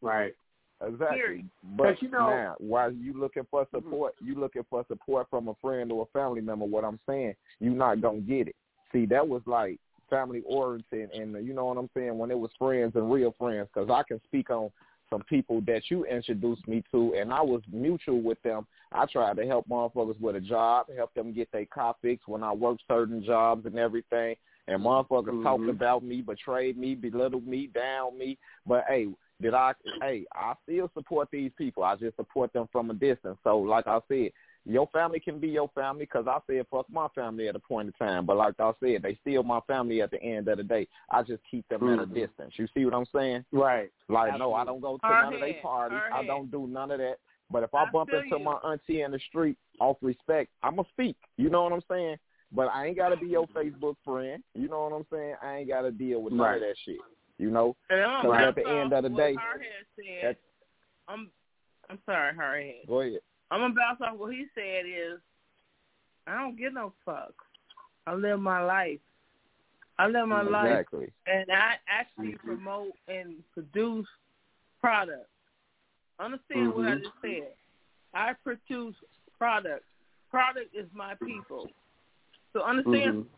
Right. Exactly. Period. But But you know- now, while you looking for support, you looking for support from a friend or a family member. What I'm saying, you not gonna get it. See, that was like family oriented, and uh, you know what I'm saying when it was friends and real friends. Because I can speak on some people that you introduced me to, and I was mutual with them. I tried to help motherfuckers with a job, help them get their car fixed when I worked certain jobs and everything. And motherfuckers talked mm-hmm. about me, betrayed me, belittled me, down me. But hey, did I? Hey, I still support these people. I just support them from a distance. So, like I said, your family can be your family because I said fuck my family at a point in time. But like I said, they still my family at the end of the day. I just keep them at a Mhm. distance. You see what I'm saying? Right. Like, no, I don't go to Hard none of their parties. hard I head. don't do none of that. But if I, I bump into you. my auntie in the street off respect, I'ma speak. You know what I'm saying? But I ain't gotta be your Facebook friend. You know what I'm saying? I ain't gotta deal with none Right. of that shit. You know? And So at the end of the day, said. I'm I'm sorry, Hardhead. Go ahead. I'm gonna bounce off what he said is I don't get no fuck. I live my life. I live my life and I actually promote and produce products. Understand what I Mhm. just said. I produce products. Product is my people. So understand, Mhm.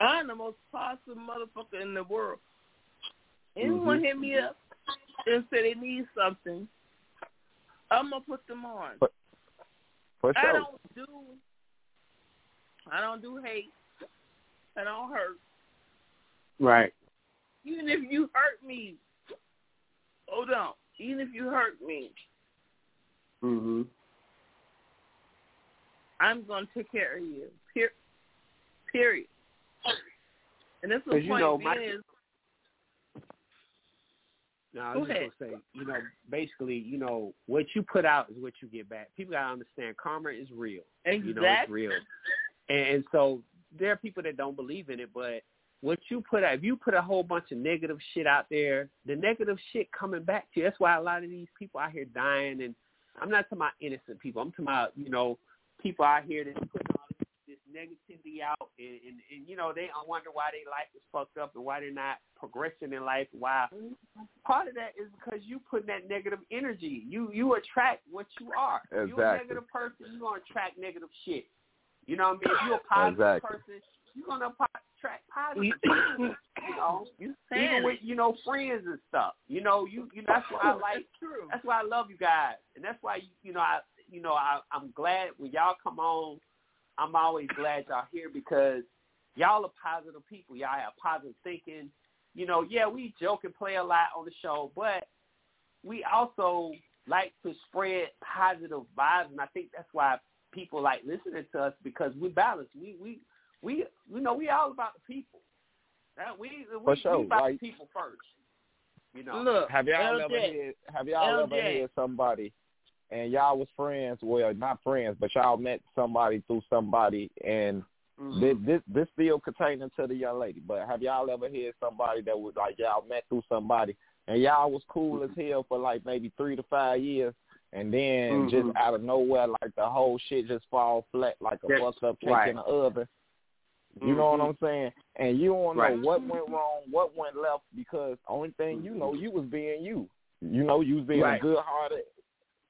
I'm the most positive motherfucker in the world. Anyone Mhm. hit me up and say they need something, I'm gonna put them on. For I don't do, I don't do hate. I don't hurt. Right. Even if you hurt me, hold on. Even if you hurt me, Mhm. I'm gonna take care of you. Per- period. And this is the Because you point know, being my- is No, I Go was just gonna say, you know, basically, you know, what you put out is what you get back. People gotta understand karma is real. Exactly. You know, it's real. And so there are people that don't believe in it, but what you put out, if you put a whole bunch of negative shit out there, the negative shit coming back to you. That's why a lot of these people out here dying, and I'm not talking about innocent people. I'm talking about you know people out here that put all this, this negativity out, and, and and you know they wonder why their life is fucked up and why they're not progressing in life. Why part of that is because you put that negative energy. You you attract what you are. If you're a negative person, you're gonna attract negative shit. You know what I mean? If you're a positive Exactly. person, you're gonna attract positive. You know, You even with you know friends and stuff. You know, you you that's why I like That's true. that's why I love you guys, and that's why you know I you know I I'm glad when y'all come on. I'm always glad y'all here because y'all are positive people. Y'all have positive thinking. You know, yeah, we joke and play a lot on the show, but we also like to spread positive vibes, and I think that's why people like listening to us because we balance. We we we you know we all about the people. That we we, For sure, we about like- the people first. You know. Look, Have y'all LJ, ever had have y'all ever LJ. had somebody and y'all was friends, well not friends, but y'all met somebody through somebody and Mhm. this, this this still pertaining to the young lady, but have y'all ever had somebody that was like y'all met through somebody and y'all was cool as hell for like maybe three to five years and then Mhm. just out of nowhere like the whole shit just fall flat like a That's fucked up cake right. in the oven. You know what Mhm. I'm saying? And you don't know Right. what went wrong, what went left, because only thing you know, you was being you. You know, you was being Right. a good hearted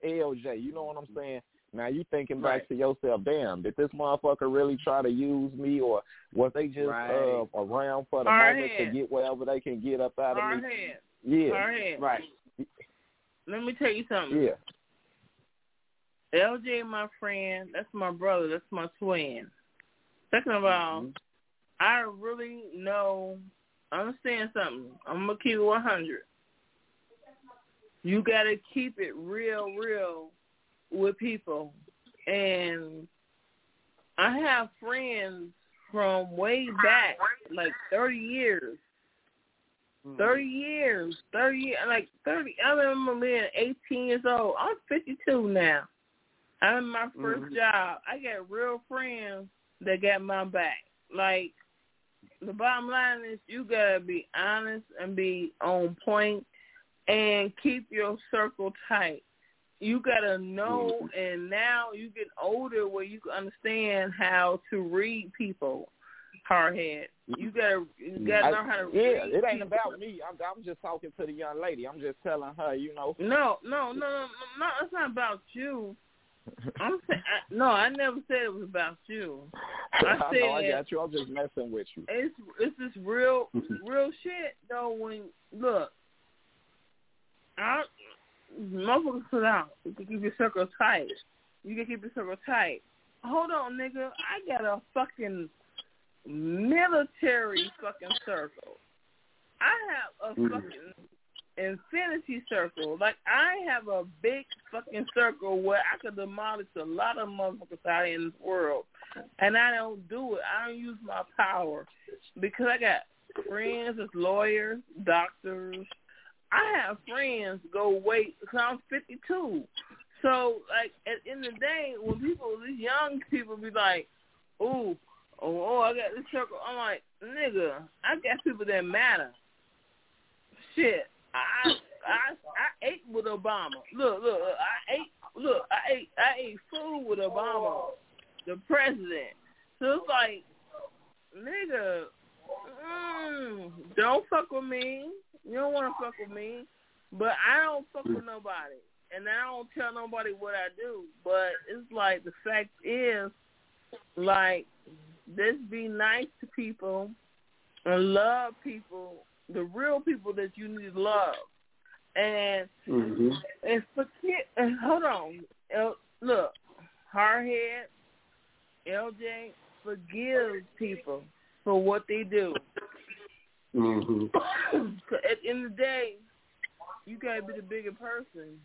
LJ. You know what I'm saying? Now you thinking back Right. to yourself, damn, did this motherfucker really try to use me or was they just Right. uh, around for the Hard moment to get whatever they can get up out of Hard me? head. Yeah. Hard head. Right. Let me tell you something. Yeah. LJ, my friend, that's my brother. That's my twin. Second of all, I really know, understand something. I'm gonna keep it 100. You gotta keep it real, real with people, and I have friends from way back, like 30 years. Mm-hmm. 30 years, 30 years, like 30. I remember being 18 years old. I'm 52 now. I'm in my 1st Mhm. job. I got real friends that got my back. Like, the bottom line is you got to be honest and be on point and keep your circle tight. You got to know, mm-hmm. and now you get older where you can understand how to read people. Hardhead. You gotta, you mm-hmm. gotta I- know how to yeah, read it ain't people. about me. I'm I'm just talking to the young lady. I'm just telling her, you know. No, no, no, no, no. It's not about you. [laughs] I'm saying I, no. I never said it was about you. [laughs] I I know I said- got you. I'm just messing with you. It's it's this real [laughs] real shit though. When look, I motherfuckers put out. You can keep your circle tight. You can keep your circle tight. Hold on, nigga. I got a fucking military fucking circle. I have a Mhm. fucking infinity circle. Like I have a big fucking circle where I could demolish a lot of motherfuckers out in this world, and I don't do it. I don't use my power because I got friends as lawyers, doctors. I have friends go wait because I'm 52. So like at the end of the day, when people, these young people, be like, "Ooh, oh, oh, I got this circle," I'm like, "Nigga, I got people that matter." Shit, I I I ate with Obama. Look, look, I ate. Look, I ate. I ate food with Obama, the president. So it's like, nigga, mm, don't fuck with me. You don't want to fuck with me, but I don't fuck with nobody, and I don't tell nobody what I do. But it's like the fact is, like, just be nice to people and love people, the real people that you need to love, and Mhm. and forget. And hold on, L, look, hardhead, LJ forgives people for what they do. [laughs] Mhm. 'Cause at the end of the day, you gotta be the bigger person.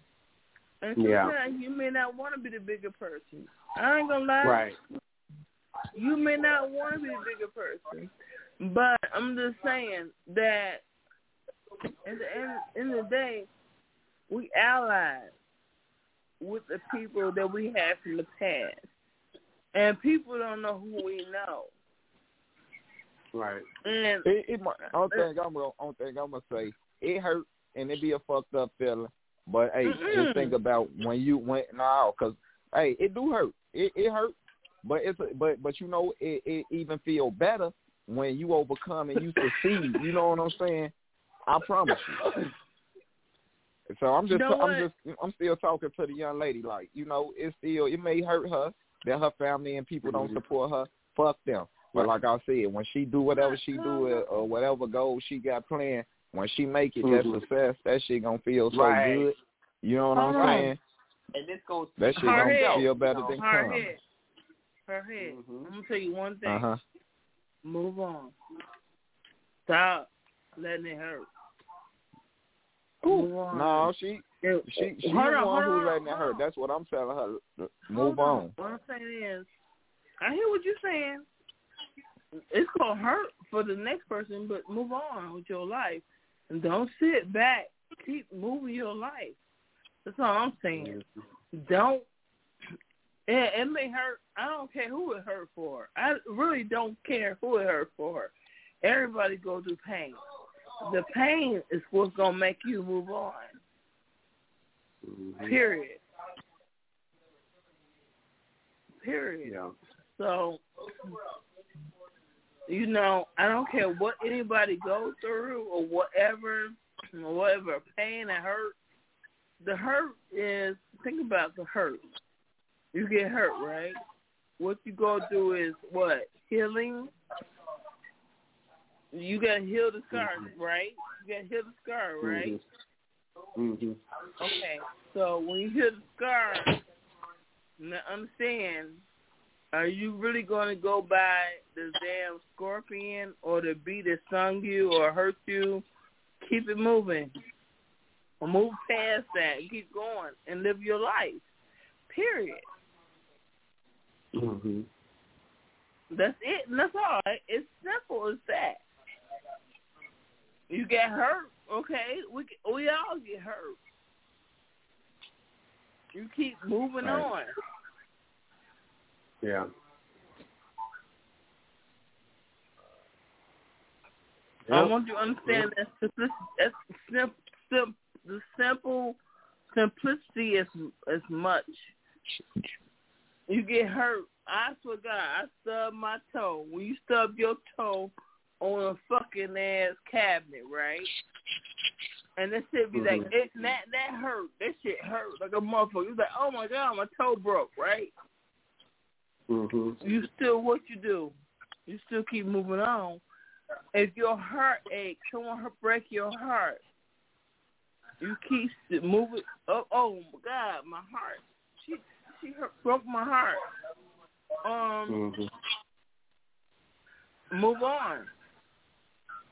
And Yeah. sometimes you may not want to be the bigger person. I ain't gonna lie. Right. You may not want to be the bigger person, but I'm just saying that at the end, end of the day, we allies with the people that we had from the past, and people don't know who we know. Right. And It, it might, only thing I'm gonna, only thing I'm gonna say, it hurt and it be a fucked up feeling. But hey, Mm-mm. just think about when you went now, cause hey, it do hurt. It it hurt, but it's a, but but you know it it even feel better when you overcome and you succeed. You know what I'm saying? I promise you. So I'm just You know I'm just I'm still talking to the young lady like you know it still it may hurt her that her family and people don't mm-hmm. support her. Fuck them. But like I said, when she do whatever she do uh, or whatever goal she got planned, when she make it, Mhm. that success, that shit gonna feel so Right. good. You know what I'm Hold on. saying? And this goes That shit gonna head. feel better than Her cum. head. Her head. Mhm. I'm gonna tell you one thing. Uh huh. Move on. Stop letting it hurt. Move on. No, she Yeah, she she hold the on, one hold who on, letting it hurt. That's what I'm telling her. Move Hold on. What I'm saying is, I hear what you're saying. It's gonna hurt for the next person, but move on with your life and don't sit back. Keep moving your life. That's all I'm saying. Don't. It, it may hurt. I don't care who it hurt for. I really don't care who it hurt for. Everybody go through pain. The pain is what's gonna make you move on. Mhm. Period. Period. Yeah. So, you know, I don't care what anybody goes through or whatever, or whatever pain and hurt. The hurt is think about the hurt. You get hurt, right? What you go through is what healing. You gotta heal the scar, right? You gotta heal the scar, right? Mhm. Okay, so when you hear the scar, now understand, are you really going to go by the damn scorpion or the bee that stung you or hurt you? Keep it moving. Or move past that. and Keep going and live your life. Period. Mhm. That's it. And that's all. It's simple as that. You get hurt, okay? We we all get hurt. You keep moving Right. on. Yeah. I want you to understand that that's sim, sim, the simple simplicity is as much. You get hurt. I swear to God, I stubbed my toe. When you stub your toe on a fucking ass cabinet, right? And that shit be like, Mhm. it, that that hurt. That shit hurt like a motherfucker. It's like, oh my god, my toe broke, right? Mhm. you still what you do. You still keep moving on. If your heart aches, someone hurt- break your heart. You keep moving. Oh, oh my God, my heart. She she hurt, broke my heart. Um, Mhm. move on.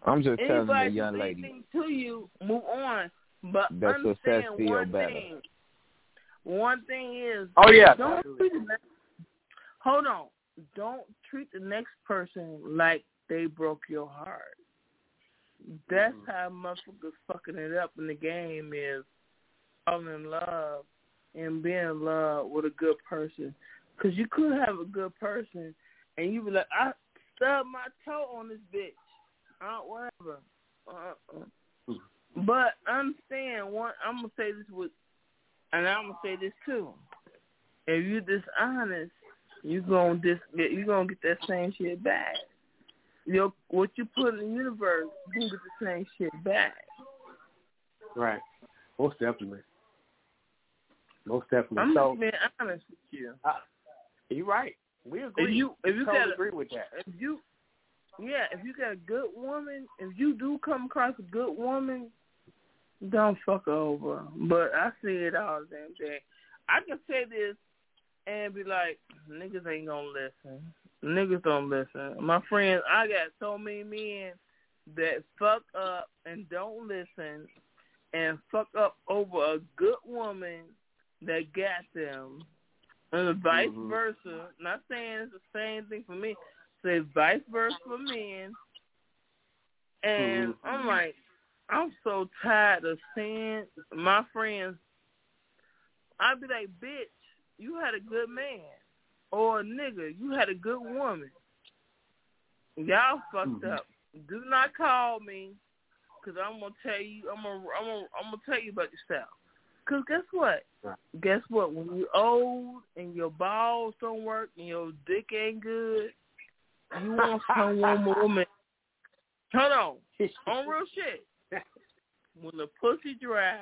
I'm just telling the Anybody young lady. to you, move on. But That success understand feel one better. thing. One thing is, Oh, yeah. don't treat the next, hold on. Don't treat the next person like they broke your heart. That's Mm-hmm. how motherfuckers fucking it up in the game is falling in love and being in love with a good person. Because you could have a good person and you be like, I stubbed my toe on this bitch. Uh, whatever. Uh-uh. But understand one. I'm gonna say this with, and I'm gonna say this too. If you're dishonest, you gonna dis get you gonna get that same shit back. Your what you put in the universe, you gonna get the same shit back. Right. Most definitely. Most definitely. I'm so just being honest with you. you're right. We agree. If you if you totally got agree with that. if you yeah, if you got a good woman, if you do come across a good woman, don't fuck her over. But I see it all the damn day. I can say this and be like, niggas ain't gonna listen. Niggas don't listen. My friends, I got so many men that fuck up and don't listen and fuck up over a good woman that got them. And vice Mhm. versa. Not saying it's the same thing for me. Say vice versa for men. And Mhm. I'm like, I'm so tired of seeing my friends. I'd be like, bitch, you had a good man. Or a nigga, you had a good woman. Y'all fucked Mhm. up. Do not call me, cause I'm gonna tell you. I'm gonna. I'm gonna. I'm gonna tell you about yourself. Cause guess what? Right. Guess what? When you're old and your balls don't work and your dick ain't good, you want some [laughs] woman. Hold on. On real shit. [laughs] When the pussy dry,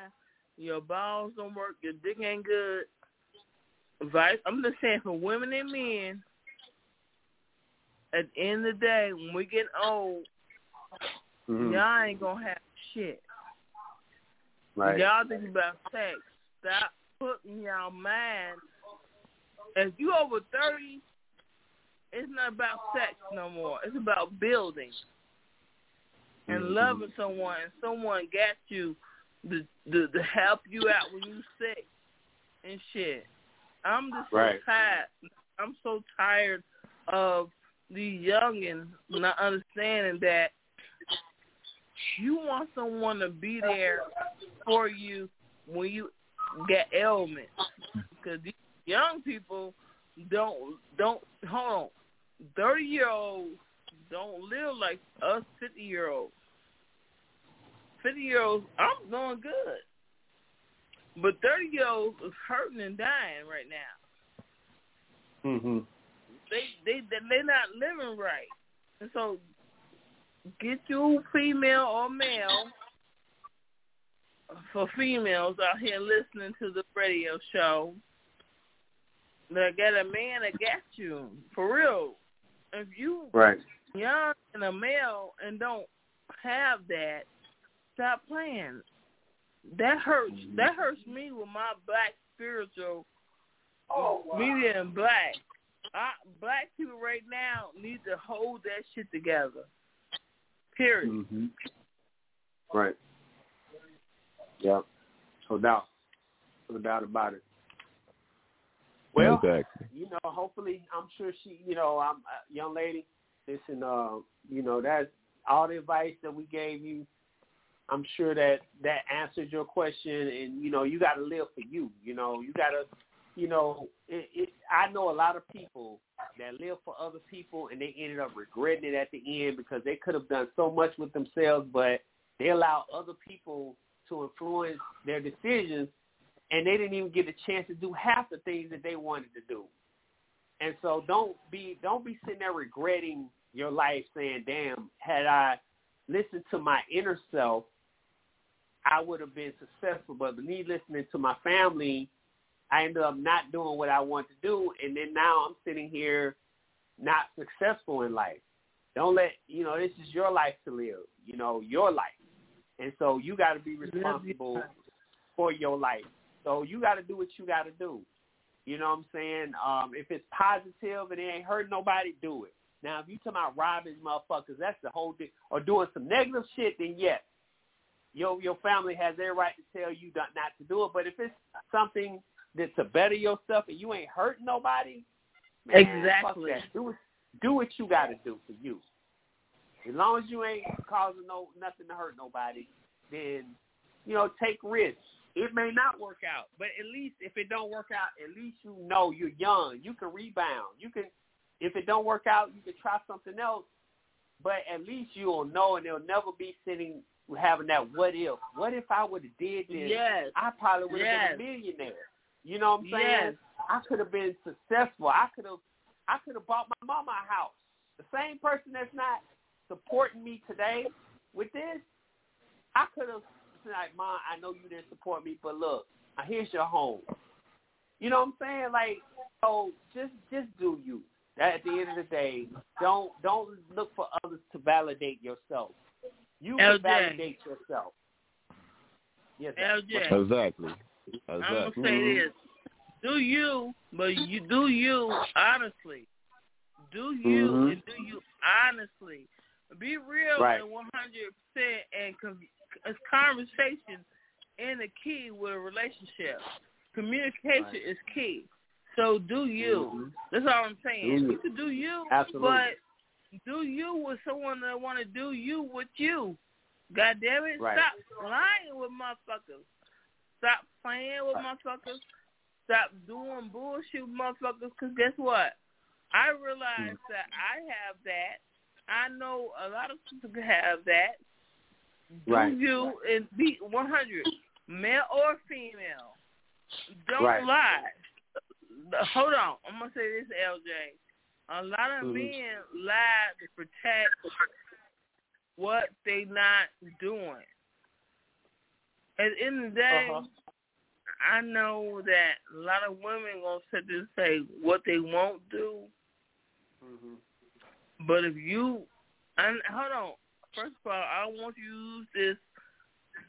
your balls don't work, your dick ain't good. Vice. I'm just saying for women and men. at the end of the day, when we get old, Mhm. y'all ain't gonna have shit. Right. Y'all think about sex. Stop putting y'all mind. If you over thirty, it's not about sex no more. It's about building and Mhm. loving someone. And someone got you to, to to help you out when you sick and shit. I'm just so tired. I'm so tired of these youngins not understanding that you want someone to be there for you when you get ailments. Because these young people don't don't hold on. Thirty year olds don't live like us fifty year olds. Fifty year olds, I'm doing good. But thirty year olds is hurting and dying right now. Mhm. They they they're not living right. And so get you female or male for females out here listening to the radio show that got a man that got you for real. If you Right. young and a male and don't have that, stop playing. That hurts. That hurts me with my black spiritual oh wow. media and black. I, black people right now need to hold that shit together. Period. Mm-hmm. Right. Yep. No doubt. No doubt about it. Well, Exactly. you know, hopefully, I'm sure she, you know, I'm uh, young lady. Listen, uh, you know, that's all the advice that we gave you. I'm sure that that answers your question, and you know, you got to live for you. You know, you got to, you know, it, it, I know a lot of people that live for other people, and they ended up regretting it at the end because they could have done so much with themselves, but they allow other people to influence their decisions, and they didn't even get a chance to do half the things that they wanted to do. And so don't be don't be sitting there regretting your life saying, "Damn, had I listened to my inner self, I would have been successful." But me listening to my family, I ended up not doing what I want to do, and then now I'm sitting here not successful in life. Don't let you know this is your life to live. You know your life, and so you got to be responsible for your life. So you got to do what you got to do. You know what I'm saying? Um, if it's positive and it ain't hurting nobody, do it. Now, if you talking about robbing motherfuckers, that's the whole thing. Or doing some negative shit, then yes, your your family has their right to tell you not, not to do it. But if it's something that's to better yourself and you ain't hurting nobody, man, Exactly. That. Do it. Do what you got to do for you. As long as you ain't causing no nothing to hurt nobody, then you know take risks. It may not work out, but at least if it don't work out, at least you know you're young. You can rebound. You can, if it don't work out, you can try something else. But at least you'll know, and they'll never be sitting having that what if. What if I would have did this? Yes. I probably would have Yes. been a millionaire. You know what I'm saying? Yes. I could have been successful. I could have, I could have bought my mama a house. The same person that's not supporting me today with this, I could have like, Mom, I know you didn't support me, but look, uh, here's your home. You know what I'm saying? Like, so just just do you. At the end of the day, don't don't look for others to validate yourself. You can LJ. validate yourself. Yes. LJ. Exactly. I'm Exactly. gonna say this: do you, but you do you honestly. Do you Mhm. and do you honestly. Be real Right. and 100 percent, and con- it's conversation in the key with a relationship. Communication Right. is key. So do you. Mhm. That's all I'm saying. Do you. You can do you, Absolutely. but do you with someone that want to do you with you. God damn it! Right. Stop lying with motherfuckers. Stop playing with motherfuckers. Stop doing bullshit motherfuckers. Cause guess what? I realize Hmm. that I have that. I know a lot of people have that. Do Right. you and be 100, male or female. Don't Right. lie. Hold on. I'm gonna say this, LJ. A lot of Mhm. men lie to protect what they not doing. At the end of the day, Uh-huh. I know that a lot of women gonna sit there and say what they won't do, Mhm. But if you, and hold on. First of all, I want you to use this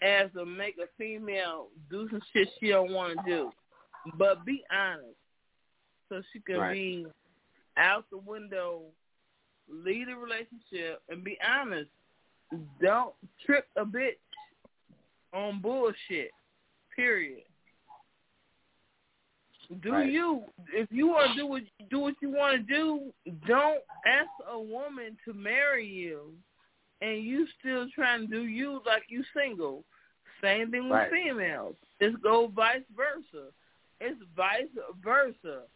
as to make a female do some shit she don't want to do, but be honest, so she can Right. be out the window, lead a relationship, and be honest. Don't trip a bitch on bullshit. Period. Do Right. you if you want to do what do what you want to do? Don't ask a woman to marry you, and you still trying to do you like you single. Same thing with Right. females. It's go vice versa. It's vice versa.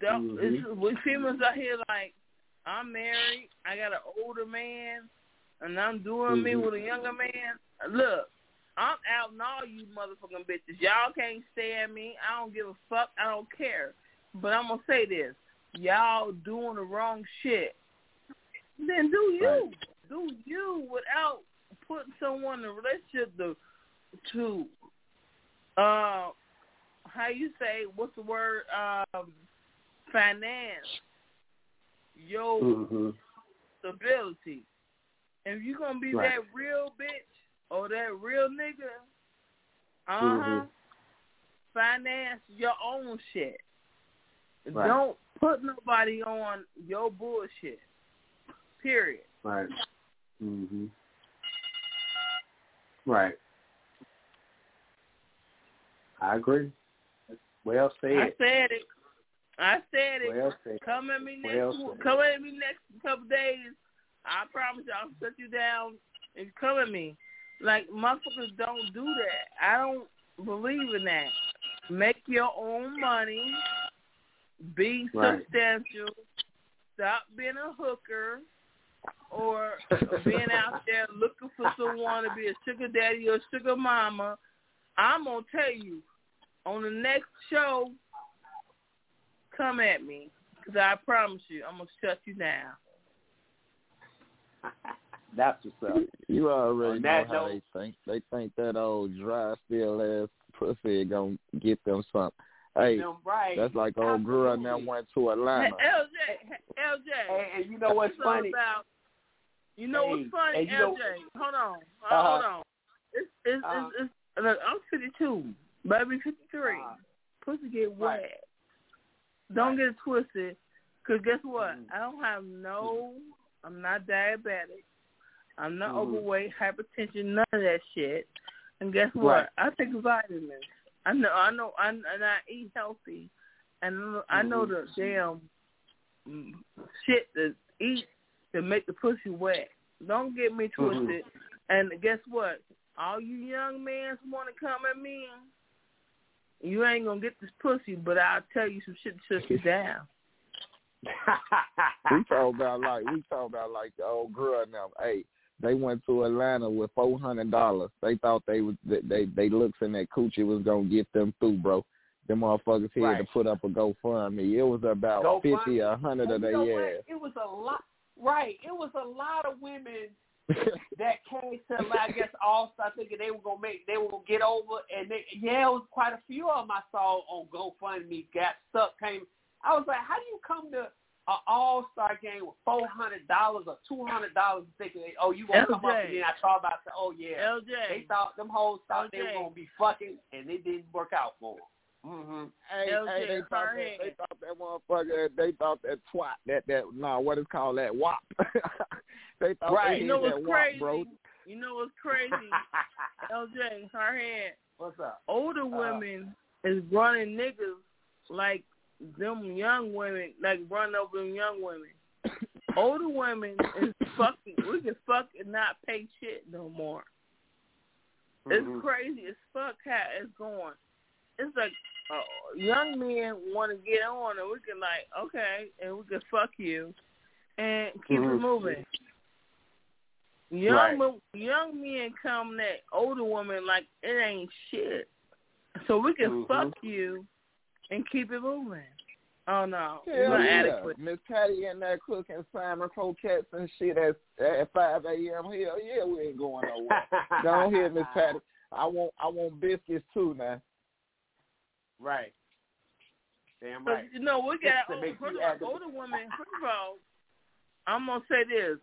Don't, Mhm. it's, females out here like I'm married, I got an older man, and I'm doing me Mhm. with a younger man. Look, I'm out and all you motherfucking bitches. Y'all can't stand me. I don't give a fuck. I don't care. But I'm gonna say this: y'all doing the wrong shit. Then do you do you without putting someone in a relationship to to uh how you say what's the word um finance your Mm-hmm. stability. If you're gonna be Right. that real bitch or that real nigga, uh huh, Mhm. finance your own shit. Right. Don't put nobody on your bullshit. Period. Right. Mhm. Right. I agree. Well said. I said it. I said it. Well. Come at me next. Well come at me next couple days. I promise you, I'll shut you down and come at me. Like motherfuckers don't do that. I don't believe in that. Make your own money. Be Right. substantial. Stop being a hooker or [laughs] being out there looking for someone to be a sugar daddy or sugar mama. I'm gonna tell you on the next show, come at me because I promise you, I'm gonna shut you down. [laughs] That's what's up. You already On know that how note- they think. They think that old dry, still ass pussy gonna get them something. Hey, Them right. that's like old girl that went to Hey, Atlanta. LJ, LJ. And, and you know what's it's funny? About, you know Hey, what's funny, and you know- LJ? hold on, uh, Uh-huh. hold on. It's it's, Uh-huh. it's, it's look, I'm 52, baby 53. Uh-huh. Pussy get wet. Right. Don't get it twisted. Cause guess what? Mhm. I don't have no. I'm not diabetic. I'm not Mhm. overweight, hypertension, none of that shit. And guess what? Right. I take vitamins. I know. I know. I and I eat healthy, and I know Mhm. the damn mm, shit to eat to make the pussy wet. Don't get me Mhm. twisted. And guess what? All you young men want to come at me. You ain't gonna get this pussy, but I'll tell you some shit to shut you down. [laughs] we talk about like we talk about like the old girl now. Hey, they went to Atlanta with four hundred dollars. They thought they was they they, they looks in that coochie was gonna get them through, bro. Them motherfuckers here Right. to put up a GoFundMe. It was about GoFundMe. fifty or a hundred of And you their ass. It was a lot. Right. It was a lot of women that came to I guess All Star thinking they were gonna make they were gonna get over and they, yeah, it was quite a few of them I saw on GoFundMe got stuck came I was like, How do you come to an all star game with four hundred dollars or two hundred dollars thinking oh you gonna come up and then I thought about the oh yeah. LJ. They thought them hoes thought they were gonna be fucking and it didn't work out for them. Mm-hmm. Hey, LJ, hey, they thought her that, head. they thought that motherfucker, they thought that twat, that that nah, what is called that wop. [laughs] they thought Right. they You know what's that wop, crazy? bro. You know what's crazy? [laughs] LJ, her head. What's up? Older women is running niggas like them young women, like running over them young women. [laughs] Older women is fucking. We can fuck and not pay shit no more. It's Mhm. crazy as fuck how it's going. It's like uh, young men want to get on, and we can like okay, and we can fuck you, and keep it Mhm. moving. Young Right. mo- young men come that older woman like it ain't shit, so we can Mhm. fuck you and keep it moving. Oh no, it's Hell not yeah. adequate. Miss Patty in there cooking salmon croquettes and shit at at five a.m. Hell yeah, we ain't going nowhere. [laughs] Don't hear Miss Patty. I want I want biscuits too now. Right. Damn But right. you know we got older, you first of add all, the- older women. First of all, I'm gonna say this: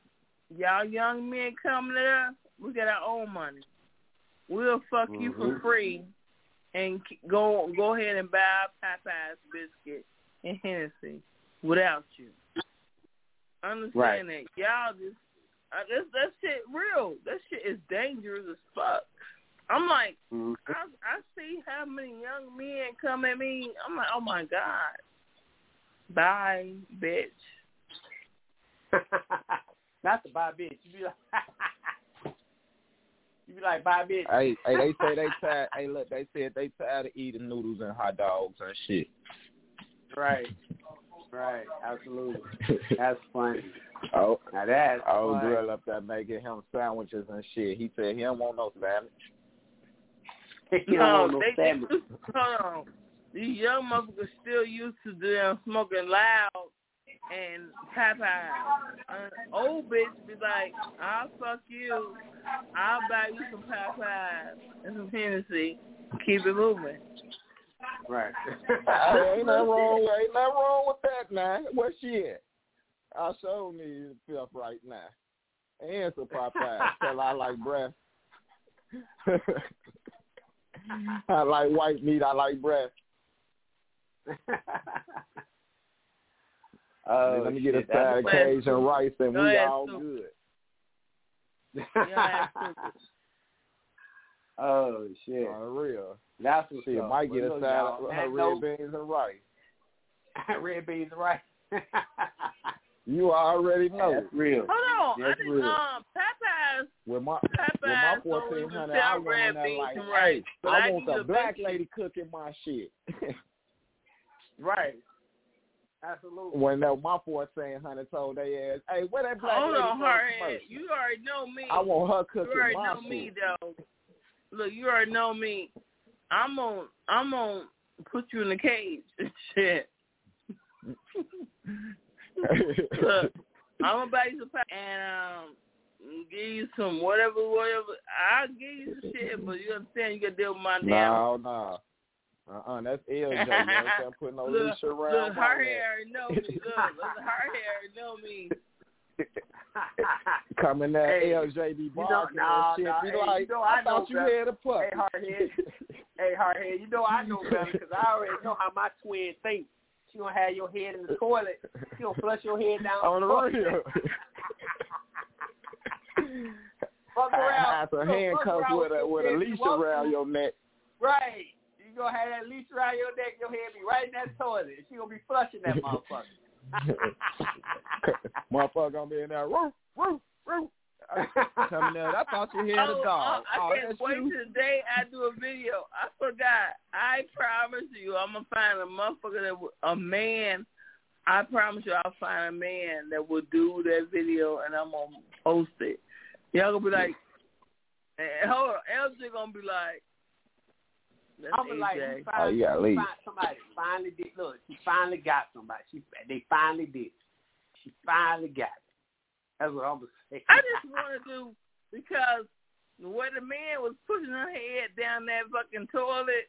y'all young men coming there, we got our own money. We'll fuck you for Mhm. free, and go go ahead and buy Popeye's biscuit and Hennessy without you. Understand that y'all just uh, this that shit real. That shit is dangerous as fuck. I'm like, Mhm. I, I see how many young men come at me. I'm like, oh my god, bye, bitch. [laughs] Not the buy bitch. You be like, [laughs] you be like buy bitch. Hey, hey, they say they [laughs] tired. Hey, look, they said they tired of eating noodles and hot dogs and shit. Right. Right. Absolutely. That's funny. Oh, Now that's old funny. girl up there making him sandwiches and shit. He said he don't want no sandwich. [laughs] You No, want they, sandwich. hold on. These young motherfuckers still used to them smoking loud and Popeye. Uh, old bitch be like, I'll fuck you. I'll buy you some Popeyes and some Hennessy. Keep it moving. Right. [laughs] [laughs] Ain't nothing wrong. Ain't nothing wrong with that now. Where she at? I'll show me stuff right now. And some Popeyes. Tell I like breast. [laughs] I like white meat. I like breast. [laughs] oh, Let me get a shit, that's side of funny. and rice and Go we all Sue. good. [laughs] Oh shit. On real. That's what She up. might Well, get a side of that her red note- beans and rice. red beans and rice. You already know. That's real. Hold on. That's didn't, real. um, Popeyes, With my with my Popeyes fourteen even I went in there like, hey, I I want the black lady cooking my shit. [laughs] Right. Absolutely. when that my fourteen hundred told they ass, hey, where that black Hold lady on, from hardhead. You already know me. I want her cooking. You cooking already know shit. me though. Look, you already know me. I'm on. I'm on. Put you in the cage. [laughs] Shit. [laughs] Look, I'm gonna buy you some pie and um give you some whatever, whatever. I'll give you some shit, but you understand you gotta deal with my damn. Oh, no, no. Uh-uh, that's LJ. You ain't gonna put no look, leash around look, my her hair know me. Look, look, her hair know me. [laughs] Coming at Hey, LJ be you know- nah, and shit. nah, be hey, like, you know I, I know thought you better. had a pup. Hey, hardhead. hey, hardhead. You know I know better because I already know how my twin thinks. She gonna have your head in the toilet. She gonna flush your head down [laughs] On the toilet. real. [laughs] Fuck around. Have fuck handcuffs with a with a leash around your neck. Right. You gonna have that leash around your neck. Your head be right in that toilet. She gonna be flushing that motherfucker. [laughs] Motherfucker gonna be in there. Woo, woo, woo. Coming out. I thought you had oh, a dog. oh, Oh, I can't that's wait you. till the day I do a video. I forgot. I promise you, I'm gonna find a motherfucker that w- a man. I promise you, I'll find a man that will do that video, and I'm gonna post it. Y'all gonna be like, and hold on, LJ gonna be like, I'm like, AJ. you Oh, finally, you gotta leave. somebody finally did. Look, she finally got somebody. She they finally did. She finally got it. That's what I'm gonna say. I just want to do because the way the man was pushing her head down that fucking toilet.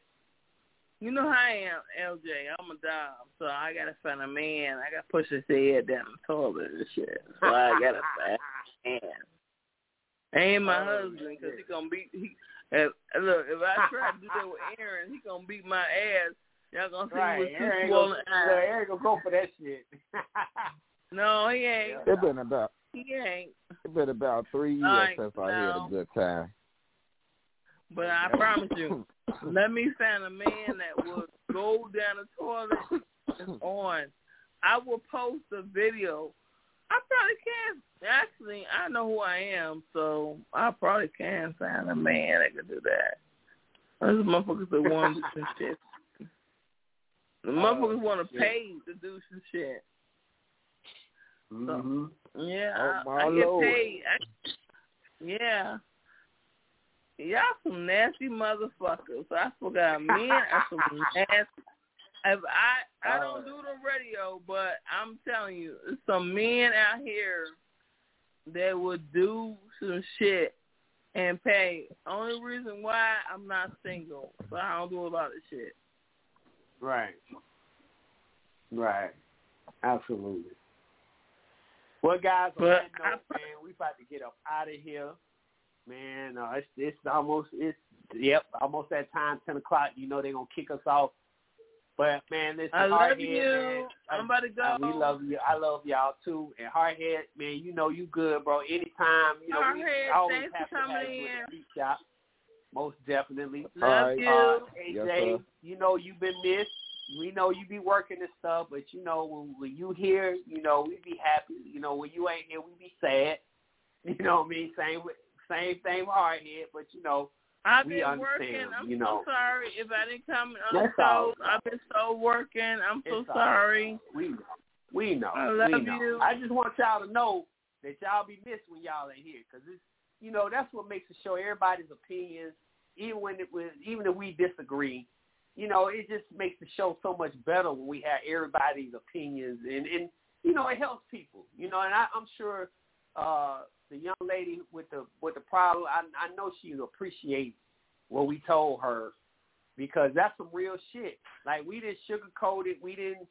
You know how I am, LJ. I'm a dog, so I gotta find a man. I gotta push his head down the toilet and shit. So I gotta find a man. Ain't my Oh, husband because he gonna beat. He, if, look, if I [laughs] try to do that with Aaron, he gonna beat my ass. Y'all gonna see right. with two Aaron ain't swollen gonna, eyes. look, Aaron gonna go for that shit. [laughs] No, he ain't. It's been about He ain't. It's been about three years Like, since I had a good time. But I promise you, [laughs] let me find a man that will go down the toilet and on. I will post a video. I probably can. Actually, I know who I am, so I probably can find a man that can do that. Those motherfuckers that want to do some [laughs] shit. The motherfuckers want to pay to do some shit. hmm Yeah, Oh, I, I get paid. I, yeah. Y'all some nasty motherfuckers. I forgot. Men are some nasty. If I I don't do the radio, but I'm telling you, some men out here that would do some shit and pay. Only reason why I'm not single, so I don't do a lot of shit. Right. Right. Absolutely. Well, guys, on But that note, man, we about to get up out of here. Man, uh, it's it's almost it's yep, almost that time, ten o'clock. You know they're gonna kick us off. But man, listen, I love you. man, I'm about to go. we love you. I love y'all too. And Hardhead, man, you know you good, bro. Anytime, you know we always thanks have for to have coming you in. at the shop. Most definitely. Love All right. you. Uh, AJ, sir. you know you've been missed. We know you be working and stuff, but you know when, when you here, you know we be happy. You know when you ain't here, we be sad. [laughs] You know what I mean? Same with same thing with Hardhead, but you know I've we been understand, working. I'm you know. so sorry if I didn't come on show. I've been so working. I'm so It's sorry. we know. we know. I love know. you. I just want y'all to know that y'all be missed when y'all ain't here, because it's you know that's what makes the show. Everybody's opinions, even when it was even if we disagree, you know, it just makes the show so much better when we have everybody's opinions, and and you know it helps people. You know, and I, I'm sure uh the young lady with the with the problem, I I know she appreciates what we told her because that's some real shit. Like we didn't sugarcoat it, we didn't,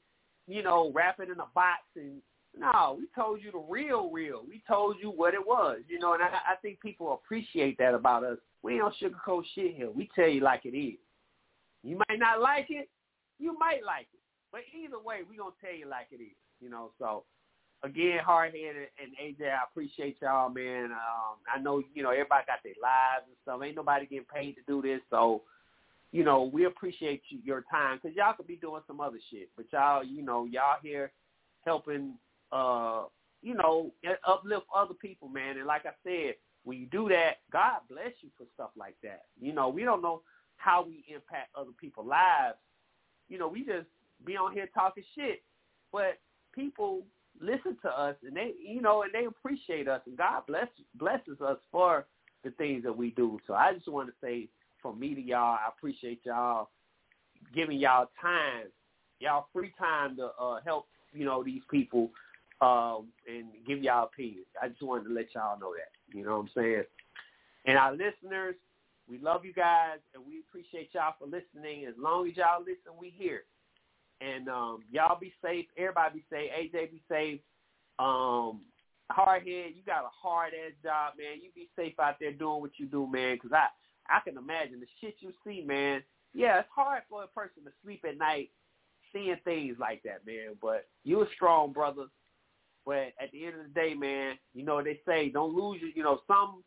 you know, wrap it in a box and no, we told you the real real. We told you what it was, you know, and I, I think people appreciate that about us. We don't sugarcoat shit here. We tell you like it is. You might not like it, you might like it. But either way, we gonna tell you like it is, you know, so again, Hardhead and AJ, I appreciate y'all, man. Um, I know, you know, everybody got their lives and stuff. Ain't nobody getting paid to do this, so you know, we appreciate you, your time because y'all could be doing some other shit, but y'all, you know, y'all here helping, uh, you know, uplift other people, man. And like I said, when you do that, God bless you for stuff like that. You know, we don't know how we impact other people's lives. You know, we just be on here talking shit, but people listen to us and they, you know, and they appreciate us, and God bless blesses us for the things that we do. So I just want to say from me to y'all, I appreciate y'all giving y'all time, y'all free time to uh, help, you know, these people um, and give y'all opinions. I just wanted to let y'all know that. You know what I'm saying? And our listeners, we love you guys, and we appreciate y'all for listening. As long as y'all listen, we here. And um, y'all be safe. Everybody be safe. AJ be safe. Um, Hardhead, you got a hard ass job, man. You be safe out there doing what you do, man. Because I, I can imagine the shit you see, man. Yeah, it's hard for a person to sleep at night seeing things like that, man. But you a strong brother. But at the end of the day, man, you know they say, don't lose your, you know, some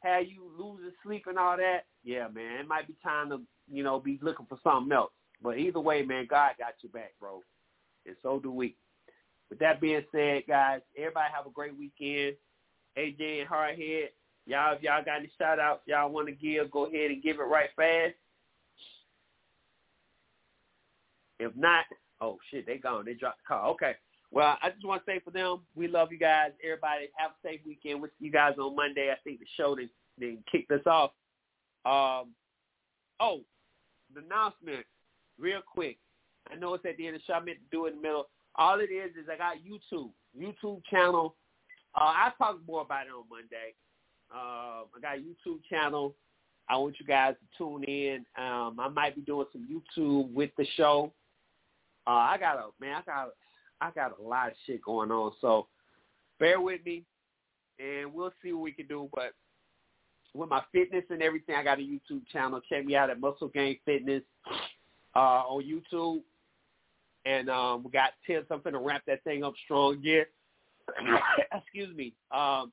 have you losing sleep and all that. Yeah, man, it might be time to, you know, be looking for something else. But either way, man, God got your back, bro. And so do we. With that being said, guys, everybody have a great weekend. AJ and Hardhead, y'all, if y'all got any shout outs y'all want to give, go ahead and give it right fast. If not, oh shit, they gone. They dropped the call. Okay. Well, I just want to say for them, we love you guys. Everybody, have a safe weekend. We'll see you guys on Monday. I think the show then, then kicked us off. Um, oh, the announcement, real quick. I know it's at the end of the show. I meant to do it in the middle. All it is is I got YouTube, YouTube channel. Uh, I'll talk more about it on Monday. Uh, I got a YouTube channel. I want you guys to tune in. Um, I might be doing some YouTube with the show. Uh, I got a man. I got I got a lot of shit going on. So bear with me, and we'll see what we can do. But with my fitness and everything, I got a YouTube channel. Check me out at Muscle Game Fitness uh, on YouTube. And um, we got ten something to wrap that thing up strong again. [coughs] Excuse me. Um,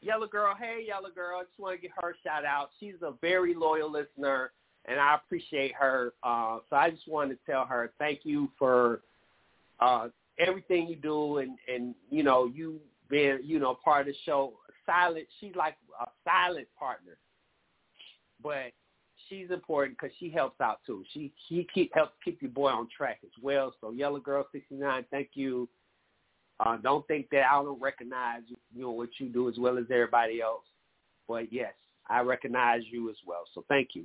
Yellow Girl, hey Yellow Girl, I just want to give her a shout out. She's a very loyal listener, and I appreciate her. Uh, so I just wanted to tell her thank you for uh, everything you do, and and you know you being you know part of the show. Silent, she's like a silent partner, but she's important because she helps out too. She she keep helps keep your boy on track as well. So Yellow Girl sixty nine, thank you. Uh, don't think that I don't recognize you know what you do as well as everybody else, but yes, I recognize you as well. So thank you.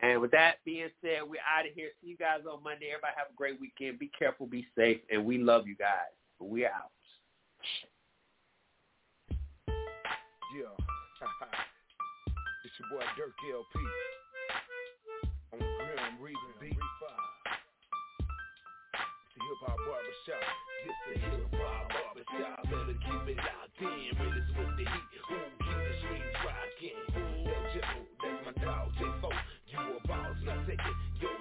And with that being said, we're out of here. See you guys on Monday. Everybody have a great weekend. Be careful, be safe, and we love you guys. We out. [laughs] Yeah. [laughs] it's your boy Dirk LP. Grim Reaper Deep The hip hop barbershop. This the hip hop barbershop. Better keep it locked in. Really with the heat. Who keep the streets rockin' El General, that's my dog J4 You a boss, now take it. Yo